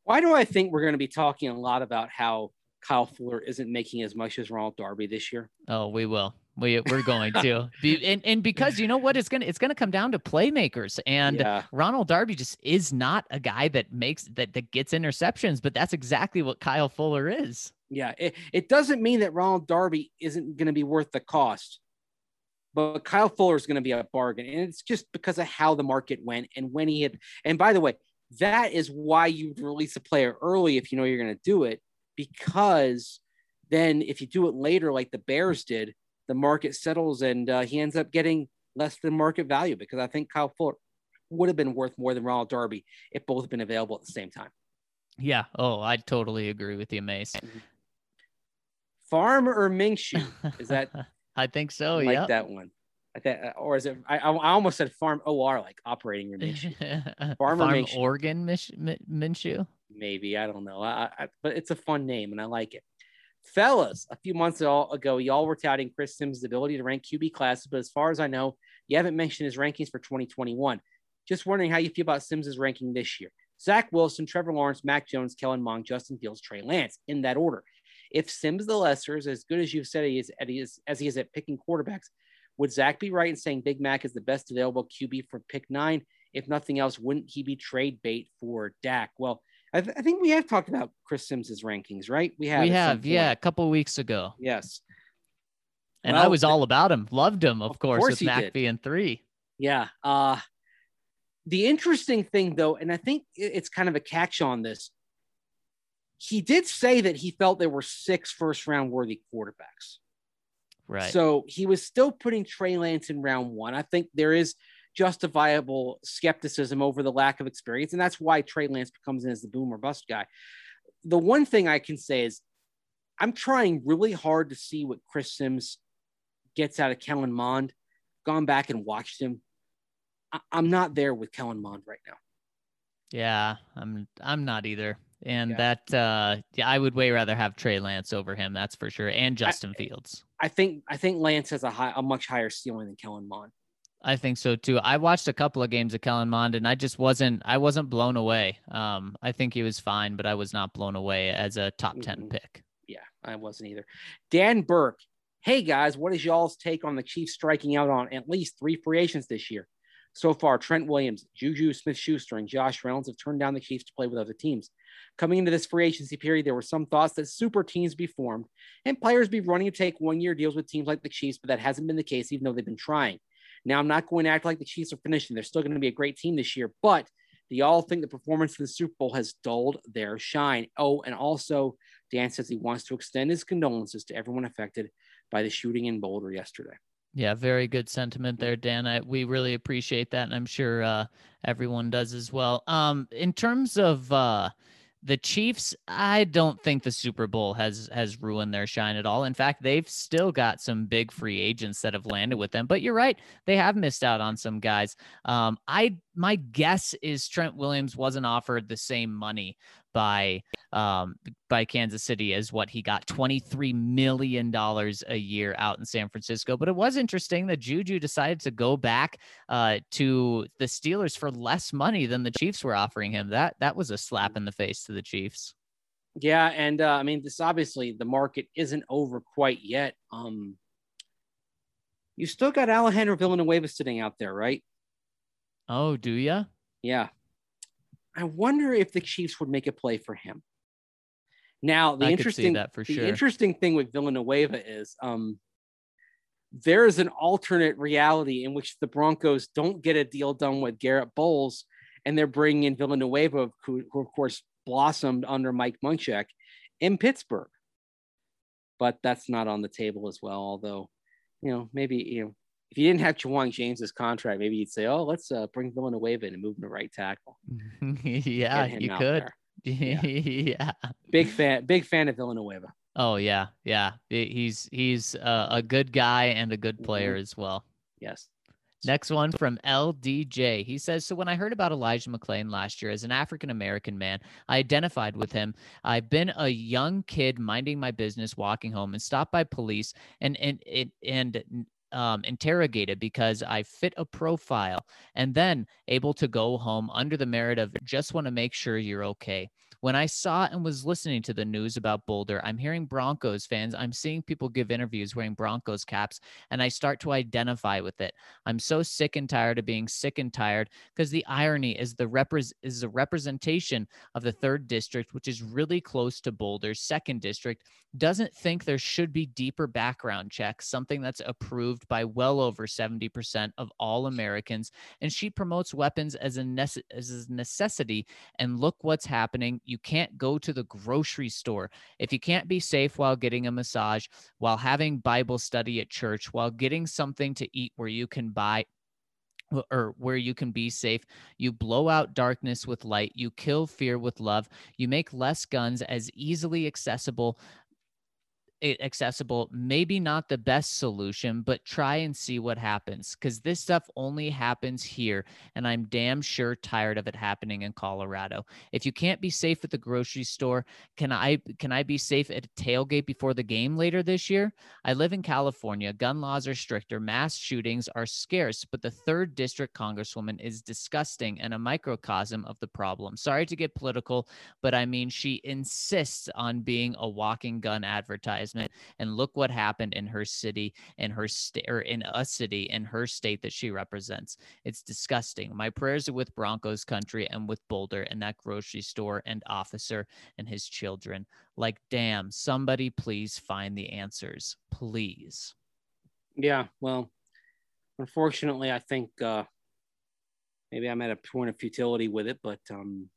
Why do I think we're going to be talking a lot about how Kyle Fuller isn't making as much as Ronald Darby this year? Oh, we will. We we're going to be and, and because you know what it's gonna it's gonna come down to playmakers and yeah. Ronald Darby just is not a guy that makes that that gets interceptions, but that's exactly what Kyle Fuller is. Yeah, it, it doesn't mean that Ronald Darby isn't going to be worth the cost, but Kyle Fuller is going to be a bargain, and it's just because of how the market went and when he had. And by the way, that is why you release a player early if you know you're going to do it, because then if you do it later, like the Bears did, the market settles and uh, he ends up getting less than market value because I think Kyle Fuller would have been worth more than Ronald Darby if both had been available at the same time. Yeah. Oh, I totally agree with you, Mace. Farm or Minshew? Is that? I think so. Yeah. Like that one. I think, uh, or is it? I, I almost said farm OR, like operating room Minshew. Farm, farm Minshew. Oregon Minshew. Maybe I don't know. I, I, but it's a fun name and I like it. Fellas, a few months ago, y'all were touting Chris Sims' ability to rank QB classes, but as far as I know, you haven't mentioned his rankings for 2021. Just wondering how you feel about Sims' ranking this year. Zach Wilson, Trevor Lawrence, Mac Jones, Kellen Mond, Justin Fields, Trey Lance, in that order. If Sims the lesser is as good as you've said he is, as he is at picking quarterbacks, would Zach be right in saying Big Mac is the best available QB for pick nine? If nothing else, wouldn't he be trade bait for Dak? Well, I, th- I, think we have talked about Chris Sims's rankings, right? We have. We have, yeah, a couple weeks ago. Yes. And well, I was all about him. Loved him, of, of course, course, with Mac being three. Yeah. Uh, the interesting thing, though, and I think it's kind of a catch on this. He did say that he felt there were six first round worthy quarterbacks. Right. So he was still putting Trey Lance in round one. I think there is justifiable skepticism over the lack of experience. And that's why Trey Lance becomes in as the boomer bust guy. The one thing I can say is I'm trying really hard to see what Chris Sims gets out of Kellen Mond. Gone back and watched him. I- am not there with Kellen Mond right now. Yeah, I'm I'm not either. And yeah. that uh yeah, I would way rather have Trey Lance over him, that's for sure, and Justin I, Fields. I think I think Lance has a high a much higher ceiling than Kellen Mond. I think so too. I watched a couple of games of Kellen Mond and I just wasn't I wasn't blown away. Um, I think he was fine, but I was not blown away as a top 10 mm-hmm. pick. Yeah, I wasn't either. Dan Burke. Hey guys, what is y'all's take on the Chiefs striking out on at least three free agents this year? So far, Trent Williams, Juju Smith Schuster, and Josh Reynolds have turned down the Chiefs to play with other teams. Coming into this free agency period, there were some thoughts that super teams be formed and players be running to take one year deals with teams like the Chiefs, but that hasn't been the case, even though they've been trying. Now, I'm not going to act like the Chiefs are finishing. They're still going to be a great team this year, but do y'all think the performance in the Super Bowl has dulled their shine? Oh, and also, Dan says he wants to extend his condolences to everyone affected by the shooting in Boulder yesterday. Yeah, very good sentiment there, Dan. I, we really appreciate that, and I'm sure uh, everyone does as well. Um, in terms of uh, the Chiefs, I don't think the Super Bowl has has ruined their shine at all. In fact, they've still got some big free agents that have landed with them. But you're right, they have missed out on some guys. Um, I my guess is Trent Williams wasn't offered the same money by um, by Kansas City is what he got $23 million a year out in San Francisco. But it was interesting that Juju decided to go back uh, to the Steelers for less money than the Chiefs were offering him. That that was a slap in the face to the Chiefs. Yeah, and uh, I mean, this obviously the market isn't over quite yet. Um, you still got Alejandro Villanueva sitting out there, right? Oh, do ya? Yeah. I wonder if the Chiefs would make a play for him. Now, the I interesting that for the sure. interesting thing with Villanueva is um, there is an alternate reality in which the Broncos don't get a deal done with Garett Bolles, and they're bringing in Villanueva, who, who of course blossomed under Mike Munchak in Pittsburgh. But that's not on the table as well. Although, you know, maybe you know if you didn't have Ja'Wuan James's contract, maybe you'd say, "Oh, let's uh, bring Villanueva in and move him to right tackle." yeah, you could. Yeah. yeah. Big fan, big fan of Villanueva. Oh yeah, yeah. He's he's uh, a good guy and a good player Mm-hmm. as well. Yes. Next one from LDJ. He says, So when I heard about Elijah McClain last year as an African American man, I identified with him. I've been a young kid minding my business, walking home, and stopped by police and and and, and um, interrogated because I fit a profile, and then able to go home under the merit of just want to make sure you're okay. When I saw and was listening to the news about Boulder, I'm hearing Broncos fans. I'm seeing people give interviews wearing Broncos caps, and I start to identify with it. I'm so sick and tired of being sick and tired because the irony is the repres is a representation of the third district, which is really close to Boulder's second district, doesn't think there should be deeper background checks, something that's approved by well over 70% of all Americans. And she promotes weapons as a, nece- as a necessity. And look what's happening. You can't go to the grocery store if you can't be safe while getting a massage, while having Bible study at church, while getting something to eat where you can buy or where you can be safe. You blow out darkness with light. You kill fear with love. You make less guns as easily accessible accessible maybe not the best solution but try and see what happens because this stuff only happens here and i'm damn sure tired of it happening in colorado if you can't be safe at the grocery store can i can i be safe at a tailgate before the game later this year I live in California. Gun laws are stricter. Mass shootings are scarce, but the third district congresswoman is disgusting and a microcosm of the problem. Sorry to get political, but I mean, she insists on being a walking gun advertisement. And look what happened in her city, in her state, or in a city in her state that she represents. It's disgusting. My prayers are with Broncos country and with Boulder and that grocery store and officer and his children. Like, damn, somebody please find the answers. Please. Yeah. Well, unfortunately, I think uh, maybe I'm at a point of futility with it, but um,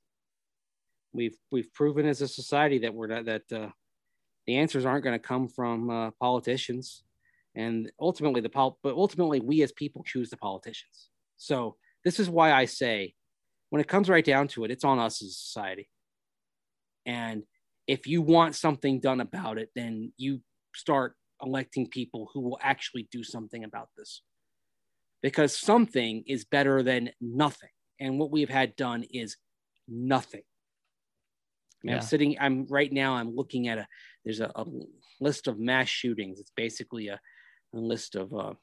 we've we've proven as a society that we're not, that uh, the answers aren't going to come from uh, politicians, and ultimately the pol- but ultimately we as people choose the politicians. So this is why I say, when it comes right down to it, it's on us as a society. And if you want something done about it, then you start electing people who will actually do something about this. Because something is better than nothing. And what we've had done is nothing. I mean, Yeah. I'm sitting, I'm right now, I'm looking at a, there's a, a list of mass shootings. It's basically a, a list of uh,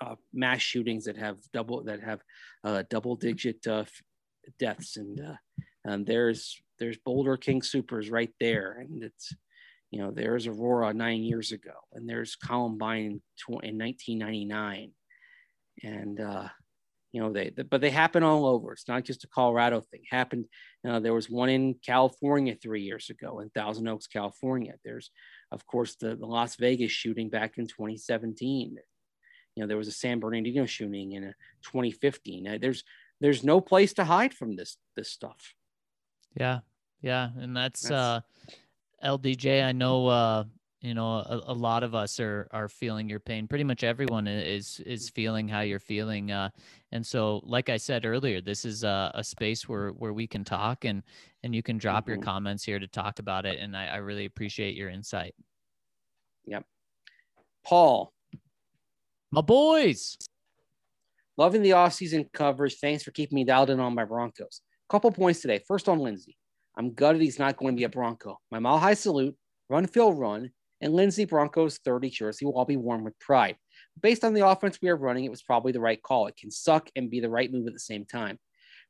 uh, mass shootings that have double, that have uh, double digit uh, deaths. And, uh, and there's, there's Boulder King Supers right there. And it's, you know, there's Aurora nine years ago, and there's Columbine in 1999. And, uh, you know, they, but they happen all over. It's not just a Colorado thing. Happened, uh, there was one in California three years ago in Thousand Oaks, California. There's, of course, the, the Las Vegas shooting back in 2017. You know, there was a San Bernardino shooting in uh, 2015. Uh, there's, there's no place to hide from this, this stuff. Yeah. Yeah. And that's, That's- uh, LDJ. I know, uh, you know, a, a lot of us are are feeling your pain. Pretty much everyone is is feeling how you're feeling. Uh, and so, like I said earlier, this is a, a space where where we can talk and and you can drop Mhm. your comments here to talk about it. And I, I really appreciate your insight. Yep paul, My boys. loving the offseason coverage. Thanks for keeping me dialed in on my Broncos. Couple points today. First on Lindsay. I'm gutted he's not going to be a Bronco. My mile high salute, run, Phil, run, and Lindsay Broncos 30 jersey will all be worn with pride. Based on the offense we are running, it was probably the right call. It can suck and be the right move at the same time.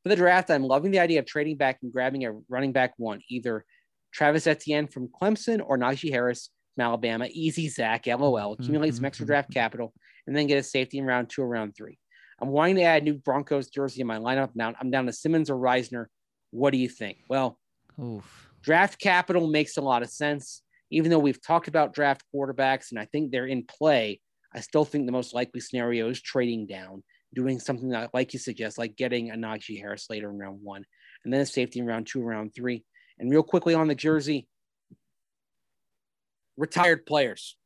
For the draft, I'm loving the idea of trading back and grabbing a running back one, either Travis Etienne from Clemson or Najee Harris from Alabama. Easy Zach, LOL. Mm-hmm, Accumulate some extra mm-hmm. draft capital and then get a safety in round two or round three. I'm wanting to add new Broncos jersey in my lineup. Now I'm down to Simmons or Risner. What do you think? Well, Oof. draft capital makes a lot of sense. Even though we've talked about draft quarterbacks and I think they're in play, I still think the most likely scenario is trading down, doing something that, like you suggest, like getting a Najee Harris later in round one, and then a safety in round two, round three. And real quickly on the jersey, retired players,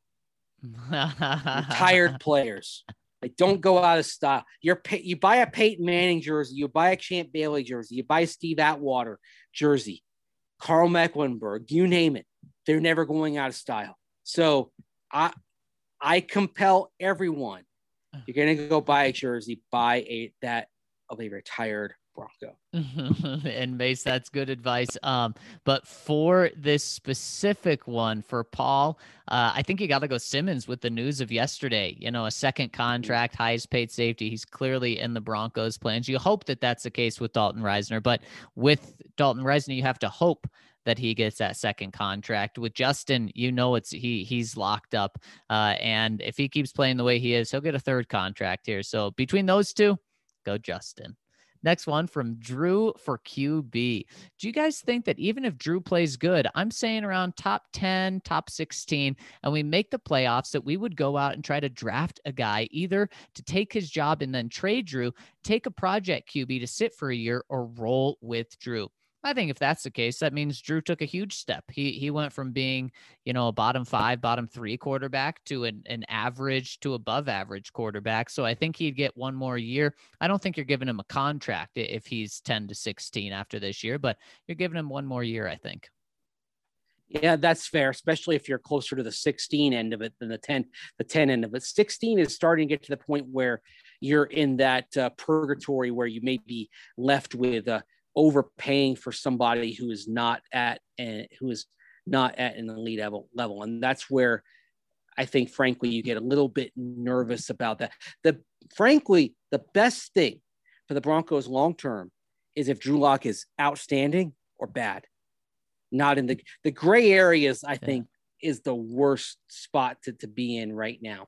retired players. Like, don't go out of style. You're you buy a Peyton Manning jersey, you buy a Champ Bailey jersey, you buy Steve Atwater jersey, Karl Mecklenburg, you name it. They're never going out of style. So I I compel everyone. You're gonna go buy a jersey, buy a that of a retired Bronco. and Mace, that's good advice. Um, but for this specific one for Paul, uh, I think you got to go Simmons with the news of yesterday. You know, a second contract, highest paid safety. He's clearly in the Broncos' plans. You hope that that's the case with Dalton Risner, but with Dalton Risner, you have to hope that he gets that second contract. With Justin, you know it's he he's locked up, uh, and if he keeps playing the way he is, he'll get a third contract here. So between those two, go Justin. Next one from Drew for QB. Do you guys think that even if Drew plays good, I'm saying around top 10, top 16, and we make the playoffs, that we would go out and try to draft a guy either to take his job and then trade Drew, take a project QB to sit for a year, or roll with Drew? I think if that's the case, that means Drew took a huge step. He he went from being, you know, a bottom five, bottom three quarterback to an, an average to above average quarterback. So I think he'd get one more year. I don't think you're giving him a contract if he's 10 to 16 after this year, but you're giving him one more year, I think. Yeah, that's fair, especially if you're closer to the 16 end of it than the 10, the 10 end of it. 16 is starting to get to the point where you're in that uh, purgatory where you may be left with uh, overpaying for somebody who is not at and who is not at an elite level level, and that's where I think, frankly, you get a little bit nervous about that. The frankly, the best thing for the Broncos long term is if Drew Lock is outstanding or bad. Not in the the gray areas i think is the worst spot to, to be in right now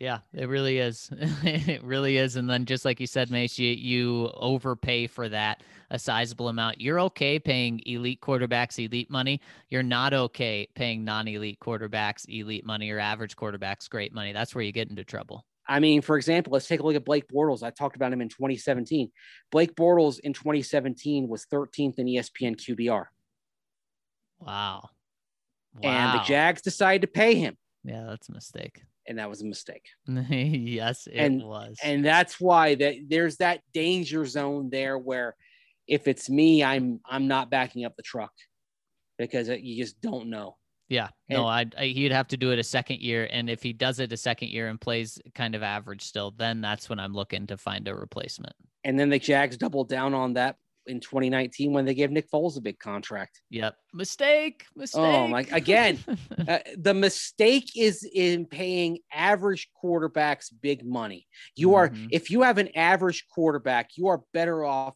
yeah it really is it really is and then just like you said mace you, you overpay for that a sizable amount you're okay paying elite quarterbacks elite money you're not okay paying non-elite quarterbacks elite money or average quarterbacks great money that's where you get into trouble I mean, for example, let's take a look at Blake Bortles. I talked about him in 2017. Blake Bortles in 2017 was 13th in ESPN QBR. Wow. wow. And the Jags decided to pay him. Yeah, that's a mistake. And that was a mistake. yes, it and, was. And that's why that there's that danger zone there where if it's me, I'm I'm not backing up the truck because you just don't know. Yeah, no, I, I he'd have to do it a second year, and if he does it a second year and plays kind of average still, then that's when I'm looking to find a replacement. And then the Jags doubled down on that in 2019 when they gave Nick Foles a big contract. Yep. Mistake. Mistake. Oh my again. uh, the mistake is in paying average quarterbacks big money. You are mm-hmm. if you have an average quarterback, you are better off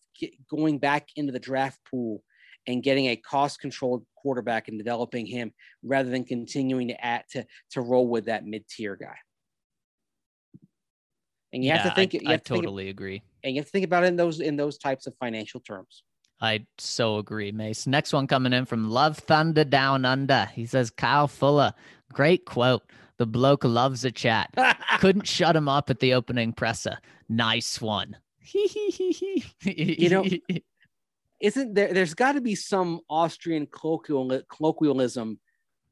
going back into the draft pool and getting a cost controlled quarterback and developing him rather than continuing to add to to roll with that mid-tier guy. And you yeah, have to think. I, you have I to think, totally agree. And you have to think about it in those in those types of financial terms. I so agree, Mace. Next one coming in from Love Thunder Down Under. He says, Kyle Fuller, great quote. The bloke loves a chat. Couldn't shut him up at the opening presser. Nice one. you know, isn't there? There's got to be some Austrian colloquial, colloquialism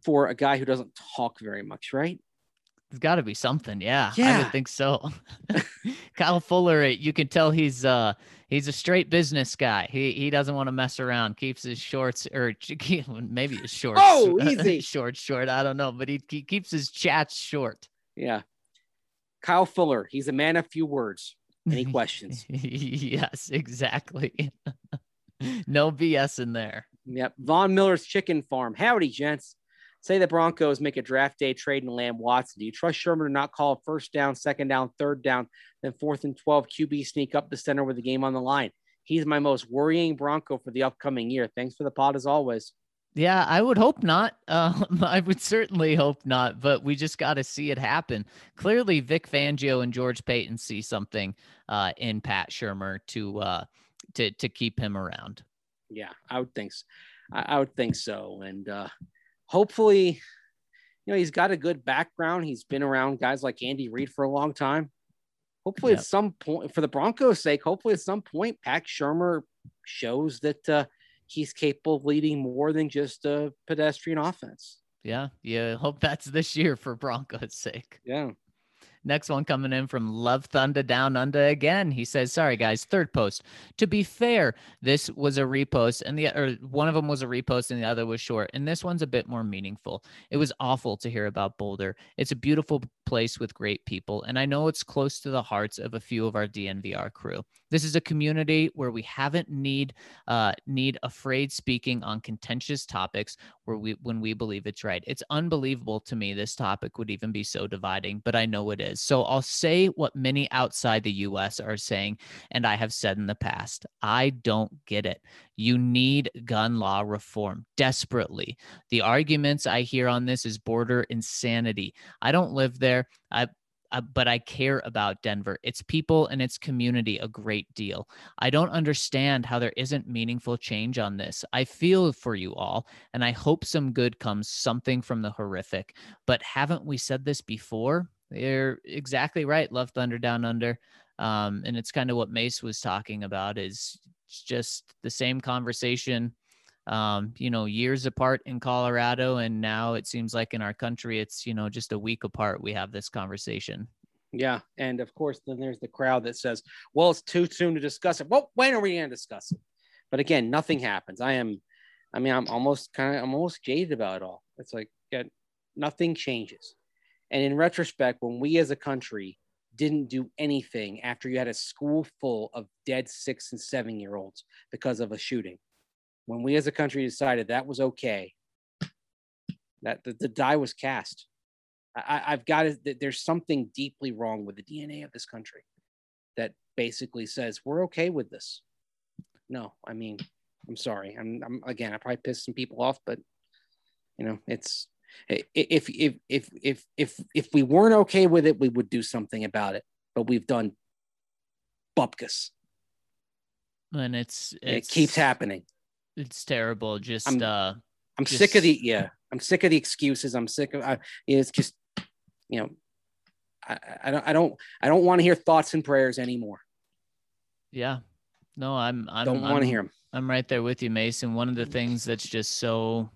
for a guy who doesn't talk very much, right? There's got to be something. Yeah, yeah. I would think so. Kyle Fuller, you can tell he's uh he's a straight business guy. He he doesn't want to mess around. Keeps his shorts or maybe his shorts. Oh, easy. short, short. I don't know, but he, he keeps his chats short. Yeah. Kyle Fuller, he's a man of few words. Any questions? yes, exactly. no BS in there. Yep. Von Miller's Chicken Farm. Howdy, gents. Say the Broncos make a draft day trade in Lamb Watson. Do you trust Shurmur to not call first down, second down, third down, then fourth and 12 QB sneak up the center with the game on the line? He's my most worrying Bronco for the upcoming year. Thanks for the pod as always. Yeah, I would hope not. Um, I would certainly hope not, but we just got to see it happen. Clearly, Vic Fangio and George Paton see something uh, in Pat Shurmur to uh, to to keep him around. Yeah, I would think so. I, I would think so, and uh, hopefully, you know, he's got a good background. He's been around guys like Andy Reid for a long time. Hopefully, yep. at some point, for the Broncos' sake, hopefully at some point, Pat Shurmur shows that uh, he's capable of leading more than just a pedestrian offense. Yeah, yeah. Hope that's this year for Broncos' sake. Yeah. Next one coming in from Love Thunder Down Under again. He says, "Sorry guys, third post. To be fair, this was a repost, and the or one of them was a repost, and the other was short. And this one's a bit more meaningful. It was awful to hear about Boulder. It's a beautiful place with great people, and I know it's close to the hearts of a few of our DNVR crew. This is a community where we haven't need uh, need afraid speaking on contentious topics where we when we believe it's right. It's unbelievable to me this topic would even be so dividing, but I know it is. So I'll say what many outside the US are saying, and I have said in the past. I don't get it. You need gun law reform desperately. The arguments I hear on this is border insanity. I don't live there. I uh, but I care about Denver, its people and its community a great deal. I don't understand how there isn't meaningful change on this. I feel for you all, and I hope some good comes, something from the horrific. But haven't we said this before? You're exactly right. Love Thunder Down Under. Um, and it's kind of what Mace was talking about is just the same conversation um, you know, years apart in Colorado. And now it seems like in our country, it's, you know, just a week apart. We have this conversation. Yeah. And of course, then there's the crowd that says, well, it's too soon to discuss it. Well, when are we going to discuss it? But again, nothing happens. I am, I mean, I'm almost kind of, I'm almost jaded about it all. It's like, yeah, nothing changes. And in retrospect, when we as a country didn't do anything after you had a school full of dead six and seven year olds because of a shooting, when we as a country decided that was okay, that the, the die was cast. I, I've got it. there's something deeply wrong with the DNA of this country that basically says we're okay with this. No, I mean, I'm sorry. I'm, I'm again, I probably pissed some people off, but you know, it's if if if if if if we weren't okay with it, we would do something about it. But we've done bupkis, and it's, it's it keeps happening. It's terrible. Just I'm, uh, I'm just... sick of the yeah. I'm sick of the excuses. I'm sick of. I, it's just you know, I, I don't I don't I don't want to hear thoughts and prayers anymore. Yeah, no, I'm I don't want to hear them. I'm right there with you, Mason. One of the things that's just so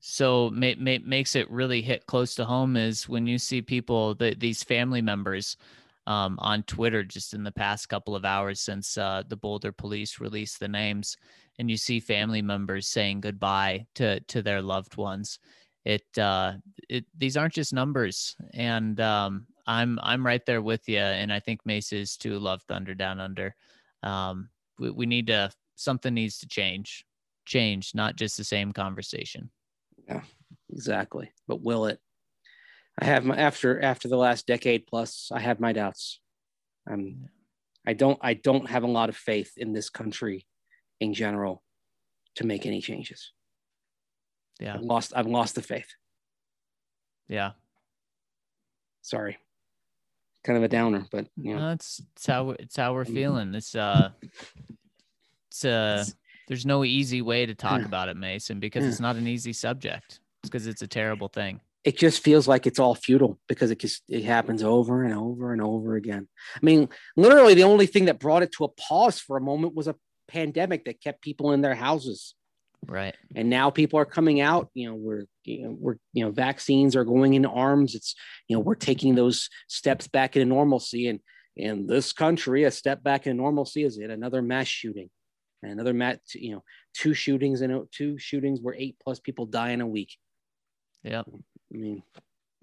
so ma- ma- makes it really hit close to home is when you see people that these family members um, on Twitter just in the past couple of hours since uh, the Boulder police released the names and you see family members saying goodbye to to their loved ones. It uh it these aren't just numbers and um i'm i'm right there with you and i think mace is too love thunder down under. Um we, we need to something needs to change change not just the same conversation yeah exactly but will it i have my after after the last decade plus i have my doubts um i don't i don't have a lot of faith in this country in general to make any changes. Yeah. I've lost I've lost the faith. Yeah. Sorry. Kind of a downer, but you know. No, it's, it's how it's how we're mm-hmm. feeling. It's uh it's uh there's no easy way to talk hmm. about it, Mason, because hmm. it's not an easy subject. It's because it's a terrible thing. It just feels like it's all futile because it just it happens over and over and over again. I mean, literally the only thing that brought it to a pause for a moment was a pandemic that kept people in their houses. Right. And now people are coming out, you know, we're, you know, we're, you know, vaccines are going into arms. It's, you know, we're taking those steps back into normalcy. And, in this country, a step back in normalcy is yet another mass shooting. And another mat, you know, two shootings and two shootings where eight plus people die in a week. yeah I mean,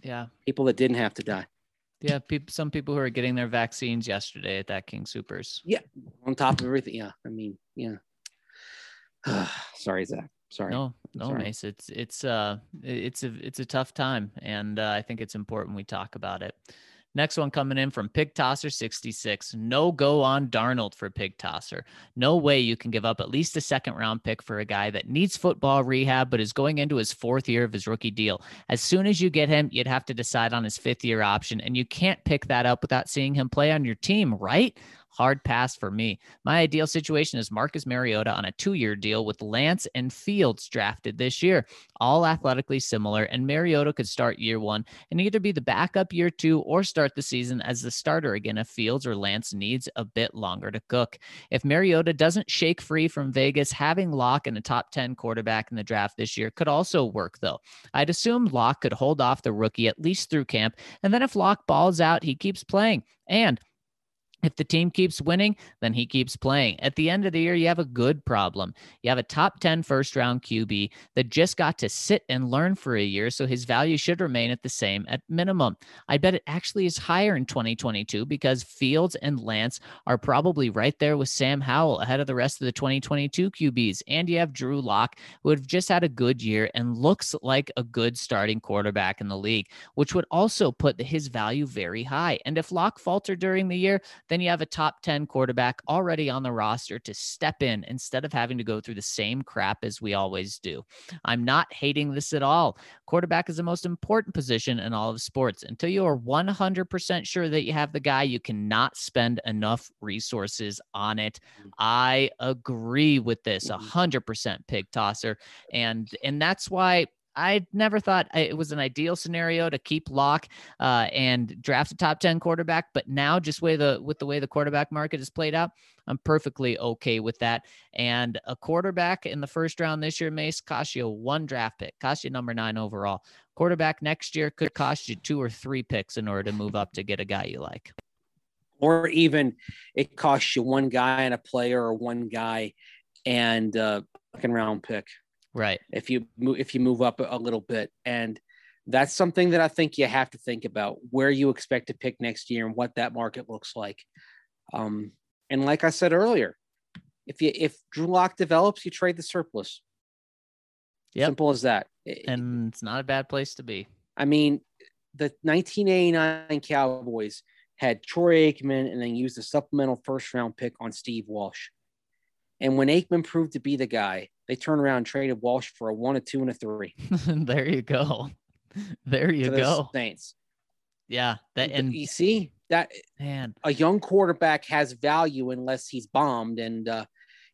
Yeah. people that didn't have to die. Yeah. People, some people who are getting their vaccines yesterday at that King Supers. Yeah, on top of everything. Yeah. I mean, yeah. Sorry, Zach. Sorry. No, no, sorry. Mace. It's it's uh it's a it's a tough time, and uh, I think it's important we talk about it. Next one coming in from Pig Tosser 66. No go on Darnold for Pig Tosser. No way you can give up at least a second round pick for a guy that needs football rehab but is going into his fourth year of his rookie deal. As soon as you get him, you'd have to decide on his fifth year option, and you can't pick that up without seeing him play on your team, right? Hard pass for me. My ideal situation is Marcus Mariota on a two year deal with Lance and Fields drafted this year, all athletically similar. And Mariota could start year one and either be the backup year two or start the season as the starter again if Fields or Lance needs a bit longer to cook. If Mariota doesn't shake free from Vegas, having Lock in a top 10 quarterback in the draft this year could also work, though. I'd assume Lock could hold off the rookie at least through camp. And then if Lock balls out, he keeps playing. And if the team keeps winning, then he keeps playing. At the end of the year, you have a good problem. You have a top 10 first round QB that just got to sit and learn for a year, so his value should remain at the same at minimum. I bet it actually is higher in 2022 because Fields and Lance are probably right there with Sam Howell ahead of the rest of the 2022 QBs. And you have Drew Lock, who have just had a good year and looks like a good starting quarterback in the league, which would also put his value very high. And if Lock faltered during the year, then you have a top 10 quarterback already on the roster to step in instead of having to go through the same crap as we always do. I'm not hating this at all. Quarterback is the most important position in all of sports. Until you are 100% sure that you have the guy, you cannot spend enough resources on it. I agree with this Mhm. 100% pig tosser. And and that's why I never thought it was an ideal scenario to keep Lock uh, and draft a top 10 quarterback. But now, just way the with the way the quarterback market is played out, I'm perfectly okay with that. And a quarterback in the first round this year, Mace, cost you one draft pick, cost you number nine overall. Quarterback next year could cost you two or three picks in order to move up to get a guy you like. Or even it costs you one guy and a player or one guy and a second round pick. Right. if you move if you move up a little bit and that's something that i think you have to think about where you expect to pick next year and what that market looks like um, and like i said earlier if you if drew lock develops you trade the surplus Yep. simple as that And it's not a bad place to be. i mean the 1989 cowboys had troy aikman and then used a supplemental first round pick on steve walsh and when aikman proved to be the guy they turned around and traded walsh for a one a two and a three there you go. There you go. Saints. Yeah. That and you see that man, a young quarterback has value unless he's bombed, and uh,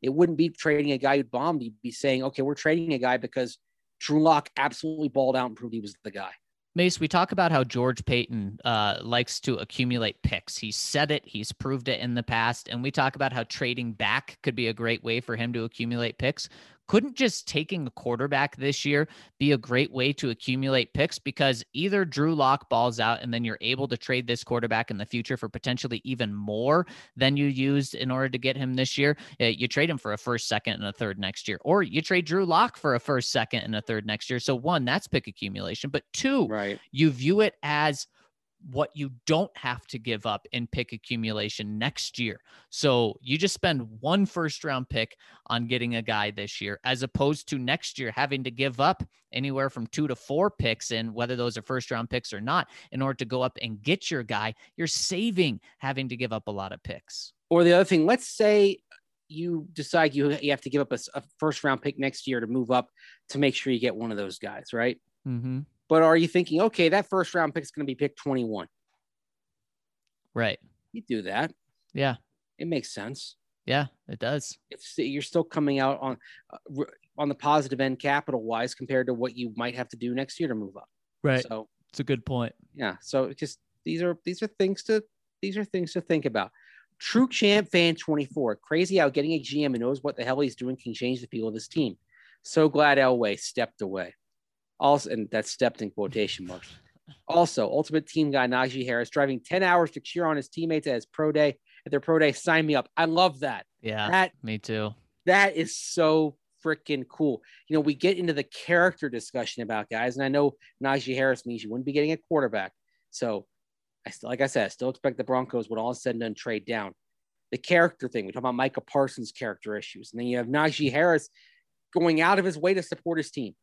it wouldn't be trading a guy who bombed. You'd be saying, okay, we're trading a guy because Drew Lock absolutely balled out and proved he was the guy. Mace, we talk about how George Paton uh, likes to accumulate picks. He's said it, he's proved it in the past. And we talk about how trading back could be a great way for him to accumulate picks. Couldn't just taking a quarterback this year be a great way to accumulate picks? Because either Drew Lock balls out and then you're able to trade this quarterback in the future for potentially even more than you used in order to get him this year. Uh, You trade him for a first, second, and a third next year, or you trade Drew Lock for a first, second, and a third next year. So, one, that's pick accumulation. But two, Right. you view it as what you don't have to give up in pick accumulation next year. So you just spend one first round pick on getting a guy this year, as opposed to next year having to give up anywhere from two to four picks in, whether those are first round picks or not, in order to go up and get your guy. You're saving having to give up a lot of picks. Or the other thing, let's say you decide you, you have to give up a first round pick next year to move up to make sure you get one of those guys, right? Mm-hmm. But are you thinking, okay, that first round pick is going to be pick 21? Right. You do that. Yeah. It makes sense. Yeah, it does. It's you're still coming out on uh, on the positive end capital wise compared to what you might have to do next year to move up. Right. So It's a good point. yeah, so just these are these are things to these are things to think about. True champ fan 24. Crazy how getting a GM who knows what the hell he's doing can change the feel of his team. So glad Elway stepped away. Also, and that's stepped in quotation marks. Also, Ultimate Team guy Najee Harris driving 10 hours to cheer on his teammates at his pro day. At their pro day, sign me up. I love that. Yeah, That me too. that is so freaking cool. You know, we get into the character discussion about guys, and I know Najee Harris means you wouldn't be getting a quarterback. So, I still, like I said, I still expect the Broncos, would all said and done, trade down. The character thing, we talk about Micah Parsons' character issues, and then you have Najee Harris going out of his way to support his team.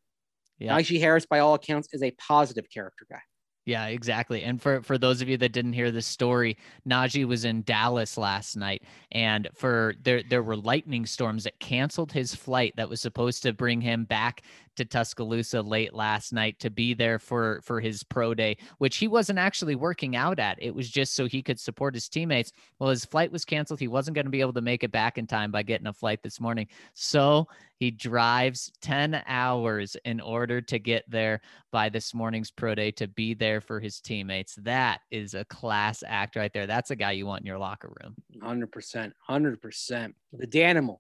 Yeah. Najee Harris, by all accounts, is a positive character guy. Yeah, exactly. And for for those of you that didn't hear this story, Najee was in Dallas last night, and for there there were lightning storms that canceled his flight that was supposed to bring him back to Tuscaloosa late last night to be there for for his pro day, which he wasn't actually working out at. It was just so he could support his teammates. Well, his flight was canceled. He wasn't going to be able to make it back in time by getting a flight this morning. So he drives 10 hours in order to get there by this morning's pro day to be there for his teammates. That is a class act right there. That's a guy you want in your locker room. 100%. 100%. The Danimal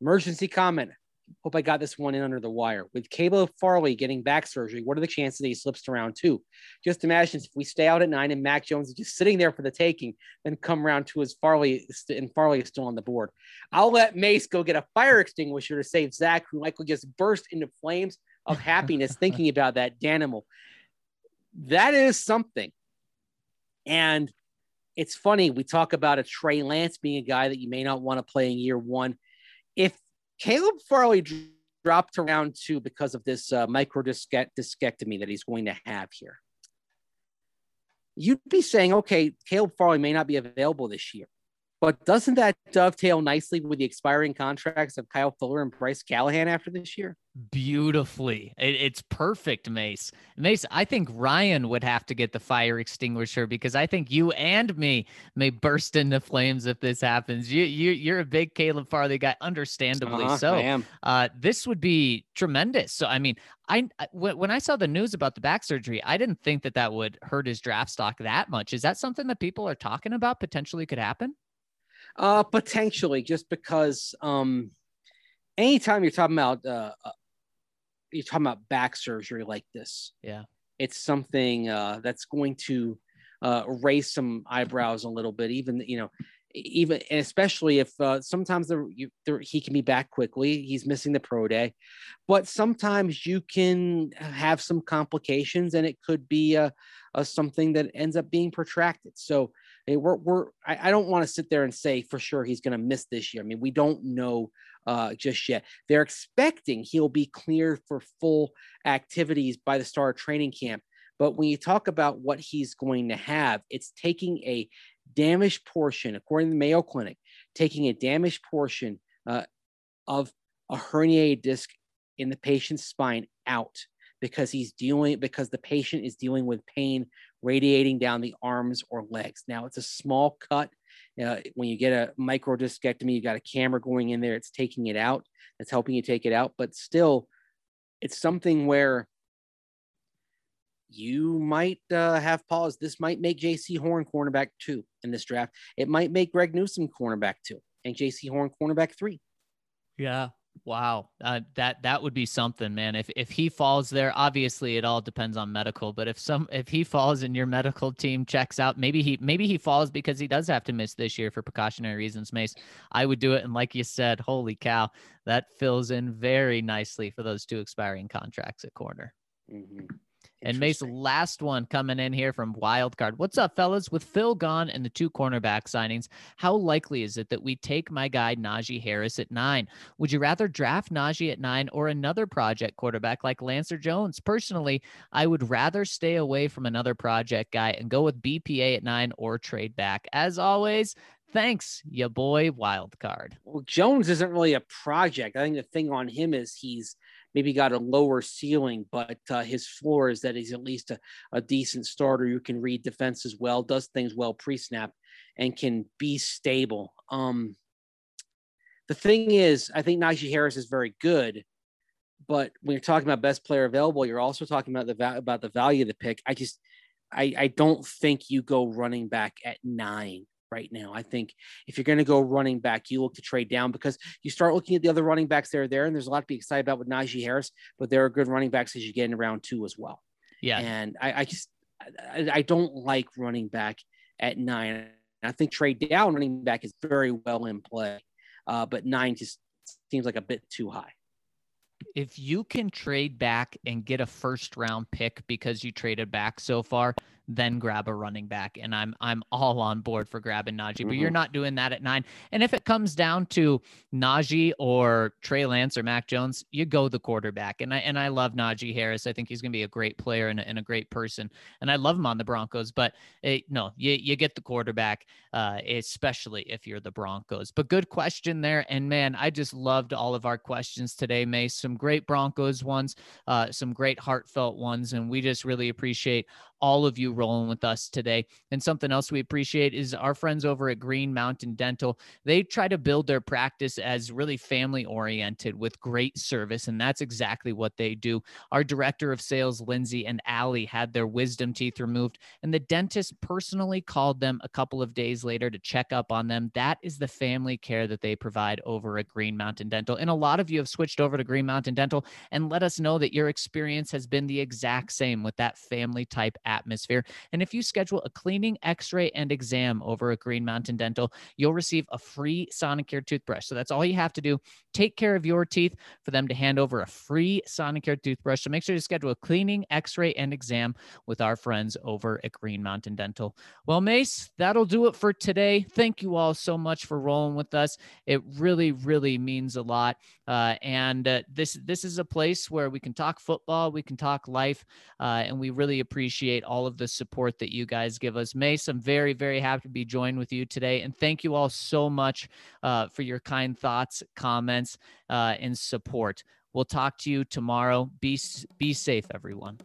emergency comment. Hope I got this one in under the wire. With Caleb Farley getting back surgery, what are the chances that he slips to round two? Just imagine if we stay out at nine and Mac Jones is just sitting there for the taking, then come round two as Farley and Farley is still on the board. I'll let Mace go get a fire extinguisher to save Zach, who likely just burst into flames of happiness thinking about that Danimal. That is something. And it's funny, we talk about a Trey Lance being a guy that you may not want to play in year one. If Caleb Farley dropped to round two because of this uh, micro discectomy that he's going to have here. You'd be saying, okay, Caleb Farley may not be available this year, but doesn't that dovetail nicely with the expiring contracts of Kyle Fuller and Bryce Callahan after this year? beautifully. It, it's perfect, Mace. Mace, I think Ryan would have to get the fire extinguisher because I think you and me may burst into flames if this happens. You you you're a big Caleb Farley guy, understandably Uh-huh, so. I am. Uh, this would be tremendous. So I mean, I when I saw the news about the back surgery, I didn't think that that would hurt his draft stock that much. Is that something that people are talking about potentially could happen? Uh, potentially, just because um, anytime you're talking about uh, uh, you're talking about back surgery like this, Yeah. it's something uh, that's going to uh, raise some eyebrows a little bit. Even you know, even and especially if uh, sometimes the, you, there, he can be back quickly. He's missing the pro day, but sometimes you can have some complications, and it could be uh, uh, something that ends up being protracted. So Hey, we're, we're I, I don't want to sit there and say for sure he's going to miss this year. I mean, we don't know uh, just yet. They're expecting he'll be cleared for full activities by the start of training camp. But when you talk about what he's going to have, it's taking a damaged portion, according to the Mayo Clinic, taking a damaged portion uh, of a herniated disc in the patient's spine out because he's dealing because the patient is dealing with pain radiating down the arms or legs. Now it's a small cut. Uh, when you get a microdiscectomy, you got a camera going in there. It's taking it out. It's helping you take it out, but still, it's something where you might uh, have pause. This might make Jaycee Horn cornerback two in this draft. It might make Greg Newsome cornerback two and Jaycee Horn cornerback three. Yeah. Wow. Uh, that that would be something, man. If if he falls there, obviously it all depends on medical. But if some if he falls and your medical team checks out, maybe he maybe he falls because he does have to miss this year for precautionary reasons. Mace, I would do it. And like you said, holy cow, that fills in very nicely for those two expiring contracts at corner. Mm-hmm. And Mace, last one coming in here from Wildcard. What's up, fellas? With Phil gone and the two cornerback signings, how likely is it that we take my guy Najee Harris at nine? Would you rather draft Najee at nine or another project quarterback like Lancer Jones? Personally, I would rather stay away from another project guy and go with BPA at nine or trade back. As always, thanks, ya boy Wildcard. Well, Jones isn't really a project. I think the thing on him is he's maybe got a lower ceiling, but uh, his floor is that he's at least a, a decent starter who can read defense as well, does things well pre snap, and can be stable. Um, the thing is, I think Najee Harris is very good, but when you're talking about best player available, you're also talking about the va- about the value of the pick. I just, I, I don't think you go running back at nine right now. I think if you're going to go running back, you look to trade down because you start looking at the other running backs that are there, and there's a lot to be excited about with Najee Harris, but there are good running backs as you get in round two as well. Yeah. And I, I just I, I don't like running back at nine. I think trade down running back is very well in play, uh, but nine just seems like a bit too high. If you can trade back and get a first round pick because you traded back so far, then grab a running back. And I'm I'm all on board for grabbing Najee, mm-hmm. but you're mm-hmm. not doing that at nine. And if it comes down to Najee or Trey Lance or Mac Jones, you go the quarterback. And I and I love Najee Harris. I think he's gonna be a great player and a, and a great person. And I love him on the Broncos, but it, no, you you get the quarterback, uh, especially if you're the Broncos. But good question there. And man, I just loved all of our questions today, Mace. Some great Broncos ones, uh, some great heartfelt ones, and we just really appreciate all of you rolling with us today. And something else we appreciate is our friends over at Green Mountain Dental. They try to build their practice as really family oriented with great service. And that's exactly what they do. Our director of sales, Lindsay and Allie, had their wisdom teeth removed, and the dentist personally called them a couple of days later to check up on them. That is the family care that they provide over at Green Mountain Dental. And a lot of you have switched over to Green Mountain Dental and let us know that your experience has been the exact same with that family type atmosphere. And if you schedule a cleaning, x ray, and exam over at Green Mountain Dental, you'll receive a free Sonicare toothbrush. So that's all you have to do. Take care of your teeth for them to hand over a free Sonicare toothbrush. So make sure to schedule a cleaning, x ray, and exam with our friends over at Green Mountain Dental. Well, Mace, that'll do it for today. Thank you all so much for rolling with us. It really, really means a lot. Uh, and uh, this this is a place where we can talk football, we can talk life, uh, and we really appreciate all of the support that you guys give us. Mace, I'm very, very happy to be joined with you today. And thank you all so much uh, for your kind thoughts, comments, uh, and support. We'll talk to you tomorrow. Be, be safe, everyone.